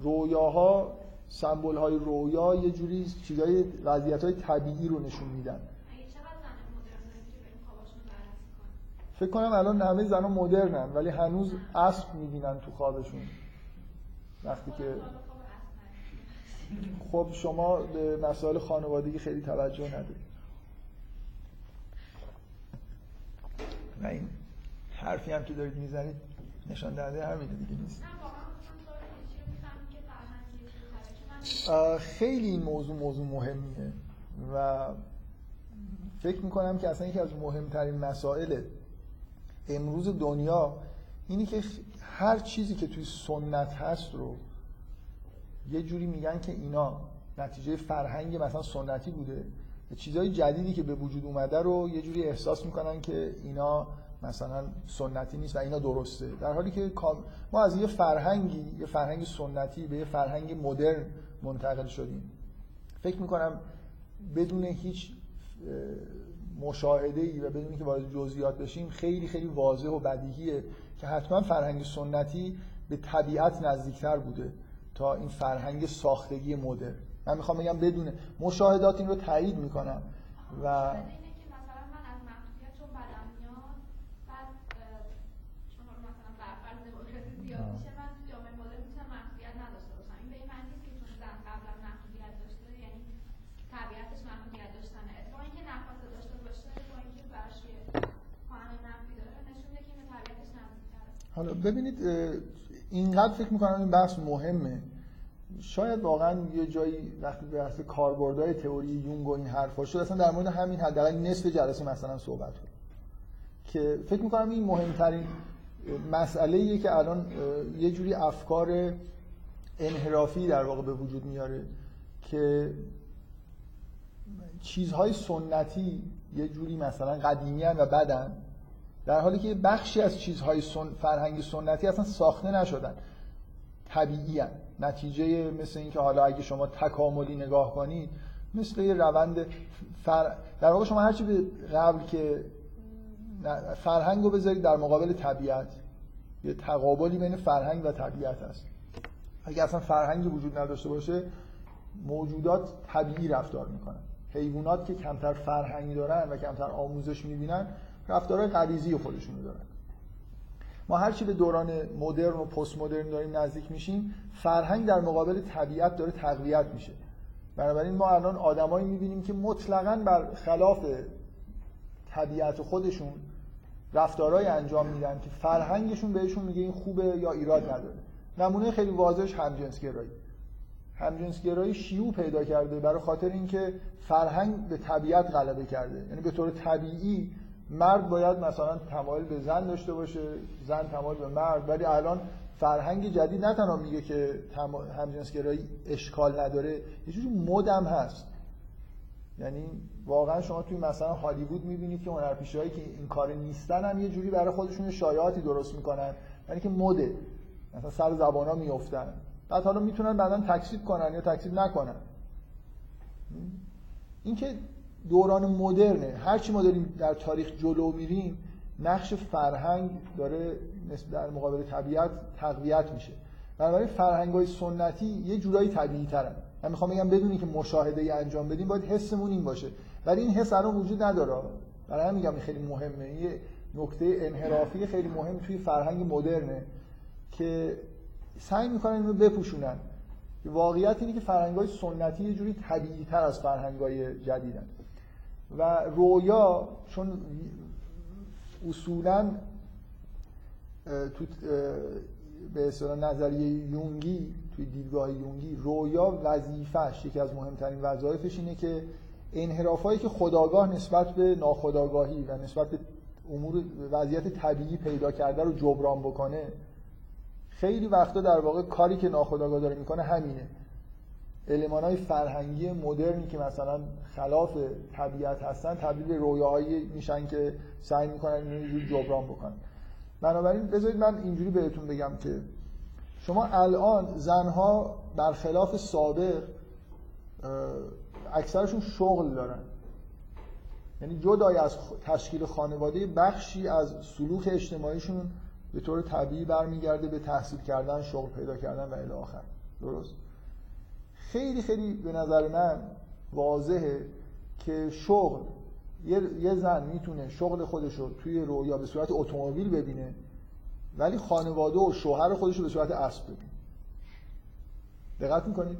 رویاها سمبل های رویا یه جوری چیزای وضعیت های طبیعی رو نشون میدن. فکر کنم الان همه زنان مدرنن ولی هنوز اسب می‌بینن تو خوابشون. وقتی که خب شما به مسائل خانوادگی خیلی توجه ندارید. حرفی هم که دارید می‌زنید نشان دهنده همینه دیگه نیست. خیلی این موضوع موضوع مهمیه و فکر می‌کنم که اصلا یکی از مهمترین مسائل امروز دنیا اینی که هر چیزی که توی سنت هست رو یه جوری میگن که اینا نتیجه فرهنگ مثلا سنتی بوده. چیزهای جدیدی که به وجود اومده رو یه جوری احساس می‌کنن که اینا مثلا سنتی نیست و اینا درسته. در حالی که ما از یه فرهنگی یه فرهنگ سنتی به یه فرهنگ مدرن منتقل شدیم. فکر می‌کنم بدون هیچ مشاهده ای و بدون که وارد جزئیات بشیم خیلی خیلی واضح و بدیهیه که حتما فرهنگ سنتی به طبیعت نزدیکتر بوده تا این فرهنگ ساختگی مدرن. من می‌خوام بگم بدون مشاهدات این رو تایید می‌کنم و حالا ببینید اینقدر فکر می‌کنم این بحث مهمه. شاید واقعا یه جایی وقتی به بحث کاربردهای تئوری یونگ و این حرفا شد اصلا در مورد همین حداقل نصف جلسه مثلا صحبت کنیم. که فکر می‌کنم این مهمترین مسئله که الان یه جوری افکار انحرافی در واقع به وجود میاره که چیزهای سنتی یه جوری مثلا قدیمی و بدن. در حالی که بخشی از چیزهای سن... فرهنگ سنتی اصلا ساخته نشدن. طبیعی هن. نتیجه مثل اینکه حالا اگه شما تکاملی نگاه کنید مثل یه روند فر... در واقع شما هرچی به قبل که فرهنگ رو بذارید در مقابل طبیعت. یه تقابلی بین فرهنگ و طبیعت هست. اگه اصلا فرهنگی وجود نداشته باشه موجودات طبیعی رفتار می‌کنن. حیوانات که کمتر فرهنگی دارن و کمتر آموزش می‌بینن رفتارهای غریزی خودشونو دارن ما هرچی به دوران مدرن و پست مدرن داریم نزدیک میشیم فرهنگ در مقابل طبیعت داره تقویت میشه. بنابراین ما الان آدمایی می‌بینیم که مطلقا بر خلاف طبیعت خودشون رفتارهایی انجام میدن که فرهنگشون بهشون میگه این خوبه یا ایراد نداره. نمونه خیلی واضحش همجنسگرایی همجنسگرایی شیوع پیدا کرده برای خاطر اینکه فرهنگ به طبیعت غلبه کرده. یعنی به طور طبیعی مرد باید مثلا تمایل به زن داشته باشه زن تمایل به مرد. ولی الان فرهنگ جدید نه تنها میگه که همجنسگرایی اشکال نداره یه جوری مدم هست. یعنی واقعا شما توی مثلا هالیوود می‌بینید که هنرپیشه‌هایی که این کار نیستن هم یه جوری برای خودشون شایعاتی درست می‌کنن. یعنی که مده. مثلا سر زبانا میافتن. بعد حالا می‌تونن بعدا تکسیب کنن یا تکسیب نکنن. اینکه دوران مدرنه. هرچی ما داریم در تاریخ جلو میریم نقش فرهنگ داره در مقابل طبیعت تقویت میشه. بنابراین فرهنگ های سنتی یه جورایی طبیعی ترن من می‌خوام بگم بدونی که مشاهده ای انجام بدیم باید حسمون این باشه. ولی این حس الان وجود نداره. برای همین میگم خیلی مهمه. یه نکته انحرافی خیلی مهم توی فرهنگ مدرنه که سعی می‌کنن اینو بپوشونن. واقعیت اینه که فرهنگ های سنتی یه جوری طبیعی تر از فرهنگ های جدیدن. و رویا چون اصولا تو به اصطلاح نظریه یونگی توی دیدگاه یونگی رویا وظیفش یکی از مهمترین وظایفش اینه که انحرافایی که خداگاه نسبت به ناخداگاهی و نسبت به امور وضعیت طبیعی پیدا کرده رو جبران بکنه خیلی وقتا در واقع کاری که ناخداگاه داره می‌کنه همینه. علمان فرهنگی مدرنی که مثلا خلاف طبیعت هستن تبدیل به رویاهایی میشن که سعی می‌کنن اینو جبران بکنن. بنابراین بذارید من اینجوری بهتون بگم که شما الان زنها برخلاف سابق اکثرشون شغل دارن. یعنی جدای از تشکیل خانواده بخشی از سلوک اجتماعیشون به طور طبیعی برمیگرده به تحصیل کردن شغل پیدا کردن و الی آخر. درست؟ خیلی خیلی به نظر من واضحه که شغل یه زن می‌تونه شغل خودش رو توی رویا به صورت اتومبیل ببینه ولی خانواده و شوهر خودش رو به صورت اسب ببینه. دقت می‌کنید؟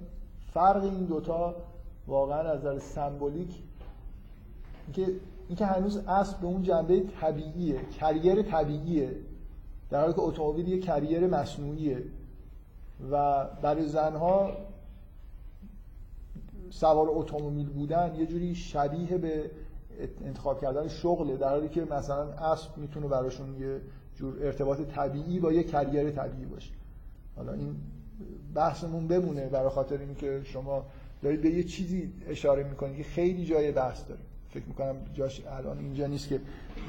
فرق این دوتا واقعا از نظر سمبولیک اینکه اینکه هنوز اسب به اون جنبه طبیعیه کریر طبیعیه در حالی که اتومبیل یه کریر مصنوعیه و برای زنها سوار اتومبیل بودن یه جوری شبیه به انتخاب کردن شغله در حالی که مثلا اسب می‌تونه براشون یه جور ارتباط طبیعی با یه کریر طبیعی باشه. حالا این بحثمون بمونه برای خاطر اینکه شما دارید به یه چیزی اشاره می‌کنید که خیلی جای بحث داره فکر می‌کنم جاش الان اینجا نیست که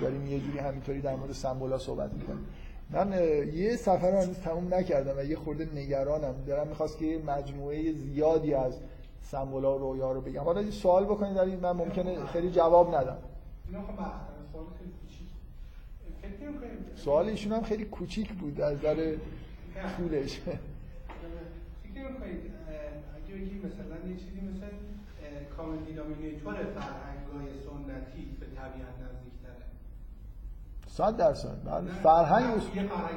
داریم یه جوری همینطوری در مورد سمبولا صحبت می‌کنیم. من یه سفر رو هنوز تموم نکردم و یه خورده نگرانم. دارم می‌خواست که مجموعه زیادی از سمبولا و رویا رو بگم. حالا سوال بکنید در من ممکنه خیلی جواب ندم. سوال ایشون هم خیلی کوچیک بود از نظر طولش. فکر کنید اگه بگی مثلا یه چیزی مثل کامل دینامینیتور فرهنگای سنتی به طبیعت نزدیکتره. صد درصد. فرهنگ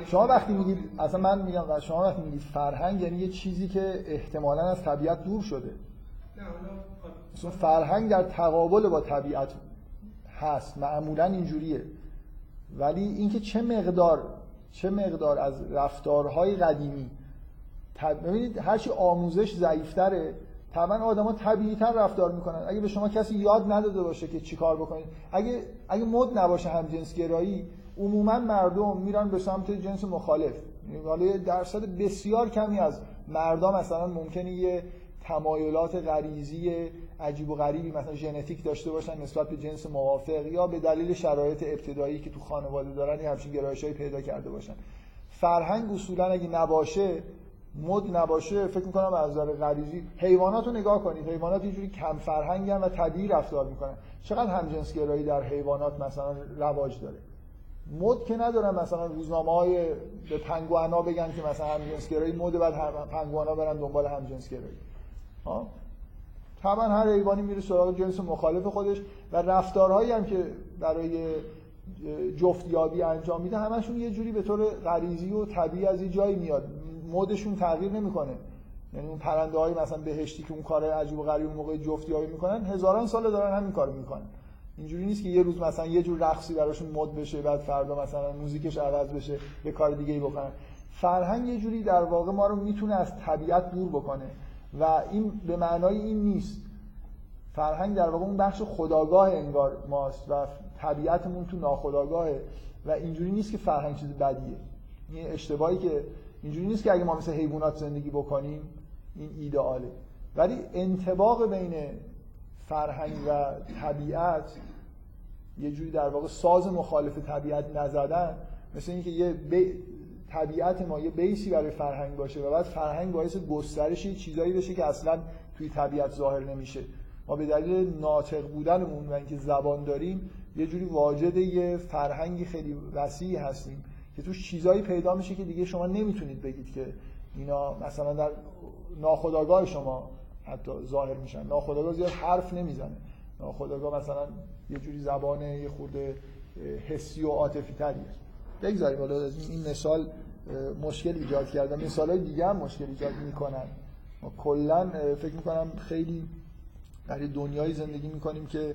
شما وقتی میگید اصلا من میگم شما وقتی میگید فرهنگ یعنی یه چیزی که احتمالا از طبیعت دور شده. نه فرهنگ در تقابل با طبیعت هست معمولا اینجوریه. ولی اینکه چه مقدار چه مقدار از رفتارهای قدیمی ببینید هرچی آموزش ضعیفتره طبعا آدما طبیعی‌تر رفتار می‌کنن. اگه به شما کسی یاد نداده باشه که چیکار بکنید اگه اگه مد نباشه هم جنس گرایی عموما مردم میرن به سمت جنس مخالف. حالا درصد بسیار کمی از مردم مثلا ممکنه یه تمایلات غریزی عجیب و غریبی مثلا ژنتیک داشته باشن نسبت به جنس موافق یا به دلیل شرایط ابتدایی که تو خانواده دارن یه همچین گرایشایی پیدا کرده باشن. فرهنگ اصولا اگه نباشه مد نباشه فکر می‌کنم از نظر غریزی حیوانات رو نگاه کنید. حیوانات یه جوری کم فرهنگن و طبیعی رفتار می‌کنن. چقدر همجنسگرایی در حیوانات مثلا رواج داره؟ مد که ندارن مثلا روزنامه های به پنگوانا بگن که مثلا همجنسگرایی مد بعد پنگوانا برن دنبال همجنسگرایی. ها طبعا هر حیوانی میره سراغ جنس مخالف خودش و رفتارهایی هم که برای جفتیابی انجام میده همشون یه جوری به طور غریزی و طبیعی از این جایی میاد. مدشون تغییر نمی‌کنه. یعنی اون پرنده های مثلا بهشتی که اون کار عجیب و غریب موقع جفتیابی می‌کنن هزاران سال دارن همین کارو می‌کنن. اینجوری نیست که یه روز مثلا یه جور رقصی براشون مد بشه بعد فردا مثلا موزیکش عوض بشه یه کار دیگه ای بکنن. فرهنگ یه جوری در واقع ما رو می‌تونه از طبیعت دور بکنه. و این به معنای این نیست. فرهنگ در واقع اون بخش خداگاه انگار ماست و طبیعتمون تو ناخداگاهه و اینجوری نیست که فرهنگ چیز بدیه. این اشتباهی که اینجوری نیست که اگه ما مثل حیوانات زندگی بکنیم این ایدئاله. ولی انتباق بین فرهنگ و طبیعت یه جوری در واقع ساز مخالف طبیعت نزدن مثل اینکه یه طبیعت ما یه بیسی برای فرهنگ باشه و بعد فرهنگ باعث گسترش چیزایی بشه که اصلا توی طبیعت ظاهر نمیشه. ما به دلیل ناطق بودنمون و اینکه زبان داریم یه جوری واجد یه فرهنگی خیلی وسیعی هستیم که توش چیزایی پیدا میشه که دیگه شما نمی‌تونید بگید که اینا مثلا در ناخودآگاه شما حتی ظاهر میشن. ناخودآگاه زیاد حرف نمی‌زنه. ناخودآگاه مثلا یه جوری زبان یه خورده حسی و عاطفی تریه. بگذاریم. حالا این مثال مشکل ایجاد کردن. مثال های دیگه هم مشکل ایجاد می‌کنن. ما کلا فکر می‌کنم خیلی در دنیای زندگی می‌کنیم که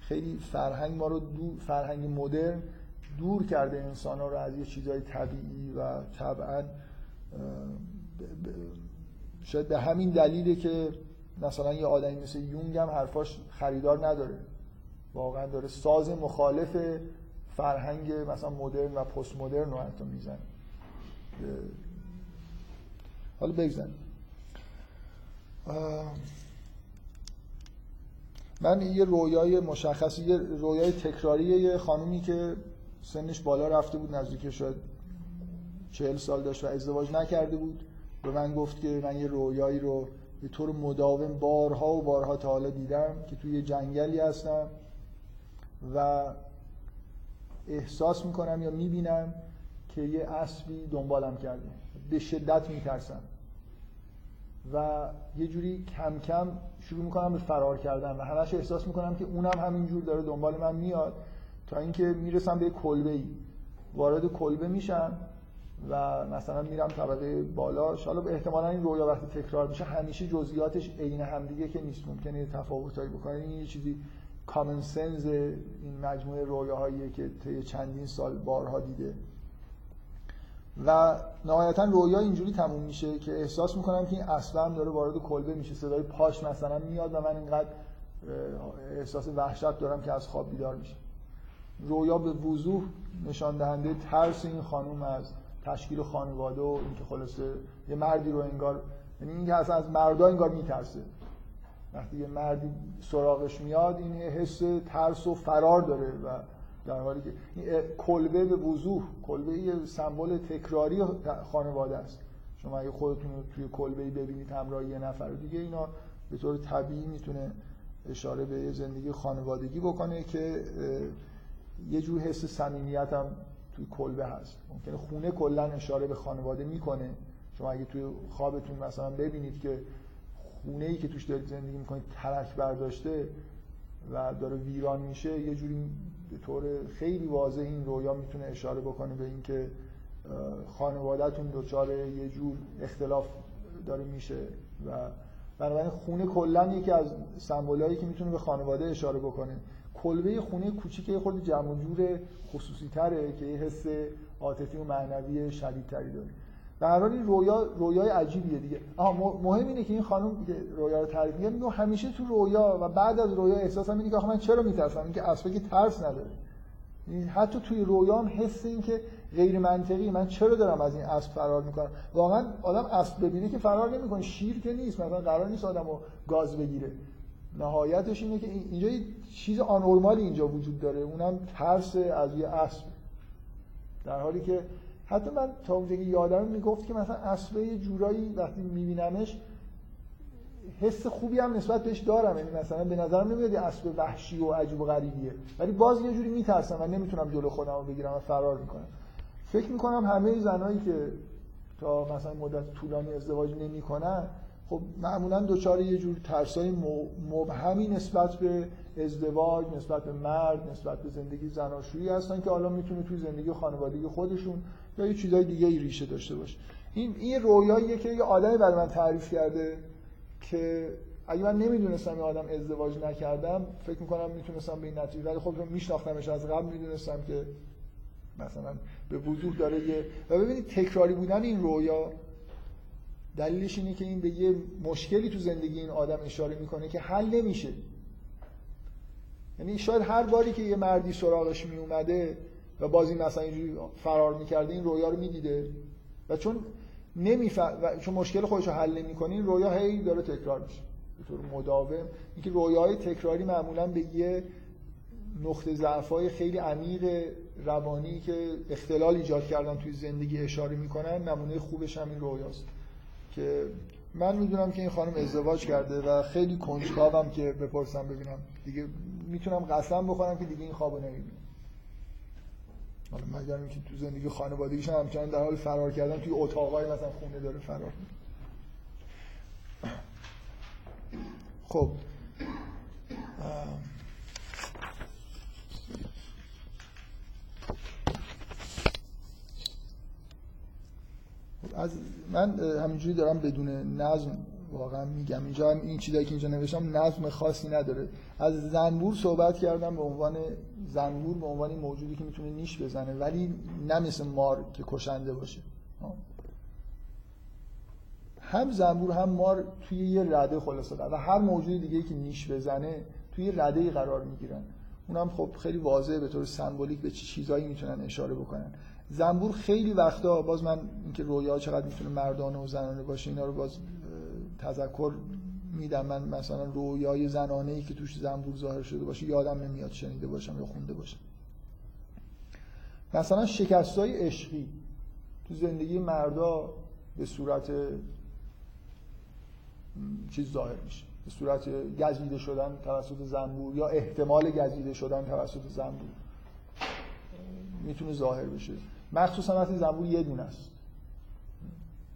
خیلی فرهنگ ما رو دو فرهنگ مدرن دور کرده انسان ها رو از یه چیزهای طبیعی و طبعا شاید به همین دلیله که مثلا یه آدمی مثل یونگ هم حرفاش خریدار نداره. واقعا داره ساز مخالف فرهنگ مثلا مدرن و پست مدرن رو حتی می‌زنه. حالا بگذن من یه رویای مشخصی یه رویای تکراری یه خانومی که سنش بالا رفته بود نزدیک شاید چهل سال داشت و ازدواج نکرده بود به من گفت که من یه رویایی رو به طور مداوم بارها و بارها تا حالا دیدم که توی یه جنگلی هستم و احساس می‌کنم یا می‌بینم که یه اسبی دنبالم کرده. به شدت میترسم. و یه جوری کم کم شروع می‌کنم به فرار کردن و همش احساس می‌کنم که اونم همینجور داره دنبال من میاد تا اینکه می‌رسم به کلبه ای وارد کلبه میشم و مثلا میرم طبقه بالا. حالا احتمالا این رویا وقتی تکرار میشه همیشه جزئیاتش عین همدیگه که نیست. ممکنه تفاوتایی بکنه این یه چیزی کامن سنز این مجموعه رویاهایی که طی چندین سال بارها دیده. و نهایتا رویا اینجوری تموم میشه که احساس می‌کنم که این اصلا داره وارد کلبه میشه صدای پاش مثلا میاد و من اینقدر احساس وحشت دارم که از خواب بیدار میشه رویا به وضوح نشان دهنده ترس این خانم از تشکیل خانواده و اینکه خلاصه یه مردی رو انگار یعنی اینکه اصلا از مردا انگار میترسه. وقتی یه مردی سراغش میاد این حس ترس و فرار داره و در حالی که کلبه به وضوح کلبه یه سمبل تکراری خانواده است. شما اگه خودتون رو توی کلبه ببینید همراه یه نفر دیگه اینا به طور طبیعی می‌تونه اشاره به زندگی خانوادگی بکنه که یه جور حس صمیمیت هم توی کلبه هست. ممکنه خونه کلا اشاره به خانواده می‌کنه. شما اگه توی خوابتون مثلا ببینید که خونه ای که توش دارید زندگی می‌کنید ترک برداشته و داره ویران میشه یه جوری به طور خیلی واضح این رویا می‌تونه اشاره بکنه به اینکه خانوادهتون دچار یه جور اختلاف داره میشه و بنابراین خونه کلا یکی از سمبولایی که می‌تونه به خانواده اشاره بکنه. کلبه خونه کوچیک خود جمع جور خصوصی تره که یه حس عاطفی و معنوی شدیدتری داره. هر حال این رویا رویای عجیبیه دیگه. آها مهم اینه که این خانم که رویا رو تعریف می‌کنه. میگه همیشه تو رویا و بعد از رویا احساسم اینه که آخه من چرا میترسم؟ اینکه اصلا که ترس نداره. حتی توی رویام حس این که غیر منطقی من چرا دارم از این اسب فرار می‌کنم؟ واقعا آدم اسب ببینه که فرار نمی‌کنه. شیر که نیست مثلا قرار نیست آدمو گاز بگیره. نهایتش اینه که اینجا یه چیز آنورمالی اینجا وجود داره. اونم ترس از یه اسب. در حالی که حتی من تا اونجا که یادم می‌گفت که مثلا اسب یه جورایی وقتی میبینمش حس خوبی هم نسبت بهش دارم. یعنی مثلا به نظرم نمیاد اسب وحشی و عجیب و غریبیه. ولی باز یه جوری میترسم و نمی‌تونم جلو خودم رو بگیرم و فرار می‌کنم. فکر می‌کنم همه زنایی که تا مثلا مدت طولانی ازدواج نمی‌کنن خب معمولا دچار یه جور ترسای مبهمی نسبت به ازدواج نسبت به مرد نسبت به زندگی زناشویی هستن که حالا می‌تونه توی زندگی خانوادگی خودشون یا یه چیزای دیگه ای ریشه داشته باشه این این رویاییه که یه آدمی برای من تعریف کرده که اگه من نمی‌دونستم این آدم ازدواج نکردم فکر می‌کنم می‌تونستم به این نتیجه ولی خب میشناختمش از قبل می‌دونستم که مثلا به وضوح داره یه و ببینید تکراری بودن این رویا دلیلش اینه که این به یه مشکلی تو زندگی این آدم اشاره می‌کنه که حل نمیشه. یعنی شاید هر باری که یه مردی سراغش میومده و بازی مثلا اینجوری فرار می‌کرده این رویا رو می‌دیده. و چون نمیف... و چون مشکل خودش رو حل نمی‌کنه این رویا هی داره تکرار میشه. به طور مداوم. اینکه رویاهای تکراری معمولا به یه نقطه ضعفای خیلی عمیق روانی که اختلال ایجاد کردن توی زندگی اشاره می‌کنن نمونه خوبش هم این رویاست. که من می‌دونم که این خانم ازدواج کرده و خیلی کنجکاوم که بپرسم ببینم. دیگه می‌تونم قسم بخورم که دیگه این خوابو نمی‌بینم. حالا مگر اینکه تو زندگی خانوادگیش هم همچنان در حال فرار کردن توی اتاقای مثلا خونه داره فرار خب. از من همینجوری دارم بدون نظم واقعا میگم. اینجا هم این چیزایی که اینجا نوشتم نظم خاصی نداره. از زنبور صحبت کردم به عنوان زنبور به عنوان موجودی که می‌تونه نیش بزنه ولی نه مثل مار که کشنده باشه. هم زنبور هم مار توی یه رده خلاصه و هر موجودی دیگه که نیش بزنه توی رده ای قرار می‌گیرن. اونم خب خیلی واضحه به طور سمبولیک به چه چیزایی می‌تونن اشاره بکنن. زنبور خیلی وقتا باز من اینکه رویا چقدر می‌تونه مردانه و زنانه باشه اینا رو باز تذکر میدم. من مثلا رویای زنانه ای که توش زنبور ظاهر شده باشه یادم نمیاد شنیده باشم یا خونده باشم. مثلا شکست های عشقی تو زندگی مردا به صورت چیز ظاهر میشه. به صورت گزیده شدن توسط زنبور یا احتمال گزیده شدن توسط زنبور. می‌تونه ظاهر بشه. مخصوصا وقتی زنبور یه دونه است.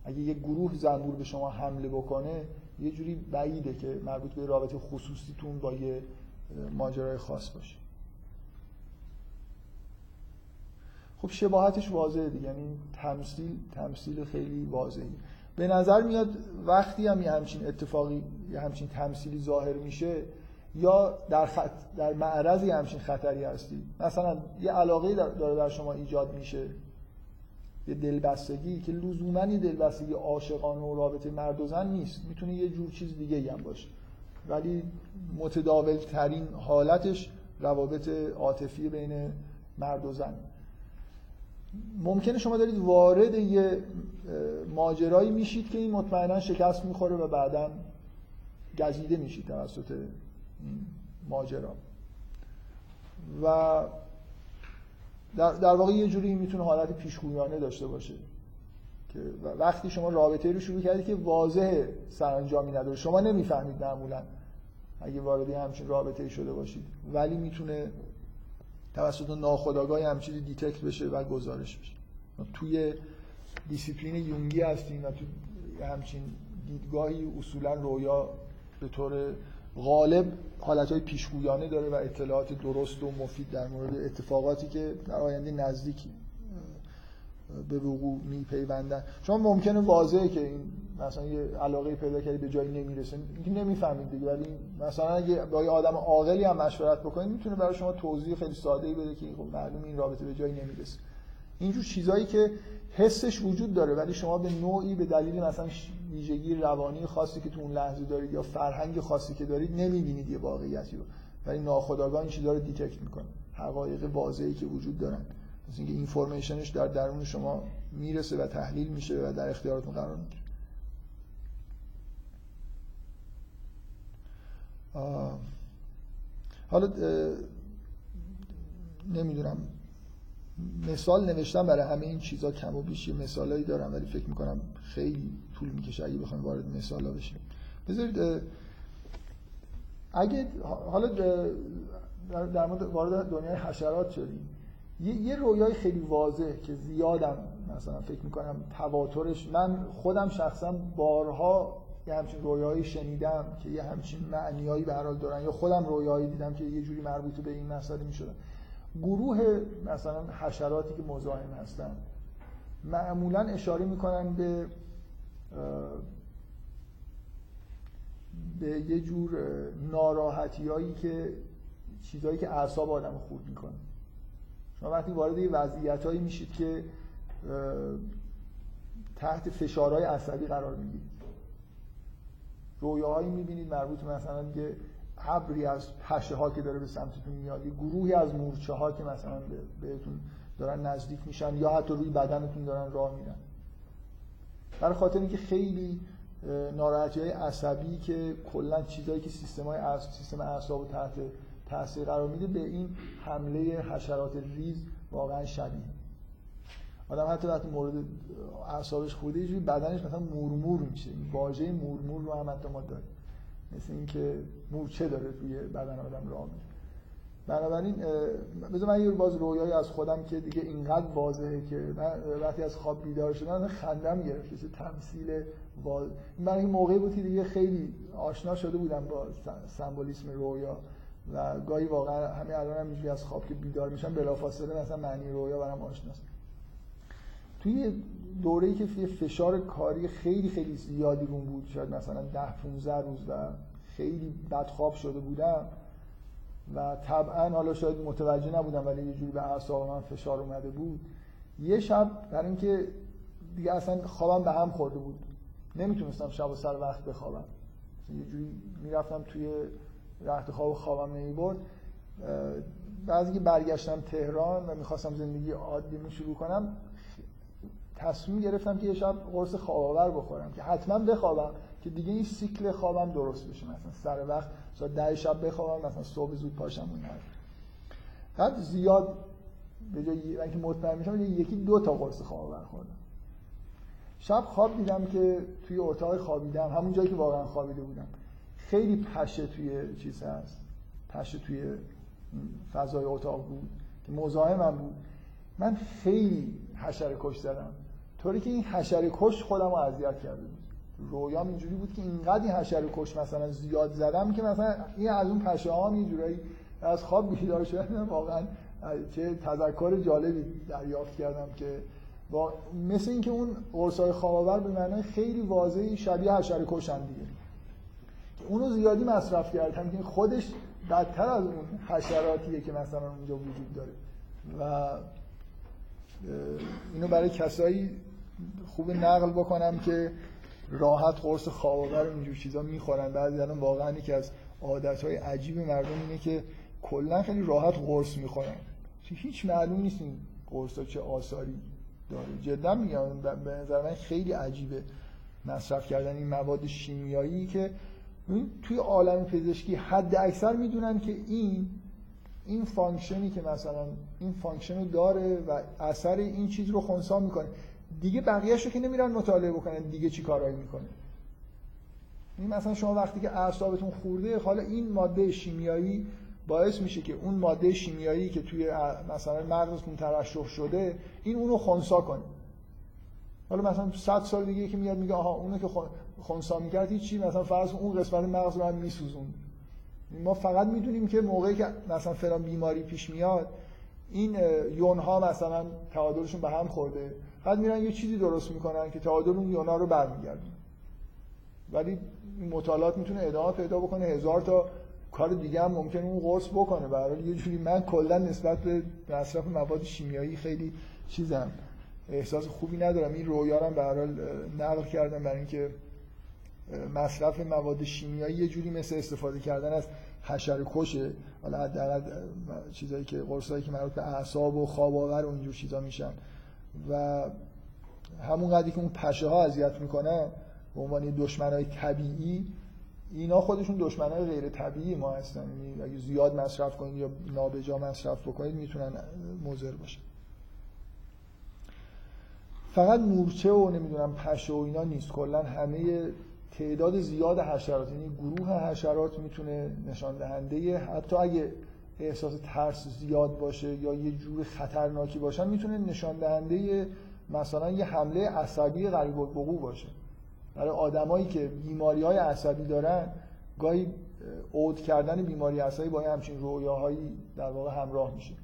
اگه یه گروه زنبور به شما حمله بکنه یه جوری بعیده که مربوط به رابطه خصوصیتون با یه ماجرای خاص باشه. خب شباهتش واضحه دیگه یعنی تمثیل تمثیل خیلی واضحی به نظر میاد وقتی هم یه همچین اتفاقی یه همچین تمثیلی ظاهر میشه یا در خط در معرض یه همچین خطری هستی. مثلا یه علاقه داره در شما ایجاد میشه. یه دلبستگی که لزوما یه دلبستگی عاشقانه و رابطه مرد زن نیست. می‌تونه یه جور چیز دیگه هم باشه. ولی متداول ترین حالتش روابط عاطفی بین مرد و زن. ممکنه شما دارید وارد یه ماجرایی میشید که این مطمئنا شکست می‌خوره و بعدا گزیده میشید توسط ماجرا. و در, در واقع یه جوری می‌تونه حالت پیشگویانه داشته باشه که وقتی شما رابطه رو شروع کردید که واضح سرانجامی نداره. شما نمی‌فهمید معمولا اگه وارد همچین رابطه شده باشید ولی می‌تونه توسط ناخودآگاه همچین detect بشه و گزارش بشه. توی دیسیپلین یونگی هستیم و تو همچین دیدگاهی اصولا رویا به طور غالب حالتهای پیشگویانه داره و اطلاعات درست و مفید در مورد اتفاقاتی که در آینده نزدیکی به وقوع میپیوندن. شما ممکنه واضحه که این مثلا یه علاقه پیدا کردی به جایی نمی‌رسه. نمی‌فهمید دیگه. ولی مثلا اگه با یه آدم عاقلی هم مشورت بکنید می‌تونه برای شما توضیح خیلی ساده ای بده که خب معلوم این رابطه به جایی نمی‌رسه. اینجور چیزایی که حسش وجود داره ولی شما به نوعی به دلیل مثلا ویژگی روانی خاصی که تو اون لحظه دارید یا فرهنگ خاصی که دارید نمی‌بینید یه واقعیتی رو. ولی ناخودآگاه این چیزا رو detect می‌کنه. حقایق واضحی که وجود دارن. مثل اینکه information ش در درون شما می‌رسه و تحلیل میشه و در اختیارتون قرار می‌گیره. حالا نمی‌دونم. مثال نوشتم برای همه این چیزا کم و بیش مثالایی دارم ولی فکر می‌کنم خیلی طول می‌کشه. اگه بخوایم وارد مثالا بشیم. بذارید اگه حالا در مورد وارد دنیای حشرات شدیم. یه, یه رویای خیلی واضح که زیادم مثلا فکر می‌کنم تواترش من خودم شخصا بارها یه همچین رویایی شنیدم که یه همچین معنیایی به حال دارن یا خودم رویایی دیدم که یه جوری مربوط به این مسئله می‌شدن. گروه مثلا حشراتی که مزاحم هستن معمولا اشاره می‌کنن به به یه جور ناراحتی هایی که چیزهایی که اعصاب آدم خورد می‌کنه. شما وقتی وارد یه وضعیت هایی میشید که تحت فشارهای عصبی قرار می‌گیرید. رویاهایی می‌بینید مربوط مثلا یه ابری از پشه ها که داره به سمتتون میاد یه گروهی از مورچه ها که مثلا بهتون دارن نزدیک میشن یا حتی روی بدنتون دارن راه میرن. برای خاطر اینکه خیلی ناراحتی های عصبی که کلا چیزهایی که سیستم های سیستم اعصاب تحت تاثیر قرار میده به این حمله حشرات ریز واقعا شبیه. آدم حتی وقتی مورد اعصابش خورده یه بدنش مثلا مورمور میشه. این واژه مورمور رو هم حتی ما داریم. مثل اینکه مورچه داره توی بدن آدم راه میره. بنابراین بذار من یه باز رویایی از خودم که دیگه اینقدر واضحه که من وقتی از خواب بیدار شدم خندم گرفت چه تمثیل واضح. من این موقعی بود که دیگه خیلی آشنا شده بودم با سمبولیسم رویا و گاهی واقعا همین الان هم از خواب که بیدار میشم بلافاصله مثلا معنی رویا برام آشناست توی دوره‌ای که فشار کاری خیلی خیلی زیادی بود شاید مثلا 10 15 روز و خیلی بدخواب شده بودم و طبعا حالا شاید متوجه نبودم ولی یه جوری به اعصاب من فشار اومده بود. یه شب برای اینکه دیگه اصلا خوابم به هم خورده بود. نمی‌تونستم شب و سر وقت بخوابم. یه جوری می‌رفتم توی رخت خواب خوابم نمی‌برد. بعضی که برگشتم تهران و می‌خواستم زندگی عادی می شروع کنم تصمیم گرفتم که یه شب قرص خواباور بخورم که حتما بخوابم. که دیگه این سیکل خوابم درست بشه مثلا سر وقت ساعت ده شب بخوابم مثلا صبح زود پاشم اون بعد زیاد به جای اینکه مطمئن میشم یکی دو تا قرص خواباور خوردم شب خواب دیدم که توی اتاق خوابیدم همون جایی که واقعا خوابیده بودم. خیلی پشه توی چیز هست. پشه توی فضای اتاق بود که مزاحمم بود. من خیلی حشره کش زدم. طوری که این حشره کش خودم رو اذیت کرده رویام اینجوری بود که اینقدر این حشره کش مثلا زیاد زدم که مثلا این از اون پشه ها یه از خواب بیدار شدم. واقعا چه تذکر جالبی دریافت کردم که با مثل اینکه اون قرصای خواباور به معنای خیلی واضحی شبیه حشره کشن دیگه. اونو زیادی مصرف کردم که خودش بدتر از اون حشراتیه که مثلا اونجا وجود داره. و اینو برای کسایی خوب نقل بکنم که راحت قرص خواباور اینجور چیزا می‌خورن. بعضی الان واقعا یکی از عادتهای عجیب مردم اینه که کلا خیلی راحت قرص می‌خورن. هیچ معلوم نیست این قرص چه آثاری داره. جدا میگم به نظر من خیلی عجیبه مصرف کردن این مواد شیمیایی که توی عالم پزشکی حد اکثر می‌دونن که این این function ی که مثلا این function داره و اثر این چیز رو خونسا می‌کنه. دیگه بقیهش رو که نمیرن مطالعه بکنن دیگه چی کارایی می‌کنه این مثلا شما وقتی که اعصابتون خورده حالا این ماده شیمیایی باعث میشه که اون ماده شیمیایی که توی مثلا مغزتون ترشح شده این اونو خونسا کنه. حالا مثلا 100 سال دیگه که میاد میگه آها اونو که خونسا می‌کرد چی مثلا فرض اون قسمت مغز رو هم میسوزون ما فقط می‌دونیم که موقعی که مثلا فلان بیماری پیش میاد این یون ها مثلا تعادلشون به هم خورده. بعد میرن یه چیزی درست می‌کنن که تعادل اون یون ها رو برمیگردن ولی مطالعات می‌تونه ادامه پیدا بکنه. هزار تا کار دیگه هم ممکنه اون قرص بکنه. برای یه جوری من کلا نسبت به مصرف مواد شیمیایی خیلی چیزم احساس خوبی ندارم. این رویا رو به هر نقل کردم برای اینکه مصرف مواد شیمیایی یه جوری مثل استفاده کردن از حشره کشه. حالا حداقل چیزایی که قرصایی که مربوط به اعصاب و خواب آور و اینجور چیزا میشن. و همون قدری که اون پشه ها اذیت می‌کنه به عنوان دشمنای طبیعی اینا خودشون دشمنای غیر طبیعی ما هستن. یعنی اگه زیاد مصرف کنید یا نابجا مصرف بکنید می‌تونن مضر باشه. فقط مورچه و نمی‌دونم پشه و اینا نیست. کلا همه تعداد زیاد حشرات یعنی گروه حشرات می‌تونه نشان دهنده حتی اگه احساس ترس زیاد باشه یا یه جور خطرناکی باشن می‌تونه نشان دهنده مثلا یه حمله عصبی غریب الوقوع باشه. برای آدمایی که بیماری های عصبی دارن گاهی عود کردن بیماری عصبی با همچین رویاهایی در واقع همراه میشه.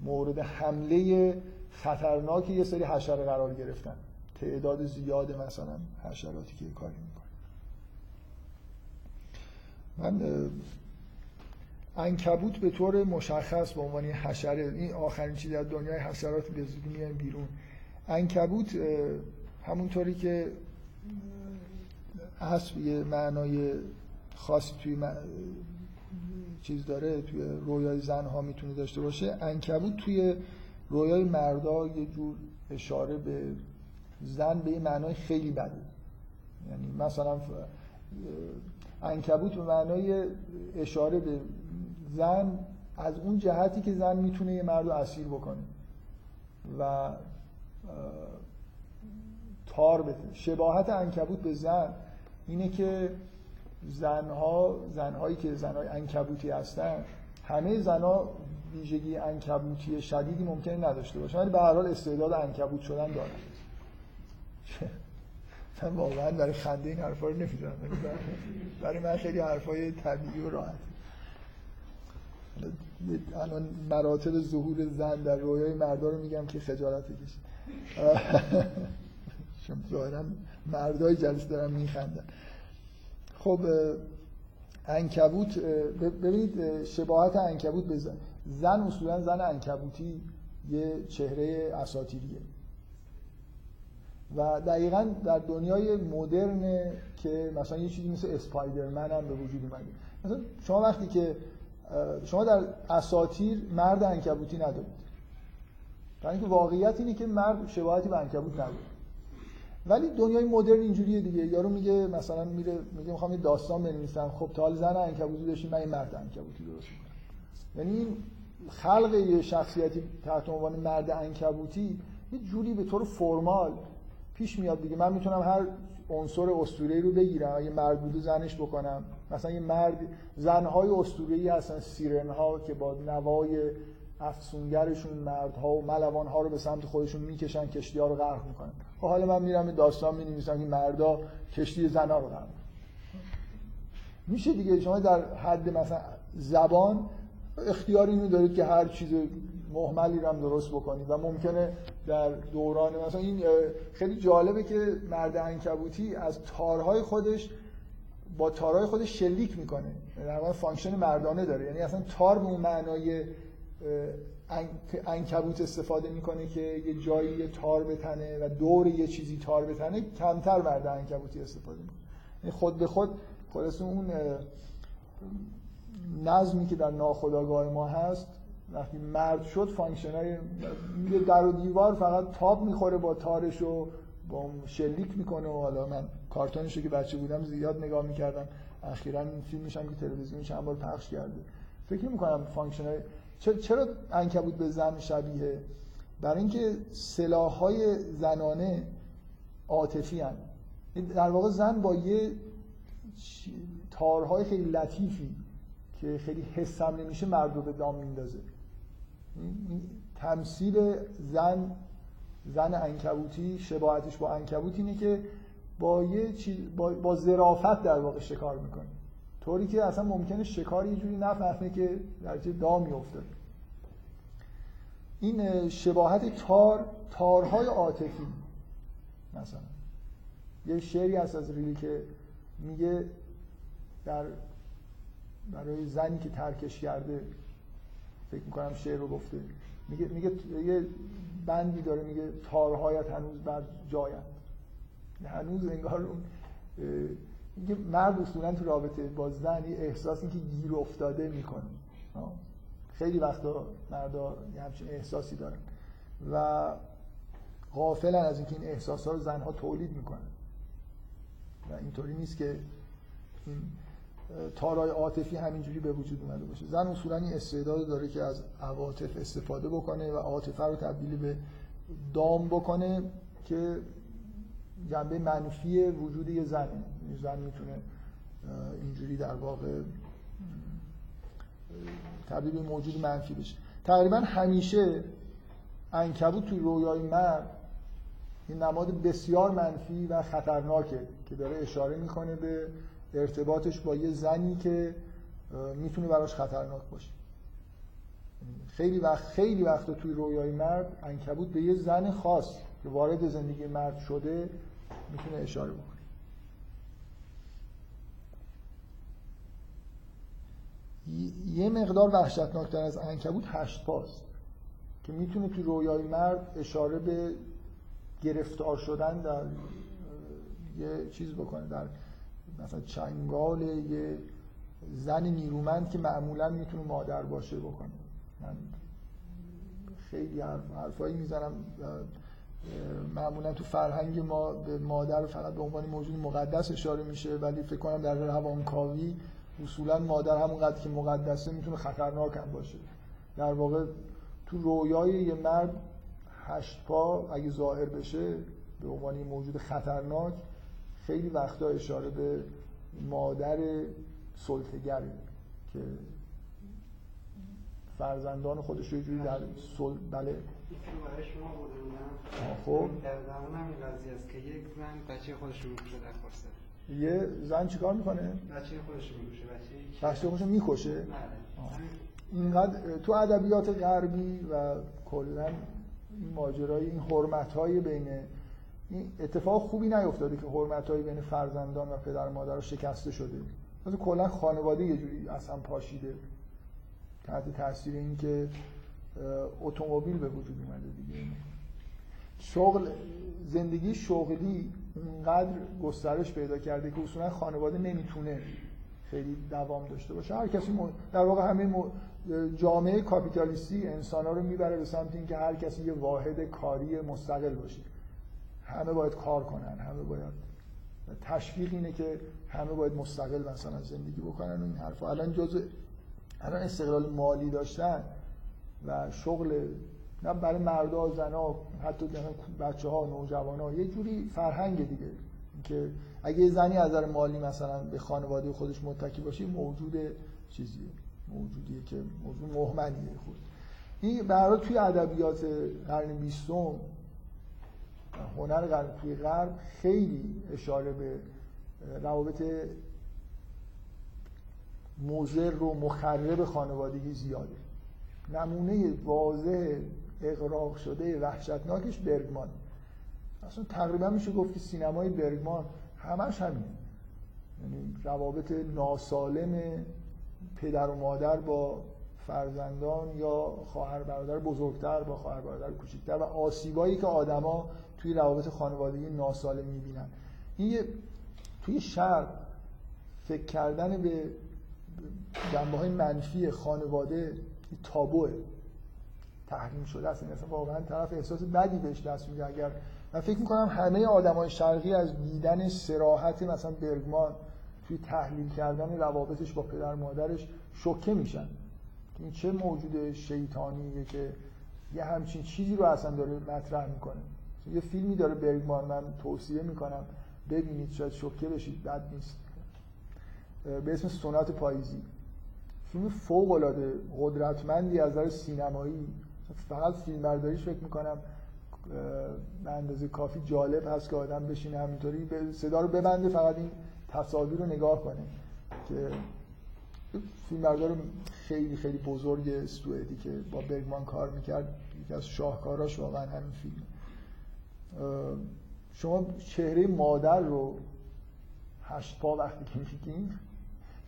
مورد حمله خطرناک یه سری حشره قرار گرفتن. تعداد زیاد مثلا حشراتی که کاری می‌کنه من انکبوت به طور مشخص به عنوان حشره این آخرین چیزی از دنیای حشرات به زودی بیرون. انکبوت همونطوری که اسب یه معنای خاصی توی چیز داره توی رویای زنها می‌تونه داشته باشه. انکبوت توی رویای مردا یه جور اشاره به زن به یه معنای خیلی بده. یعنی مثلا انکبوت به معنای اشاره به زن از اون جهتی که زن می‌تونه یه مرد رو اسیر بکنه و تار بده. شباهت انکبوت به زن اینه که زنها زنهایی که زنهای انکبوتی هستن همه زنها ویژگی انکبوتی شدیدی ممکنه نداشته باشن ولی به هر حال استعداد انکبوت شدن دارن. من واقعا برای خنده این حرفا رو نمی‌زنم برای من خیلی حرفای طبیعی و راحت. الان مراتب ظهور زن در رویای مردا رو میگم که خجالت بکشید. ظاهرا مردای جلسه دارن میخندن. خب انکبوت ببینید شباهت انکبوت به زن. اصولا زن انکبوتی یه چهره اساتیریه. و دقیقا در دنیای مدرن که مثلا یه چیزی مثل اسپایدرمن هم به وجود اومده. مثلا شما وقتی که شما در اساتیر مرد انکبوتی ندارید. برای اینکه واقعیت اینه که مرد شباهتی به انکبوت نداره ولی دنیای مدرن اینجوریه دیگه. یارو میگه مثلا میره میگه می‌خوام یه داستان بنویسم. خب تا زن انکبوتی داشتیم من این مرد انکبوتی درست یعنی این خلق یه شخصیتی تحت عنوان مرد انکبوتی یه جوری به طور فرمال پیش میاد دیگه. من می‌تونم هر عنصر اسطوره‌ای رو بگیرم. اگه مرد بوده زنش بکنم. مثلا یه مرد زنهای اسطوره‌ای هستن سیرن ها که با نوای افسونگرشون مردها و ملوان ها رو به سمت خودشون می‌کشن کشتی ها رو غرق می‌کنن. خب حالا من میرم داستان می‌نویسم که مردا کشتی زنها رو غرق میشه دیگه شما در حد مثلا زبان اختیار اینو دارید که هر چیز مهملی رو هم درست بکنید و ممکنه در دوران مثلا این خیلی جالبه که مرد انکبوتی از تارهای خودش با تارهای خودش شلیک می‌کنه. در واقع function مردانه داره. یعنی اصلا تار به اون معنای انکبوت استفاده می‌کنه که یه جایی تار بتنه و دور یه چیزی تار بتنه کمتر مرد انکبوتی استفاده می‌کنه. یعنی خود به خود خلاف اون نظمی که در ناخودآگاه ما هست وقتی مرد شد function های در و دیوار فقط تاب می‌خوره با تارش و با شلیک می‌کنه و حالا من کارتونش که بچه بودم زیاد نگاه می‌کردم. اخیرا این فیلمش هم که تلویزیون چند بار پخش کرده. فکر می‌کنم function های چرا انکبوت به زن شبیه؟ برای اینکه سلاح های زنانه عاطفی هن. در واقع زن با یه تارهای خیلی لطیفی که خیلی حسم نمیشه مرد رو به دام میندازه. تمثیل زن زن انکبوتی شباهتش با انکبوت اینه که با یه چیز با, با ظرافت در واقع شکار می‌کنه. طوری که اصلا ممکنه شکار یه جوری نفهمه که در چه دامی افتاده. این شباهت تار تارهای عاطفی. مثلا یه شعری هست از ریلی که میگه در برای زنی که ترکش کرده فکر می‌کنم شعر رو گفته میگه میگه یه بندی داره میگه تارهایت هنوز بر جایند هنوز انگار اون میگه مرد اصولا تو رابطه با زن یه احساس که گیر افتاده می‌کنه. خیلی وقتا مردا همچین احساسی دارن. و غافلن از اینکه این احساس ها رو زنها تولید می‌کنن. و اینطوری نیست که این تارای عاطفی همینجوری به وجود اومده باشه. زن اصولا این استعداد داره که از عواطف استفاده بکنه و عاطفه رو تبدیل به دام بکنه که جنبه منفی وجود یه یعنی زن می‌تونه اینجوری در واقع تبدیل به موجود منفی بشه. تقریبا همیشه انکبوت توی رویای مرد این نماد بسیار منفی و خطرناکه که داره اشاره می‌کنه به ارتباطش با یه زنی که می‌تونه براش خطرناک باشه. خیلی وقت خیلی وقت توی رویای مرد انکبوت به یه زن خاص که وارد زندگی مرد شده می‌تونه اشاره بکنه. یه مقدار وحشتناکتر از انکبوت هشت پاست که می‌تونه تو رویای مرد اشاره به گرفتار شدن در یه چیز بکنه در مثلا چنگال یه زن نیرومند که معمولا می‌تونه مادر باشه بکنه. من خیلی حرفایی می‌زنم معمولا تو فرهنگ ما به مادر فقط به عنوان موجود مقدس اشاره میشه ولی فکر کنم در روانکاوی اصولا مادر همونقدر که مقدسه می‌تونه خطرناک هم باشه. در واقع تو رویای یه مرد هشت پا اگه ظاهر بشه به عنوان موجود خطرناک خیلی وقتا اشاره به مادر سلطگره که فرزندان خودش رو جوری در سل... بله. خب. در زمان همین قضیه است که یک زن بچه خودش رو می‌کشه در یه زن چیکار می‌کنه؟ بچه خودش رو می‌کشه بچه خودش رو می‌کشه؟ بله. اینقدر تو ادبیات غربی و کلا این ماجرای این حرمت های بین این اتفاق خوبی نیفتاده که حرمت های بین فرزندان و پدر و مادر شکسته شده. مثلا کلا خانواده یه جوری اصلا پاشیده. تحت تاثیر اینکه اتومبیل به وجود اومده دیگه. شغل زندگی شغلی اونقدر گسترش پیدا کرده که اصولا خانواده نمی‌تونه خیلی دوام داشته باشه. هر کسی در واقع همه جامعه کاپیتالیستی انسان ها رو می‌بره به سمت اینکه هر کسی یه واحد کاری مستقل باشه. همه باید کار کنن همه باید تشویق اینه که همه باید مستقل مثلا زندگی بکنن و این حرف الان جزء الان استقلال مالی داشتن و شغل نه برای مردا زنا حتی بچه ها نوجوان ها یه جوری فرهنگ دیگه. که اگه زنی از نظر مالی مثلا به خانواده خودش متکی باشه موجود چیزیه. موجودیه که موجود مهمنیه خود. این برای توی ادبیات قرن بیستم هنر قرن توی غرب خیلی اشاره به روابط مضر و مخرب خانوادگی زیاده. نمونه واضح اقراق شده وحشتناکش برگمان. اصلا تقریبا میشه گفت که سینمای برگمان همش همینه یعنی روابط ناسالم پدر و مادر با فرزندان یا خواهر برادر بزرگتر با خواهر برادر کوچکتر و آسیبایی که آدما توی روابط خانوادگی ناسالم می‌بینن. این توی شرق فکر کردن به جنبه های منفی خانواده تابوه. تحریم شده است. این واقعا طرف احساس بدی بهش دست میده. اگر من فکر می‌کنم همه آدمای شرقی از دیدن سراحت مثلا برگمان توی تحلیل کردن روابطش با پدر مادرش شوکه میشن. این چه موجود شیطانیه که یه همچین چیزی رو اصلا داره مطرح می‌کنه. یه فیلمی داره برگمان من توصیه می‌کنم. ببینید شاید شوکه بشید بد نیست. به اسم سونات پاییزی. فیلم فوق العاده قدرتمندی از نظر سینمایی. فقط فیلم برداریش فکر می‌کنم به اندازه کافی جالب هست که آدم بشینه همینطوری. صدا رو ببنده فقط این تصاویر رو نگاه کنه که فیلم بردار خیلی خیلی بزرگ سوئدی که با برگمان کار می‌کرد یکی از شاهکاراش واقعا همین فیلم شما چهره مادر رو هشت پا وقتی که میگین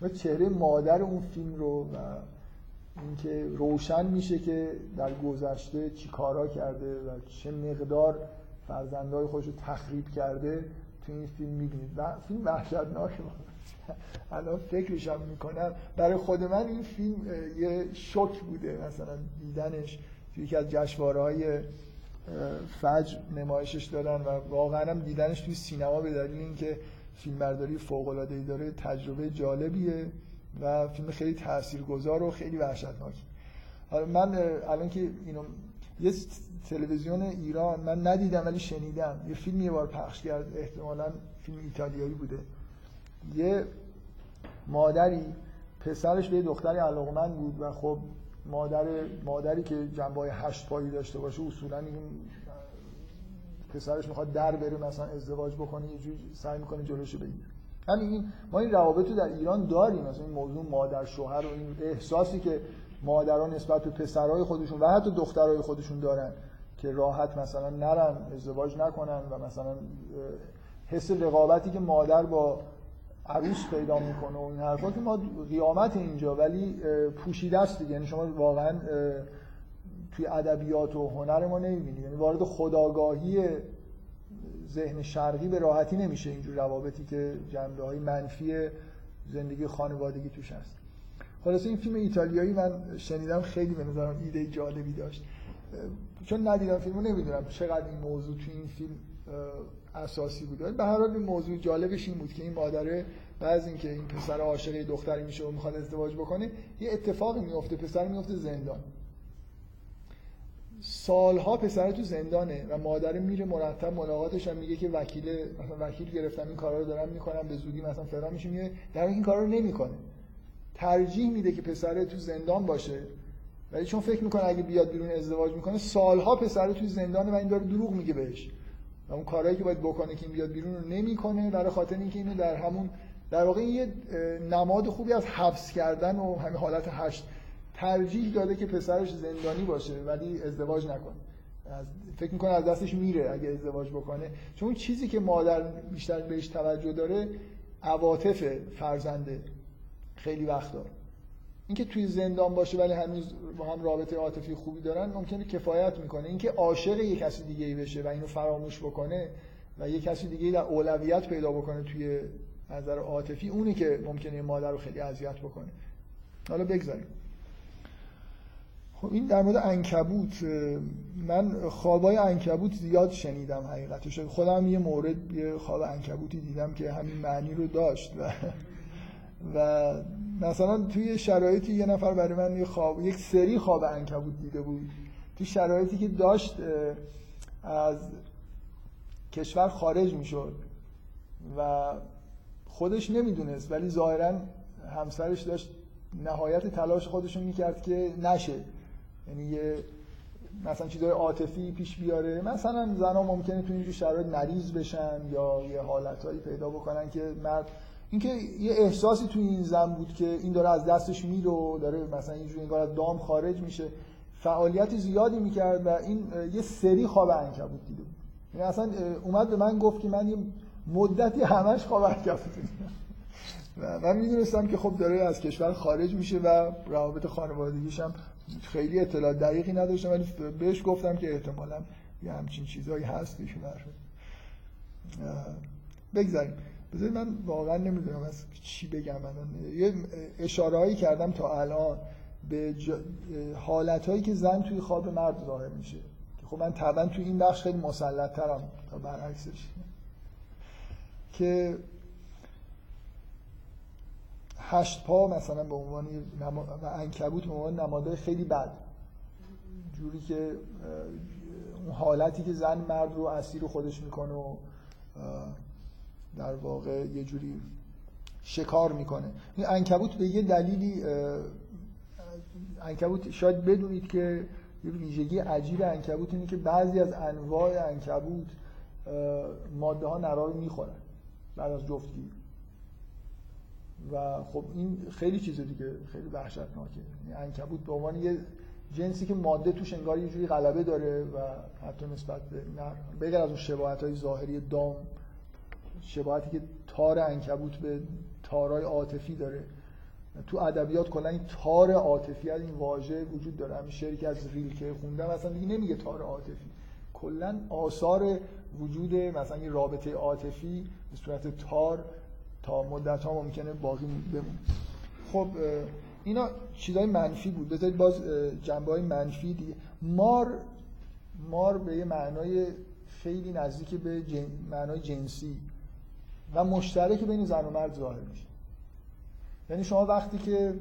و چهره مادر اون فیلم رو و اینکه روشن میشه که در گذشته چی کارا کرده و چه مقدار فرزندهای خودش رو تخریب کرده تو این فیلم می‌بینید. و فیلم وحشتناکه الان فکرشم می‌کنم. برای خود من این فیلم یه شک بوده. مثلا دیدنش توی یکی از جشنواره های فجر نمایشش دادن و واقعا هم دیدنش توی سینما به دلیل اینکه فیلم برداری فوق العاده ای داره تجربه جالبیه و فیلم خیلی تاثیرگذار و خیلی وحشتناکی حالا من الان که اینو یه تلویزیون ایران من ندیدم ولی شنیدم. یه فیلم یه بار پخش کرد احتمالا فیلم ایتالیایی بوده. یه مادری پسرش به دختری علاقمند بود و خب مادر مادری که جنبه هشت پایی داشته باشه اصولا این پسرش می‌خواد در بره مثلا ازدواج بکنه یه جوری سعی می‌کنه جلوشو بگیره. همین این ما این روابط رو در ایران داریم مثلا این موضوع مادر شوهر و این احساسی که مادران نسبت به پسرهای خودشون و حتی دخترهای خودشون دارن که راحت مثلا نرن ازدواج نکنن و مثلا حس رقابتی که مادر با عروس پیدا می‌کنه و این حرفا که ما قیامت اینجا ولی پوشیده است دیگه. یعنی شما واقعا توی ادبیات و هنر ما نمی‌بینید یعنی وارد خداگاهی ذهن شرقی به راحتی نمیشه اینجور روابطی که جنبه های منفی زندگی خانوادگی توش هست. خلاصه این فیلم ایتالیایی من شنیدم خیلی به نظرم ایده جالبی داشت. چون ندیدم فیلمو نمی‌دونم چقدر این موضوع توی این فیلم اساسی بود. به هر حال این موضوع جالبش این بود که این مادره بعد اینکه این پسر عاشق دختری میشه و می‌خواد ازدواج بکنه یه اتفاقی میفته پسر میفته زندان. سالها پسر تو زندانه و مادر میره مرتب ملاقاتش هم میگه که وکیل مثلا وکیل گرفتم این کارا رو دارم می‌کنم به زودی مثلا فرار میشه میگه در این کارا رو نمی‌کنه. ترجیح میده که پسر تو زندان باشه. ولی چون فکر می‌کنه اگه بیاد بیرون ازدواج می‌کنه سالها پسر تو زندانه و این داره دروغ میگه بهش. و اون کارهایی که باید بکنه که این بیاد بیرون رو نمی‌کنه برای خاطر اینکه اینو در همون در واقع یه نماد خوبی از حبس کردن و همین حالت هشت ترجیح داده که پسرش زندانی باشه ولی ازدواج نکنه. فکر می‌کنه از دستش میره اگه ازدواج بکنه. چون چیزی که مادر بیشتر بهش توجه داره عواطف فرزنده خیلی وقت داره. اینکه توی زندان باشه ولی هنوز با هم رابطه عاطفی خوبی دارن ممکنه کفایت می‌کنه. اینکه عاشق یک کسی دیگه ای بشه و اینو فراموش بکنه و یک کسی دیگه در اولویت پیدا بکنه توی نظر عاطفی اونی که ممکنه مادر رو خیلی اذیت بکنه. حالا بگذاریم. خب این در مورد انکبوت من خوابای انکبوت زیاد شنیدم حقیقتش. خودم یه مورد یه خواب انکبوتی دیدم که همین معنی رو داشت و و مثلا توی شرایطی یه نفر برای من یه خواب یک سری خواب انکبوت دیده بود. توی شرایطی که داشت از کشور خارج می‌شد و خودش نمی‌دونست ولی ظاهرا همسرش داشت نهایت تلاش خودش رو می‌کرد که نشه. یعنی یه مثلا چیزای عاطفی پیش بیاره. مثلا زنها ممکنه تو اینجور شرایط مریض بشن یا یه حالتهایی پیدا بکنن که مرد اینکه یه احساسی تو این زن بود که این داره از دستش میره و داره مثلا اینجوری انگار از دام خارج میشه. فعالیت زیادی می‌کرد و این یه سری خواب عنکبوت دیده بود یعنی اصلا اومد به من گفت که من یه مدتی همش خواب عنکبوت دیدم و من می‌دونستم که خب داره از کشور خارج میشه و روابط خانوادگیش هم خیلی اطلاع دقیقی نداشتم ولی بهش گفتم که احتمالا یه همچین چیزهایی هست بگذاریم. بذارید من واقعا نمی‌دونم از چی بگم من یه اشاره کردم تا الان به حالت هایی که زن توی خواب مرد ظاهر میشه. خب من طبعا توی این بخش خیلی مسلط ترم تا برعکسش. که هشت پا مثلا به عنوان و انکبوت به عنوان نماده خیلی بد. جوری که اون حالتی که زن مرد رو اسیر خودش می‌کنه و در واقع یه جوری شکار می‌کنه. این انکبوت به یه دلیلی انکبوت شاید بدونید که یه ویژگی عجیب انکبوت اینه که بعضی از انواع انکبوت ماده ها نرا رو می‌خورن بعد از جفتگیری و خب این خیلی چیز دیگه خیلی وحشتناکه. یعنی انکبوت به عنوان یه جنسی که ماده توش انگار یه جوری غلبه داره و حتی نسبت به نر بغیر از اون شباهت های ظاهری دام شباهتی که تار انکبوت به تارای عاطفی داره. تو ادبیات کلا این تار عاطفی از این واژه وجود داره. همین شعری که از ریلکه خوندم مثلا دیگه نمیگه تار عاطفی. کلا آثار وجود مثلا یه رابطه عاطفی به صورت تار تا مدت ها ممکنه باقی بمونه. خب اینا چیزای منفی بود. بذارید باز جنبه های منفی دیگه مار مار به یه معنای خیلی نزدیک به جن... معنای جنسی. و مشترک بین زن و مرد ظاهر میشه. یعنی شما وقتی که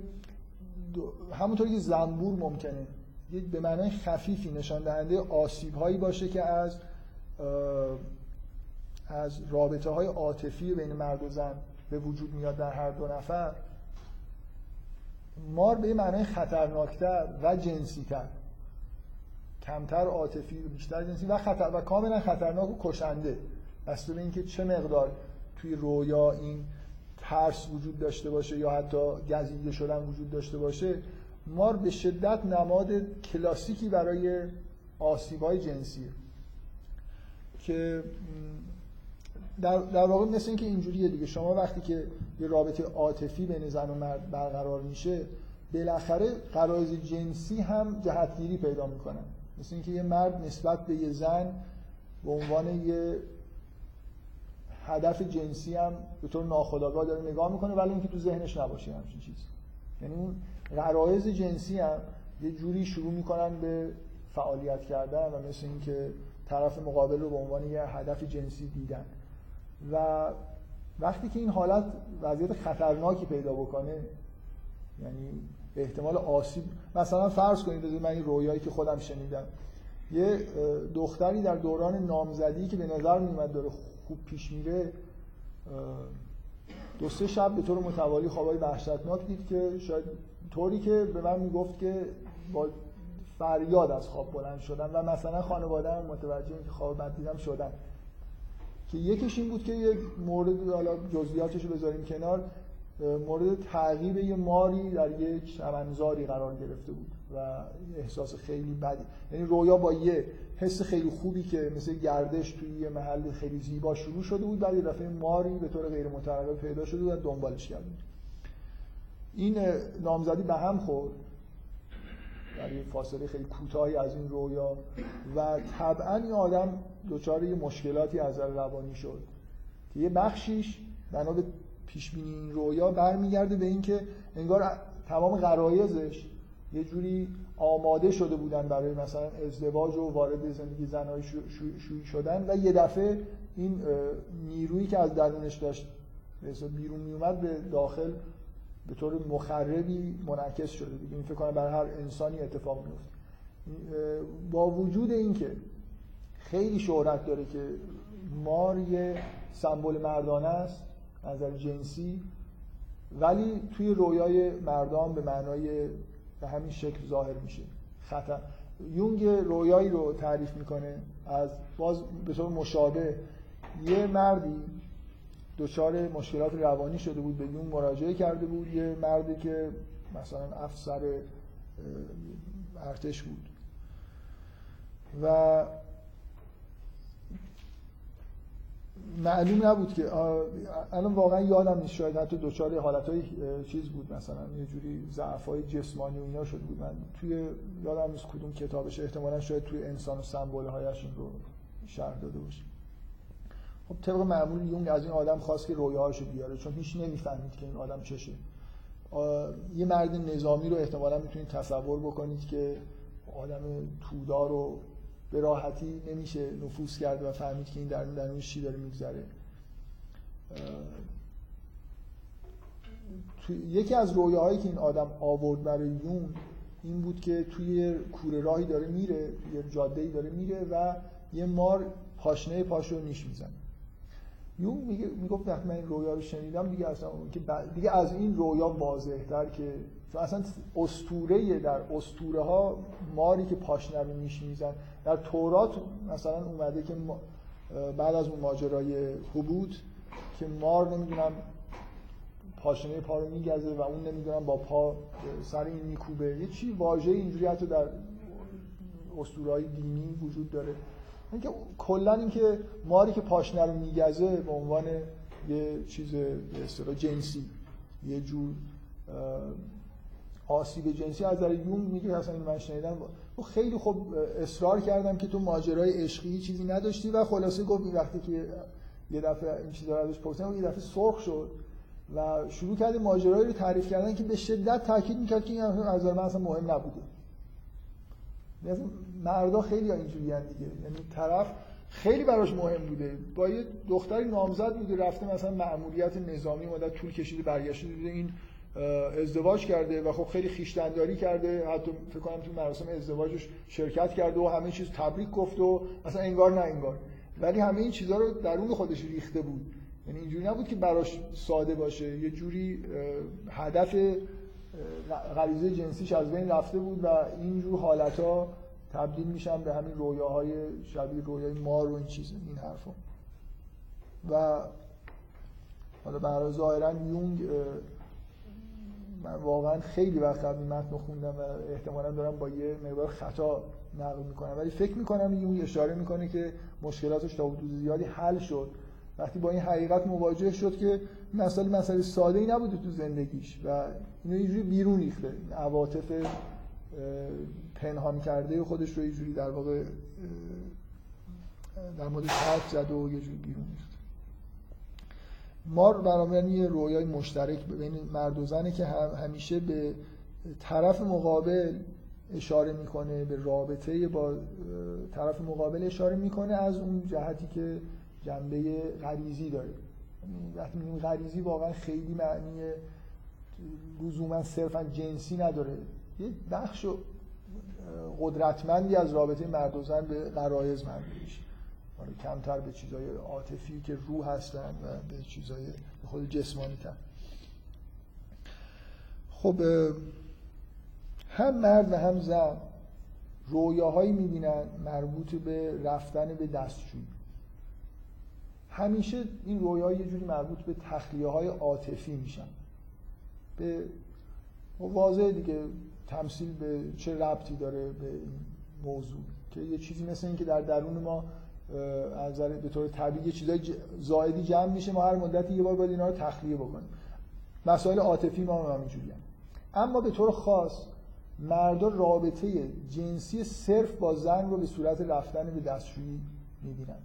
همونطوری که زنبور ممکنه به معنای خفیفی نشان دهنده آسیب هایی باشه که از از رابطه های عاطفی بین مرد و زن به وجود میاد در هر دو نفر مار به معنای خطرناکتر و جنسیتر. کمتر عاطفی و بیشتر جنسی و خطر و کاملا خطرناک و کشنده. بسته به اینکه چه مقدار توی رویا این ترس وجود داشته باشه یا حتی گزیده شدن وجود داشته باشه مار به شدت نماد کلاسیکی برای آسیبای جنسیه که در, در واقع مثل اینکه اینجوریه دیگه. شما وقتی که یه رابطه عاطفی بین زن و مرد برقرار میشه بالاخره قرائز جنسی هم جهتگیری پیدا می‌کنن. مثل اینکه یه مرد نسبت به یه زن به عنوان یه هدف جنسی هم به طور ناخودآگاه داره نگاه می‌کنه ولی اینکه تو ذهنش نباشه همچین چیز یعنی اون غرایز جنسی هم یه جوری شروع می‌کنن به فعالیت کردن و مثل اینکه طرف مقابل رو به عنوان یه هدف جنسی دیدن. و وقتی که این حالت وضعیت خطرناکی پیدا بکنه یعنی به احتمال آسیب مثلا فرض کنید من این رویایی که خودم شنیدم. یه دختری در دوران نامزدی که به نظر میومد داره خوب پیش میره دو سه شب به طور متوالی خوابای وحشتناک دید که شاید طوری که به من می‌گفت که با فریاد از خواب بلند شدن و مثلا خانواده هم متوجه که خواب بد دیدم شدن. که یکیش این بود که یه مورد حالا جزئیاتش رو بذاریم کنار مورد تعقیب یه ماری در یک چمنزاری قرار گرفته بود. و احساس خیلی بدی. یعنی رویا با یه حس خیلی خوبی که مثل گردش توی یه محل خیلی زیبا شروع شده بود بعد یه دفعه ماری به طور غیر متعقب پیدا شده بود و دنبالش کرد این نامزدی به هم خورد. در فاصله خیلی کوتاهی از این رویا. و طبعا این آدم دچار یه مشکلاتی از نظر روانی شد. که یه بخشیش بنا به پیش بینی این رویا برمیگرده به اینکه انگار تمام غرایزش یه جوری آماده شده بودن برای مثلا ازدواج و وارد زندگی زنهای شویی شدن و یه دفعه این نیرویی که از درونش داشت بیرون میومد به داخل به طور مخربی منعکس شده دیگه. این فکر کنم برای هر انسانی اتفاق میفته با وجود اینکه خیلی شهرت داره که مار یه سمبل مردانه است نظر جنسی ولی توی رویای مردان به معنای به همین شکل ظاهر میشه. خطر. یونگ رویایی رو تعریف می‌کنه از باز به طور مشابه. یه مردی دچار مشکلات روانی شده بود به یونگ مراجعه کرده بود. یه مردی که مثلا افسر ارتش بود. و معلوم نبود که الان واقعا یادم نیست شاید حتی دچار حالتهای چیز بود. مثلا یه جوری ضعف‌های جسمانی و اینا شد بود. من توی یادم نیست کدوم کتابش احتمالا شاید توی انسان و سمبل هایش رو شرح داده باشه. خب طبق معمول یونگ از این آدم خواست که رویاهاشو بیاره چون هیچ نمی‌فهمید که این آدم چشه. یه مرد نظامی رو احتمالا می‌تونید تصور بکنید که آدم تودار و به راحتی نمیشه نفوذ کرد و فهمید که این درون درونش چی داره میگذره. یکی از رویاهایی که این آدم آورد برای یون این بود که توی کوره راهی داره میره یه جاده داره میره و یه مار پاشنه پاشو نیش می‌زنه. یون میگه می‌گفت وقتی من این رویا رو شنیدم دیگه اصلا که دیگه از این رویا واضح‌تر که چون اصلا اسطوره در اسطوره ها ماری که پاشنه رو نیش میزن در تورات مثلا اومده که بعد از اون ماجرای حبود که مار نمی‌دونم پاشنه پا رو میگزه و اون نمی‌دونم با پا سر این میکوبه. یه چی واژه اینجوری حتی در اسطورهای دینی وجود داره. اینکه کلا اینکه ماری که پاشنه رو میگزه به عنوان یه چیز به جنسی یه جور آسیب جنسی. از نظر یونگ میگه اصلا من شنیدم. و خیلی خوب اصرار کردم که تو ماجرای عشقی چیزی نداشتی و خلاصه گفت وقتی که یه دفعه این چیزا رو ازش پرسیدم یه دفعه سرخ شد و شروع کرد ماجرایی رو تعریف کردن که به شدت تاکید می‌کرد که این از من اصلا مهم نبوده. مثلا مردا خیلی اینجوری دیگه. یعنی طرف خیلی براش مهم بوده. با یه دختری نامزد بوده رفته مثلا مأموریت نظامی مدت طول کشیده برگشته دیده این ازدواج کرده و خب خیلی خیشتنداری کرده. حتی فکر کنم تو مراسم ازدواجش شرکت کرده و همه چیز تبریک گفت و اصلا انگار نه انگار. ولی همه این چیزها رو درون خودش ریخته بود. یعنی اینجوری نبود که براش ساده باشه. یه جوری هدف غریزه جنسیش از بین رفته بود و اینجور حالت ها تبدیل میشن به همین رویاهای شبیه رویای مار و این چیز این حرفا. و حالا برای ظاهرا یونگ من واقعا خیلی وقت قبل متن خوندم و احتمالا دارم با یه مقدار خطا نقل می‌کنم. ولی فکر می‌کنم یونگ اشاره می‌کنه که مشکلاتش تا حدود زیادی حل شد. وقتی با این حقیقت مواجه شد که مسئله مسئله ساده ای نبوده تو زندگیش و اینو یه جوری بیرون ریخته. عواطف پنهان کرده خودش رو یه جوری در واقع در مورد حرف زد و یه جوری بیرون ریخته مار برای یه رویای مشترک بین مرد و زنه که همیشه به طرف مقابل اشاره می‌کنه به رابطه با طرف مقابل اشاره می‌کنه از اون جهتی که جنبه غریزی داره. یعنی وقتی میگیم غریزی واقعا خیلی معنی لزوما صرفا جنسی نداره. یه بخش قدرتمندی از رابطه مرد و زن به غرایز مربوط حالا کمتر به چیزای عاطفی که روح هستن و به چیزای خود جسمانی تر. خب هم مرد و هم زن رویاهایی می‌بینن مربوط به رفتن به دستشویی. همیشه این رویاها یه جوری مربوط به تخلیه های عاطفی میشن. به واضح دیگه تمثیل به چه ربطی داره به این موضوع؟ که یه چیزی مثل این که در درون ما از به طور طبیعی چیزای زائدی جمع میشه. ما هر مدتی یه بار باید اینا رو تخلیه بکنیم. مسائل عاطفی ما هم همینجوریه اما به طور خاص مردا رابطه جنسی صرف با زن رو به صورت رفتن به دستشویی می‌بینن.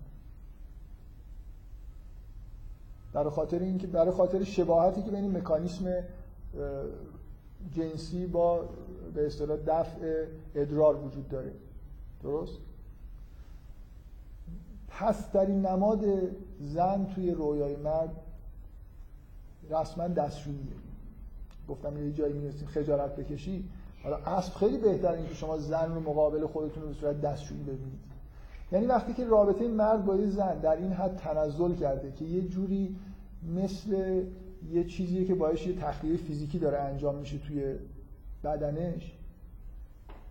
برای خاطر اینکه برای خاطر شباهتی که بین مکانیسم جنسی با به اصطلاح دفع ادرار وجود داره. درست؟ پسترین نماد زن توی رویای مرد رسما دستشوییه گفتم یه جایی می‌رسیم خجالت بکشی. حالا اسب خیلی بهتر این که شما زن رو مقابل خودتون رو به صورت دستشویی ببینید. یعنی وقتی که رابطه مرد با یه زن در این حد تنزل کرده که یه جوری مثل یه چیزیه که باعث یه تخلیه فیزیکی داره انجام میشه توی بدنش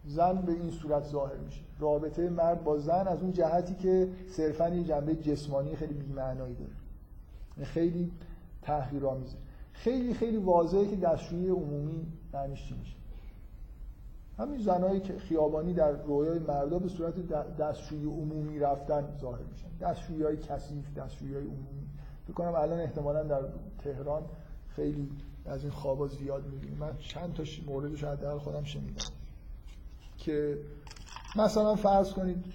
زن به این صورت ظاهر میشه. رابطه مرد با زن از اون جهتی که صرفا یه جنبه جسمانی خیلی بی‌معنایی داره. یعنی خیلی تحقیرآمیزه. خیلی خیلی واضحه که دستشویی عمومی معنیش چی میشه؟ همین زنایی که خیابانی در رویای مردا به صورت دستشویی عمومی رفتن ظاهر میشن. دستشویی های کثیف دستشویی های عمومی. فکر کنم الان احتمالا در تهران خیلی از این خوابا زیاد می‌بینیم. من چند تا موردش حداقل خودم شنیدم. که مثلا فرض کنید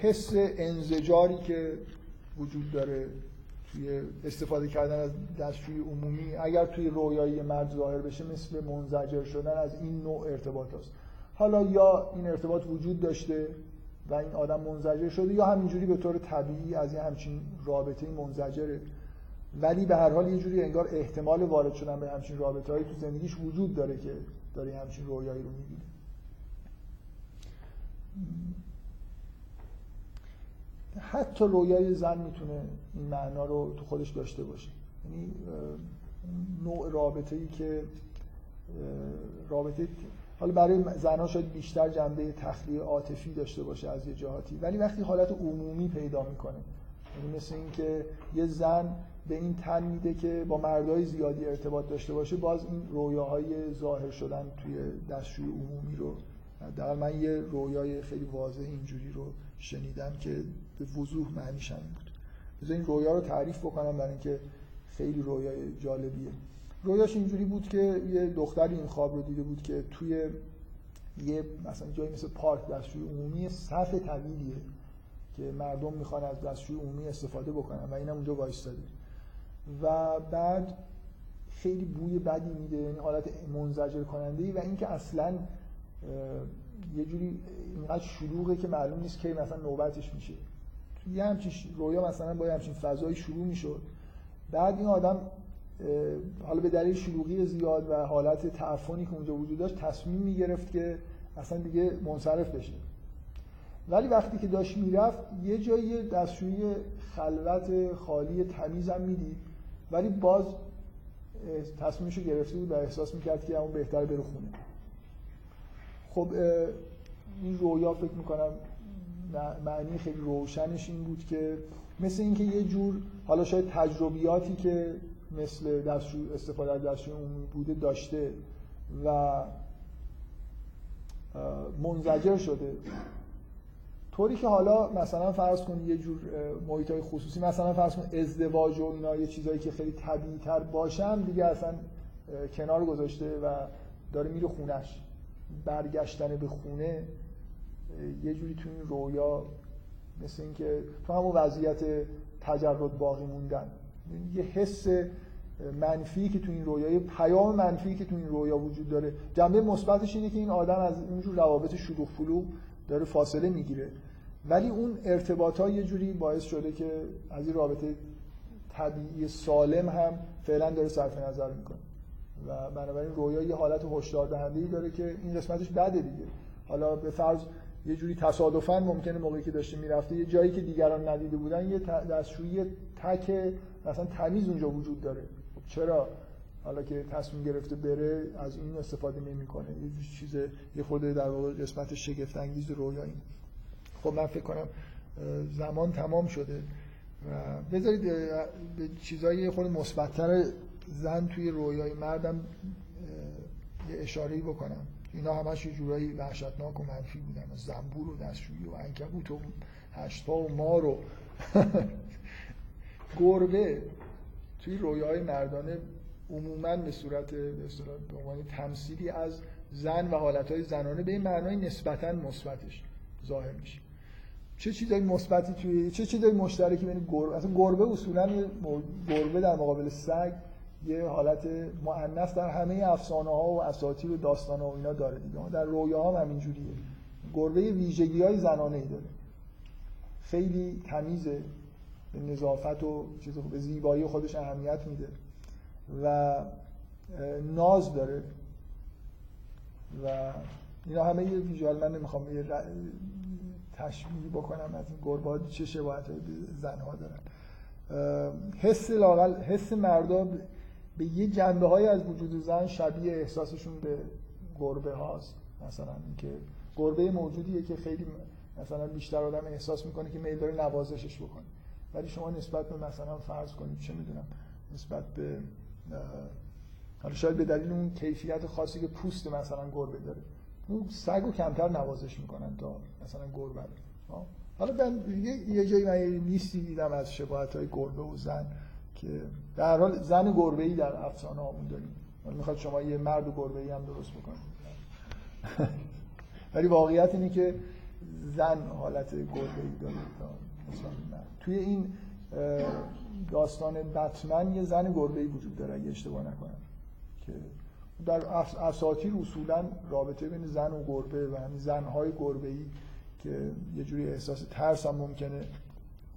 حس انزجاری که وجود داره توی استفاده کردن از دستشوی عمومی اگر توی رویایی مرد ظاهر بشه مثل منزجر شدن از این نوع ارتباط هست. حالا یا این ارتباط وجود داشته و این آدم منزجر شده یا همینجوری به طور طبیعی از این همچین رابطه منزجره ولی به هر حال یه جوری انگار احتمال وارد شدن به همچین رابطه تو زندگیش وجود داره که داره همچین رویایی رو می‌بینه حتی رویای زن می‌تونه این معنا رو تو خودش داشته باشه. یعنی نوع رابطه ای که رابطه حالا برای زنها شاید بیشتر جنبه تخلیه عاطفی داشته باشه از یه جهاتی ولی وقتی حالت عمومی پیدا می‌کنه یعنی مثل اینکه یه زن به این تن میده که با مردای زیادی ارتباط داشته باشه باز این رویاهای ظاهر شدن توی دستشوی عمومی رو در من یه رویای خیلی واضح اینجوری رو شنیدم که به وضوح معنیش همین بود بذار این رویا رو تعریف بکنم برای اینکه خیلی رویای جالبیه. رویاش اینجوری بود که یه دختری این خواب رو دیده بود که توی یه مثلا جایی مثل پارک دستشوی عمومی صف طویلیه که مردم می‌خوان از دستشوی عمومی استفاده بکنن و اینم اونجا وایستاده. و بعد خیلی بوی بدی میده یعنی حالت منزجر کننده و اینکه اصلا یه جوری اینقدر شلوغه که معلوم نیست که مثلا نوبتش میشه. یه همچین رویا مثلا با همچین فضایی شروع می‌شد. بعد این آدم حالا به دلیل شلوغی زیاد و حالت تعفنی که اونجا وجود داشت تصمیم می‌گرفت که اصلا دیگه منصرف بشه. ولی وقتی که داشت می‌رفت یه جایی دستشویی خلوت خالی تمیز هم می‌دید. ولی باز تصمیمش رو گرفته بود و احساس می‌کرد که اون بهتر بره خونه. خب این رویا فکر می‌کنم معنی خیلی روشنش این بود که مثل اینکه یه جور حالا شاید تجربیاتی که مثل دستشو استفاده از دستشوی عمومی بوده داشته و منزجر شده. طوری که حالا مثلا فرض کن یه جور محیط های خصوصی مثلا فرض کن ازدواج و اینا یه چیزایی که خیلی طبیعی تر باشن دیگه اصلا کنار گذاشته و داره میره خونش. برگشتن به خونه یه جوری تو این رویا مثل اینکه تو همون وضعیت تجرد باقی موندن. یه حس منفی که تو این رویا پیام منفی که تو این رویا وجود داره. جنبه مثبتش اینه که این آدم از اینجور روابط شلوغ فلو داره فاصله می‌گیره. ولی اون ارتباط ها یه جوری باعث شده که از این رابطه طبیعی سالم هم فعلا داره صرف نظر می‌کنه. و بنابراین رویا یه حالت هشدار دهنده داره که این قسمتش بده دیگه. حالا به فرض یه جوری تصادفا ممکنه موقعی که داشته می‌رفته یه جایی که دیگران ندیده بودن یه دستشویی تک مثلا تمیز اونجا وجود داره. چرا؟ حالا که تصمیم گرفته بره از این استفاده نمی‌کنه. یه چیز یه خود در واقع قسمت شگفت انگیز رویایی خب من فکر کنم زمان تمام شده. و بذارید به چیزایی خود مثبتتر زن توی رویای مردم یه اشاره‌ای بکنم. اینا همش یه جورایی وحشتناک و منفی بودن. زنبور و دستشویی و انکبوت و هشتا و مار و گربه توی رویای مردانه عموما به صورت به عنوان تمثیلی از زن و حالتهای زنانه به این معنای نسبتا مثبتش ظاهر میشه. چه چیزای مثبتی توی چه چیزای مشترکی بین گربه اصلا گربه اصولا گربه در مقابل سگ یه حالت مؤنث در همه افسانه ها و اساطیر و داستان ها و اینا داره دیگه. در رویا هم همین جوریه گربه ویژگی های زنانه ای داره. خیلی تمیزه به نظافت و چیز به زیبایی خودش اهمیت میده و ناز داره. و اینا همه یه ویژوال من نمی‌خوام یه تشبیه بکنم از این گربه چه شباهت های زنها دارن. حس لاغل حس مردا به یه جنبه های از وجود زن شبیه احساسشون به گربه هاست. مثلا اینکه گربه موجودیه که خیلی مثلا بیشتر آدم احساس می‌کنه که میل داره نوازشش بکنه. ولی شما نسبت به مثلا فرض کنید چه می‌دونم نسبت به حالا شاید به دلیل اون کیفیت خاصی که پوست مثلا گربه داره. اون سگ رو کمتر نوازش می‌کنن تا مثلا گربه حالا من یه جایی من لیستی دیدم از شباهت های گربه و زن که در حال زن گربه ای در افسانه هامون داریم. می‌خواد شما یه مرد گربه ای هم درست بکنید. ولی واقعیت اینه که زن حالت گربه ای داره توی این داستان بتمن یه زن گربه ای وجود داره اگه اشتباه نکنم. که در اساطیر اصولا رابطه بین زن و گربه و همین زنهای گربه ای که یه جوری احساس ترس هم ممکنه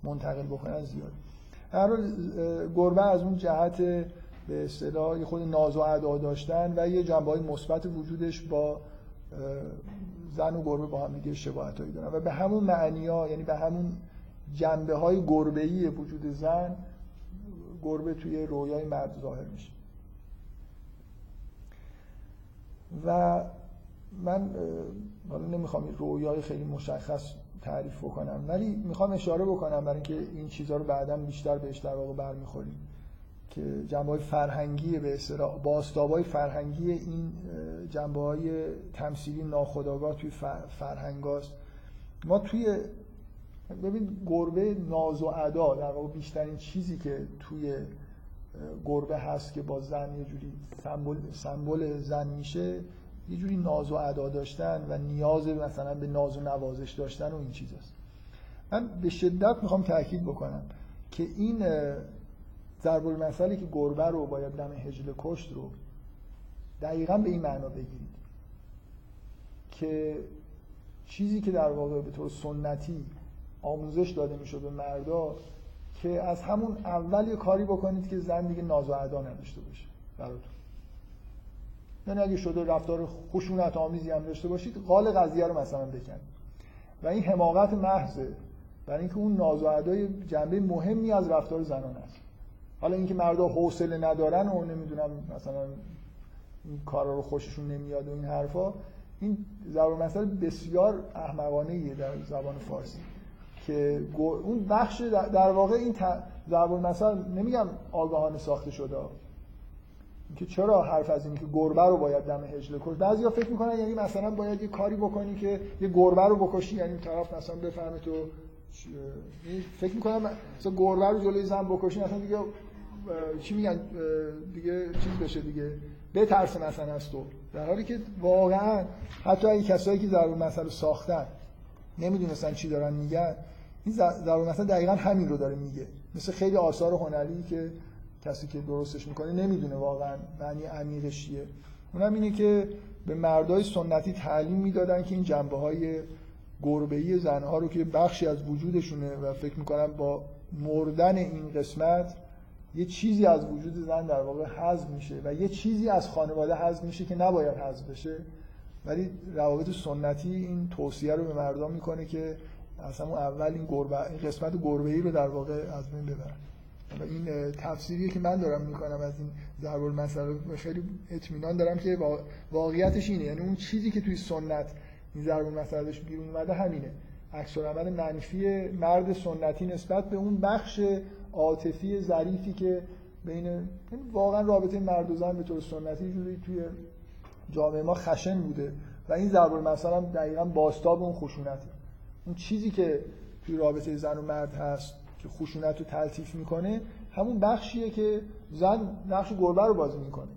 منتقل بکنن زیاد هر گربه از اون جهت به اصطلاح خود ناز و ادا داشتن و یه جنبه های مثبت وجودش با زن و گربه با هم دیگه شباهت هایی دارن. و به همون معنی ها یعنی به همون جنبه های گربه ای وجود زن گربه توی رویای مرد ظاهر میشه. و من حالا نمی‌خوام رویای خیلی مشخص تعریف بکنم ولی می‌خوام اشاره بکنم برای اینکه این چیزها رو بعدا بیشتر بهش در واقع برمیخوریم که جنبه های فرهنگی به اصطلاح باستابای فرهنگی این جنبه های تمثیلی ناخودآگاه توی فرهنگ هاست. ما توی ببین گربه ناز و ادا در واقع بیشترین چیزی که توی گربه هست که با زن یه جوری سمبل سمبل زن میشه یه جوری ناز و ادا داشتن و نیاز مثلا به ناز و نوازش داشتن و این چیز هست من به شدت می‌خوام تاکید بکنم که این ضرب المثلی که گربه رو باید دم هجل کشت رو دقیقا به این معنا بگیرید که چیزی که در واقع به طور سنتی آموزش داده میشه به مردا که از همون اول یه کاری بکنید که زن دیگه ناز و ادا نداشته باشه براتون. یعنی اگه شده رفتار خشونت آمیزی هم داشته باشید قال قضیه رو مثلا بکنید و این حماقت محضه. برای اینکه اون ناز و ادای جنبه مهمی از رفتار زنان است. حالا اینکه مردا حوصله ندارن و نمی‌دونم مثلا این کارا رو خوششون نمیاد و این حرفا این زبان مثلا بسیار احمقانه ایه در زبان فارسی. که اون بخش در واقع این زبان مثلا نمیگم آگاهانه ساخته شده. که چرا حرف از این که گربه رو باید دم هجله کش؟ بعضیا فکر می‌کنن یعنی مثلا باید یه کاری بکنی که یه گربه رو بکشی یعنی طرف مثلا بفهمه تو فکر می‌کنم مثلا گربه رو جلوی زن بکشی مثلا دیگه چی میگن دیگه چیز بشه دیگه بترسه مثلا از تو. در حالی که واقعا حتی اگه کسایی که ضرور مسئله ساختن نمی‌دونستن چی دارن میگن این ضرور مثلا دقیقا همین رو داره میگه. مثل خیلی آثار هنری که کسی که درستش می‌کنه نمی‌دونه واقعا معنی عمیقش چیه. اونم اینه که به مردای سنتی تعلیم می‌دادن که این جنبه های گربه‌ای زنها رو که بخشی از وجودشونه و فکر می‌کنم با مردن این قسمت یه چیزی از وجود زن در واقع حذف میشه و یه چیزی از خانواده حذف میشه که نباید حذف بشه. ولی روابط سنتی این توصیه رو به مردم می‌کنه که اصلا اول این گربه این قسمت گربه ای رو در واقع از بین ببرن و این تفسیریه که من دارم می‌کنم از این ضرب المثل خیلی اطمینان دارم که واقعیتش اینه. یعنی اون چیزی که توی سنت این ضرب بیرون اومده همینه. عکس عمل منفی مرد سنتی نسبت به اون بخش عاطفی ظریفی که بین یعنی واقعا رابطه مرد و زن به طور سنتی جوری توی جامعه ما خشن بوده و این ضرب المثل هم دقیقا باستاب اون خشونته اون چیزی که توی رابطه زن و مرد هست که خشونت رو تلطیف می‌کنه همون بخشیه که زن نقش گربه رو بازی می‌کنه.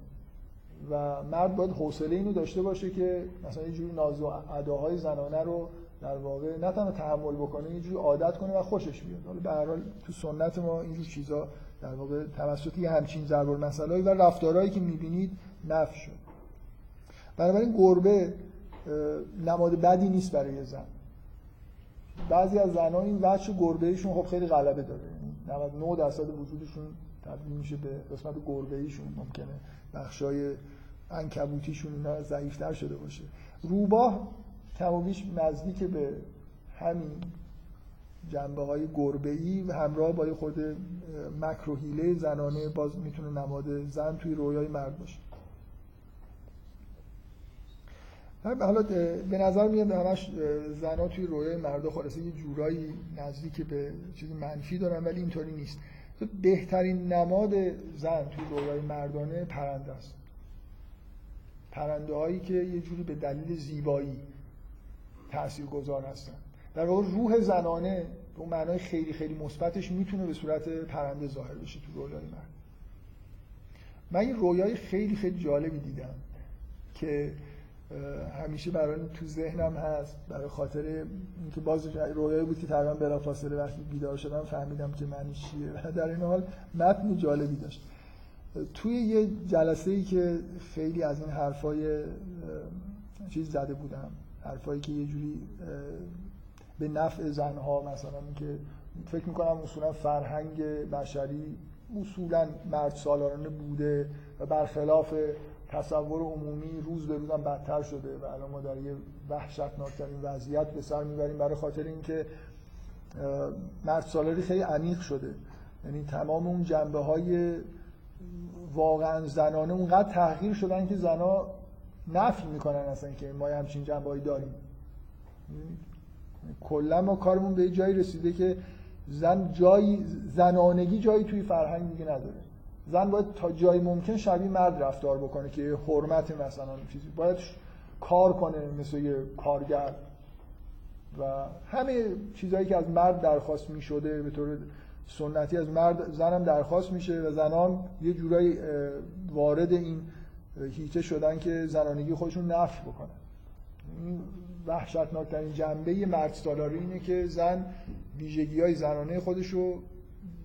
و مرد باید حوصله اینو داشته باشه که مثلا یه جوری ناز و اداهای زنانه رو در واقع نه تنها تحمل بکنه یه جوری عادت کنه و خوشش بیاد. حالا به هر حال تو سنت ما اینجور چیزا در واقع توسط یه همچین ضرب المثلایی و رفتارهایی که می‌بینید نفی شد. بنابراین گربه نماد بدی نیست برای زن. بعضی از زنها این وجه گربه خب خیلی غلبه داره. 99 یعنی درصد وجودشون تبدیل میشه به قسمت گربه ایشون ممکنه بخشای انکبوتیشون اینا ضعیفتر شده باشه. روباه کم نزدیک به همین جنبه های گربه ای همراه با خود مکروهیله زنانه باز می‌تونه نماد زن توی رویای مرد باشه. حالا به نظر میاد همش زنا توی رویای مردا خلاصه یه جورایی نزدیک به چیز منفی دارن ولی اینطوری نیست. بهترین نماد زن توی رویای مردانه پرنده است. پرنده هایی که یه جوری به دلیل زیبایی تأثیر گذار هستن. در واقع روح زنانه به اون معنای خیلی خیلی مثبتش می‌تونه به صورت پرنده ظاهر بشه تو رویای مرد. من این رویای خیلی خیلی جالبی دیدم که همیشه برای تو ذهنم هست برای خاطر اینکه باز رویایی بود که تقریبا بلافاصله وقتی بیدار شدم فهمیدم که معنی چیه. و در این حال متن جالبی داشت. توی یه جلسه ای که خیلی از این حرفای چیز زده بودم حرفایی که یه جوری به نفع زنها مثلا که فکر می‌کنم اصولا فرهنگ بشری اصولا مرد سالارانه بوده و برخلاف تصور عمومی روز به روزم بدتر شده و الان ما در یه وحشتناکترین وضعیت به سر می‌بریم برای خاطر اینکه مرد سالاری خیلی عمیق شده. یعنی تمام اون جنبه های واقعا زنانه اونقدر تحقیر شدن که زنا نفی می‌کنن اصلا که ما همچین جنبه داریم. کلا ما کارمون به جایی رسیده که زن جایی زنانگی جایی توی فرهنگ دیگه نداره. زن باید تا جایی ممکن شبیه مرد رفتار بکنه که حرمت مثلا چیزی باید کار کنه مثل یه کارگر. و همه چیزهایی که از مرد درخواست می شده به طور سنتی از مرد زنم درخواست میشه و زنان یه جورایی وارد این هیته شدن که زنانگی خودشون نفی بکنن. این وحشتناکترین جنبه مرد سالاری اینه که زن ویژگی های زنانه خودش رو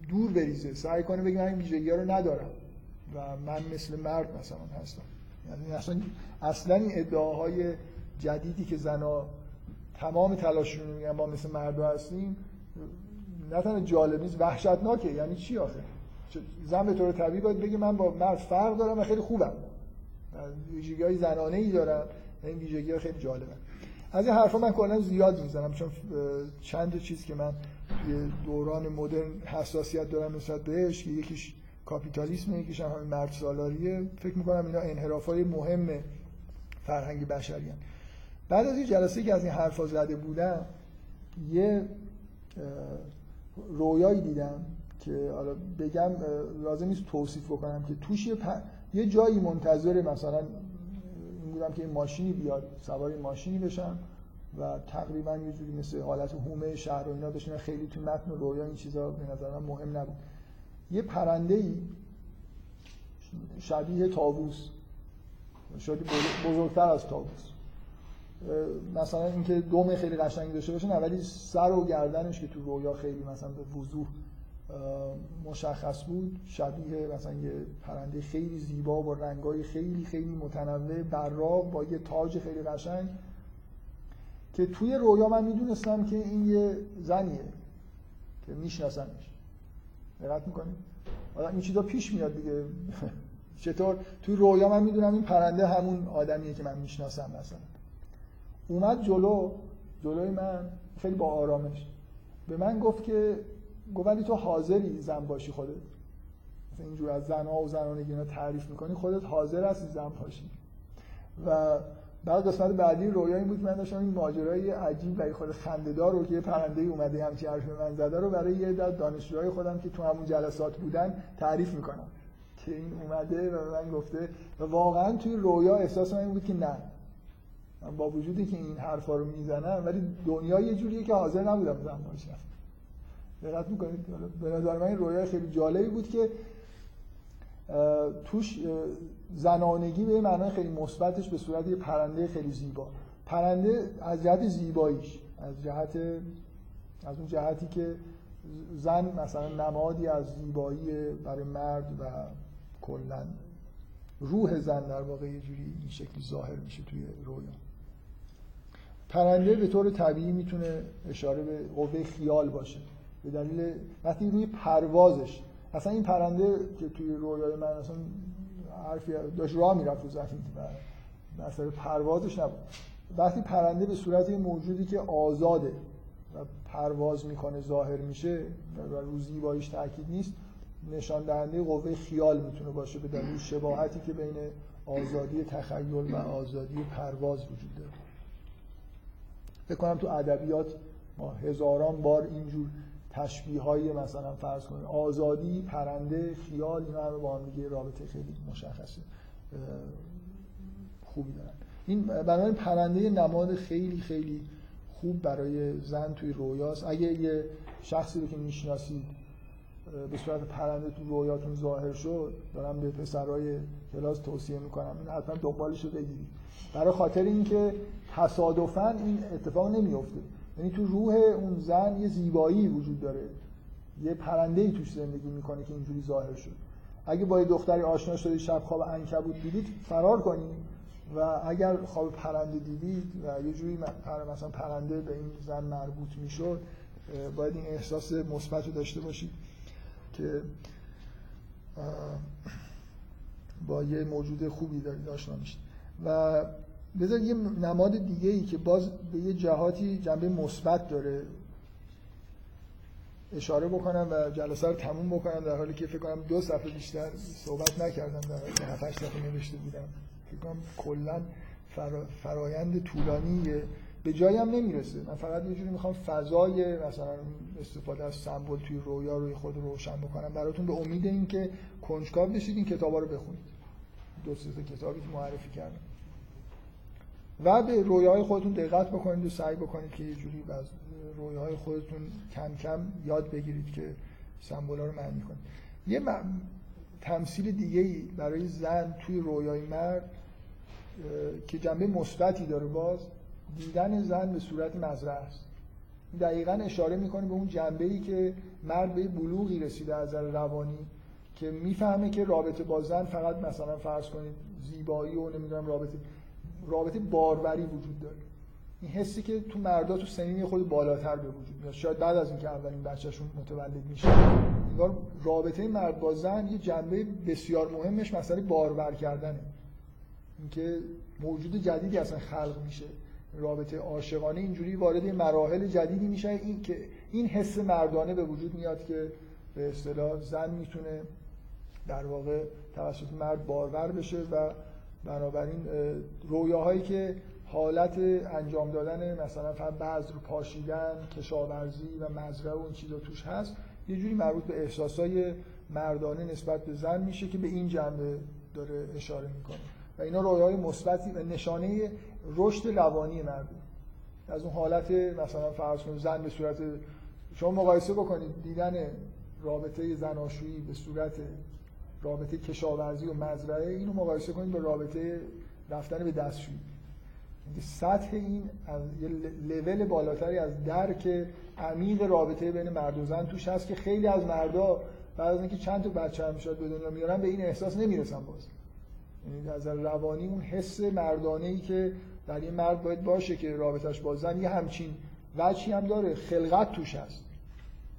دور بریزه سعی کنه بگه من این ویژگی رو ندارم. و من مثل مرد مثلا هستم. یعنی اصلا اصلا این ادعاهای جدیدی که زنا تمام تلاششون میگن ما مثل مرد هستیم نه تنها جالب نیست وحشتناکه. یعنی چی آخه؟ زن به طور طبیعی باید بگه من با مرد فرق دارم و خیلی خوبم. ویژگی های زنانه ای دارم. این ویژگی خیلی جالبه از این حرفا من کلا زیاد می‌زنم چون چند چیز که من دوران مدرن حساسیت دارم نسبت بهش که یکیش کاپیتالیسم یکیش هم مرد سالاریه. فکر می‌کنم اینا انحرافای مهم فرهنگ بشری بعد از این جلسه که از این حرفا زده بودم یه رویایی دیدم که حالا بگم لازم نیست توصیف بکنم که توش یه, یه جایی منتظر مثلا این بودم که این ماشینی بیاد سوار ماشینی بشم. و تقریبا یه جوری مثل حالت هومه شهر و اینا بشینه خیلی تو متن رویا این چیزا به نظر من مهم نبود. یه پرنده ای شبیه تاووس شاید بزرگتر از تاووس مثلا اینکه دوم خیلی قشنگی داشته باشه ولی سر و گردنش که تو رویا خیلی مثلا به وضوح مشخص بود شبیه مثلا یه پرنده خیلی زیبا با رنگای خیلی خیلی متنوع براق با یه تاج خیلی قشنگ. که توی رویا من می‌دونستم که این یه زنیه که میشناسمش. دقت می‌کنید این چیزا پیش میاد دیگه. چطور؟ توی رویا من می‌دونم این پرنده همون آدمیه که من می‌شناسم مثلا. اومد جلو جلوی من خیلی با آرامش. به من گفت که گفت ولی تو حاضری زن باشی خودت. مثلا اینجور از زنها و زنانگی اینا تعریف می‌کنی خودت حاضر هستی زن باشی. و بعد قسمت بعدی رویا این بود من داشتم این ماجرای عجیب و خود خنده‌دار رو که یه پرنده اومده همچی حرف من زده رو برای یه در دانشجوهای خودم که تو همون جلسات بودن تعریف می‌کنم. که این اومده و من گفته و واقعا توی رویا احساس من این بود که نه. من با وجودی که این حرفا رو می‌زنم ولی دنیا یه جوریه که حاضر نبودم زن باشم. دقت می‌کنید؟ به نظر من این رویا خیلی جالبی بود که توش زنانگی به معنای خیلی مثبتش به صورت یه پرنده خیلی زیبا. پرنده از جهت زیباییش از جهت از اون جهتی که زن مثلا نمادی از زیبایی برای مرد و کلا روح زن در واقع یه جوری این شکلی ظاهر میشه توی رویا. پرنده به طور طبیعی می‌تونه اشاره به قوه خیال باشه. به دلیل وقتی روی پروازش اصلا این پرنده که توی رویای من اصلا حرفی داشت راه می‌رفت رو زمین و مثلا پروازش نبود. وقتی پرنده به صورت موجودی که آزاده و پرواز می‌کنه ظاهر میشه و رو زیباییش تاکید نیست نشان دهنده قوه خیال می‌تونه باشه به دلیل شباهتی که بین آزادی تخیل و آزادی پرواز وجود داره. فکر کنم تو ادبیات ما هزاران بار اینجور تشبیه های مثلا فرض کنید آزادی پرنده خیال اینا همه با هم دیگه رابطه خیلی مشخصه. خوبی دارن. این بنابراین پرنده نماد خیلی خیلی خوب برای زن توی رویاست. اگه یه شخصی رو که می‌شناسید به صورت پرنده تو رویاتون ظاهر شد دارم به پسرای کلاس توصیه می‌کنم این حتما دنبالش رو بگیرید. برای خاطر اینکه تصادفا این اتفاق نمیفته یعنی تو روح اون زن یه زیبایی وجود داره. یه پرنده ای توش زندگی می‌کنه که اینجوری ظاهر شد. اگه با یه دختری آشنا شدید شب خواب عنکبوت دیدید فرار کنید و اگر خواب پرنده دیدید و یه جوری مثلا پرنده به این زن مربوط می‌شد باید این احساس مثبت رو داشته باشید که با یه موجود خوبی دارید آشنا میشید و بذار یه نماد دیگه ای که باز به یه جهاتی جنبه مثبت داره اشاره بکنم و جلسه رو تموم بکنم در حالی که فکر کنم دو صفحه بیشتر صحبت نکردم در حالی که 7 صفحه نوشته بودم. فکر کنم کلا فرایند طولانیه. به جایم نمی‌رسه. من فقط یه جوری می‌خوام فضای مثلا استفاده از سمبل توی رویا روی خود روشن بکنم. براتون به امید اینکه کنجکاو بشید این کتابا رو بخونید. دو سه کتابی که معرفی کردم. و به رویاهای خودتون دقت بکنید و سعی بکنید که یه جوری از رویاهای خودتون کم کم یاد بگیرید که سمبولا رو معنی کنیم یه م... تمثیل دیگه ای برای زن توی رویای مرد که جنبه مثبتی داره باز دیدن زن به صورت مزرعه است. دقیقا اشاره می‌کنه به اون جنبه ای که مرد به بلوغی رسیده از نظر روانی که می‌فهمه که رابطه با زن فقط مثلا فرض کنید زیبایی و نمی‌دونم رابطه رابطه باروری وجود داره. این حسی که تو مردا تو سنین خود بالاتر به وجود میاد. شاید بعد از اینکه اولین بچهشون متولد میشه انگار رابطه مرد با زن یه جنبه بسیار مهمش مسئله بارور کردنه. اینکه موجود جدیدی اصلا خلق میشه. رابطه عاشقانه اینجوری وارد مراحل جدیدی میشه. این که این حس مردانه به وجود میاد که به اصطلاح زن می‌تونه در واقع توسط مرد بارور بشه و بنابراین اه، رویاهایی که حالت انجام دادن مثلا فقط بذر پاشیدن کشاورزی و مزرعه و این چیزا توش هست یه جوری مربوط به احساسای مردانه نسبت به زن میشه که به این جنبه داره اشاره می‌کنه. و اینا رویاهای مثبتی و نشانه رشد روانی مرد از اون حالت مثلا فرض کنید زن به صورت شما مقایسه بکنید دیدن رابطه زناشویی به صورت رابطه کشاورزی و مزرعه اینو مقایسه کنید با رابطه رفتن به دستشویی. اینکه سطح این از یه لول بالاتری از درک عمیق رابطه بین مرد و زن توش هست که خیلی از مردا بعد از اینکه چند تا بچه هم شاید به دنیا میارن به این احساس نمی‌رسن باز. یعنی از روانی اون حس مردانه ای که در یه مرد باید باشه که رابطش با زن یه همچین وجهی هم داره خلقت توش هست.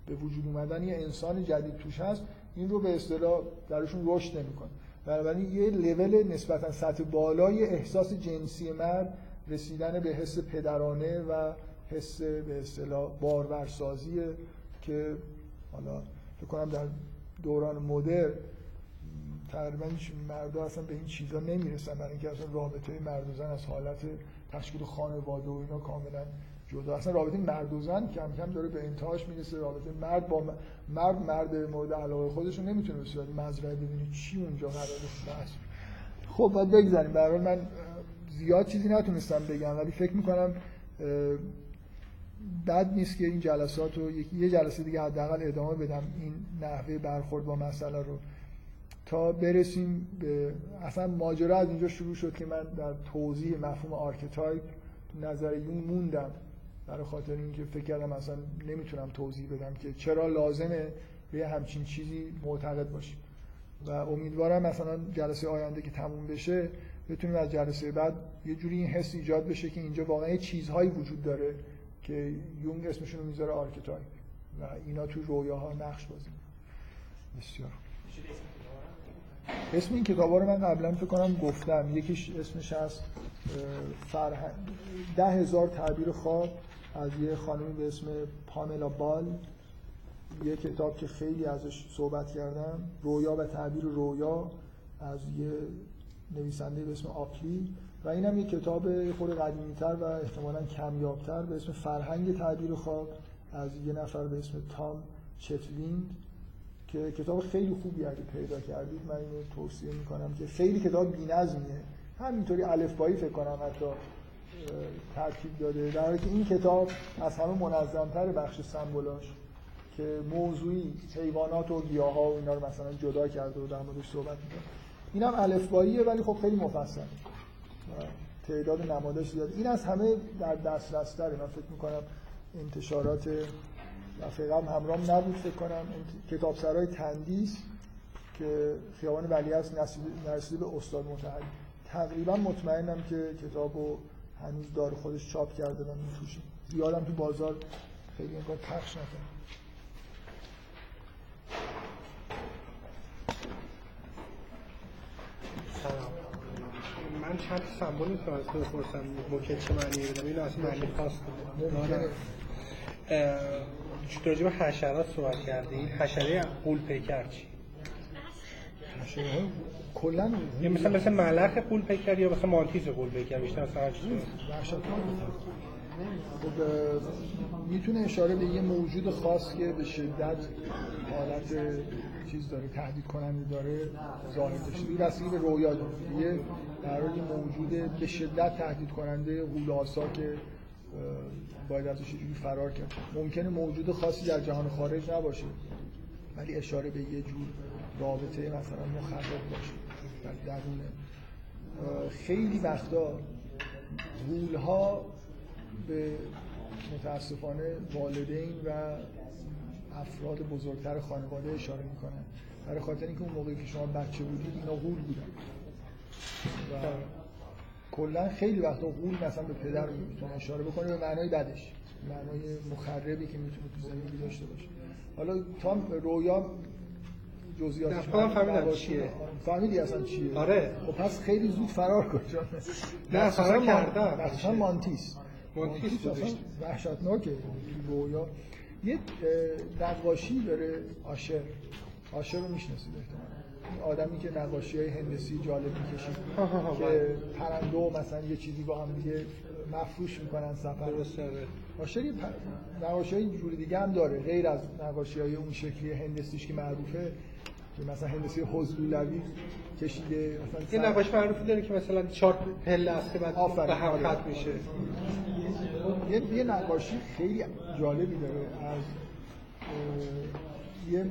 به وجود اومدن یه انسان جدید توش هست. این رو به اصطلاح درشون رشد نمی‌کنه. بنابراین یه لول نسبتا سطح بالای احساس جنسی مرد رسیدن به حس پدرانه و حس به اصطلاح بارورسازی که حالا فکر کنم در دوران مدرن تقریبا مردا اصلا به این چیزا نمی‌رسن. برای اینکه اصلا رابطه مرد و زن از حالت تشکیل خانواده و اینا کاملا جدا. اصلا رابطه مرد و زن کم کم داره به انتهاش می‌رسه. رابطه مرد با مرد مرد مورد علاقه خودش رو نمی‌تونه به صورت مزرعه ببینه چی اونجا قراره بحث. خب باید بگذاریم. حال من زیاد چیزی نتونستم بگم ولی فکر می‌کنم بد نیست که این جلسات رو یه جلسه دیگه حداقل ادامه بدم این نحوه برخورد با مسئله رو. تا برسیم به اصلا ماجرا از اینجا شروع شد که من در توضیح مفهوم archetype نظر یونگ موندم. برای خاطر اینکه فکر کردم اصلا نمی‌تونم توضیح بدم که چرا لازمه به همچین چیزی معتقد باشیم. و امیدوارم مثلا جلسه آینده که تموم بشه بتونیم از جلسه بعد یه جوری این حس ایجاد بشه که اینجا واقعا چیزهایی وجود داره که یونگ اسمشون رو می‌ذاره archetype و اینا تو رویاها نقش بازی. بسیار. اسم این کتابا رو من قبلا فکر کنم گفتم. یکیش اسمش اه، فرهنگ. ده هزار تعبیر خواب. از یه خانمی به اسم پاملا بال. یه کتاب که خیلی ازش صحبت کردم. رویا و تعبیر رویا از یه نویسنده به اسم آپلی. و اینم یه کتاب خورده قدیمیتر و احتمالا کمیابتر به اسم فرهنگ تعبیر خواب از یه نفر به اسم تام چتویند که کتاب خیلی خوبی اگه پیدا کردید من اینو توصیه می‌کنم که خیلی کتاب بی‌نظمیه. همینطوری الفبایی فکر کنم حتی. ترتیب داده. در حالی که این کتاب از همه منظمتر بخش سمبولاش که موضوعی حیوانات و گیاها و اینا رو مثلا جدا کرده و در موردش صحبت می‌کنه. اینم الفباییه ولی خب خیلی مفصل. تعداد نمادش زیاد. این از همه در دسترس تره من فکر می‌کنم انتشارات دفعه قبل همراهم نبود فکر کنم. انت- کتابسرای تندیس که خیابان ولیعصر نرسیده نرسیده به استاد متحری تقریبا مطمئنم که کتابو هنوز داره خودش چاپ کرده و میفروشه. یادم تو بازار خیلی انگار پخش نکنه سلام. من چند تا سمبل می‌تونم از تو بپرسم. موکل چه معنی بدم این اصلا معنی خاص داره. ممکنه اه، راجع به حشرات صحبت کردی. حشره قول پیکر چی؟ کلا یه مثلا مثل ملخ قول پیکر یا مثل مانتیز قول پیکر بیشتر مثلا هر خب می‌تونه اشاره به یه موجود خاص که به شدت حالت چیز داره تهدید کننده داره ظاهر بشه. این به رویا داره. یه در موجود به شدت تهدید کننده هولاسا که باید ازش جوری فرار کرد. ممکنه موجود خاصی در جهان خارج نباشه ولی اشاره به یه جور رابطه مثلا مخرب باشه. در درون. اه، خیلی وقتا غول‌ها به متاسفانه والدین و افراد بزرگتر خانواده اشاره می‌کنن. برای خاطر اینکه اون موقعی که شما بچه بودید اینا غول بودن. و کلا خیلی وقتا غول مثلا به پدر می‌تونه اشاره بکنه به معنای بدش. معنای مخربی که می‌تونه تو زندگی داشته باشه. حالا تا رویا جزئیاتش نه، خودم فهمیدم. چیه. فهمیدی اصلا چیه آره. خب پس خیلی زود فرار کن نه، فرار مخصوصاً کردم. مخصوصا مانتیس مانتیس اصلا. وحشتناکه رویا یه نقاشی داره آشر آشر رو می‌شناسید احتمالاً آدمی که نقاشی های هندسی جالب می‌کشید که بله. پرنده و مثلا یه چیزی با هم دیگه مفروش می‌کنن سفر آره. آشر یه پ- نقاشی های جور دیگه هم داره غیر از نقاشی های اون شکلی هندسیش که معروفه که مثلا هندسی حزلولوی کشیده مثلا سر- نقاش معروفی داره که مثلا چهار پله است که بعد به هم. ختم میشه یه, یه نقاشی خیلی جالبی داره از یه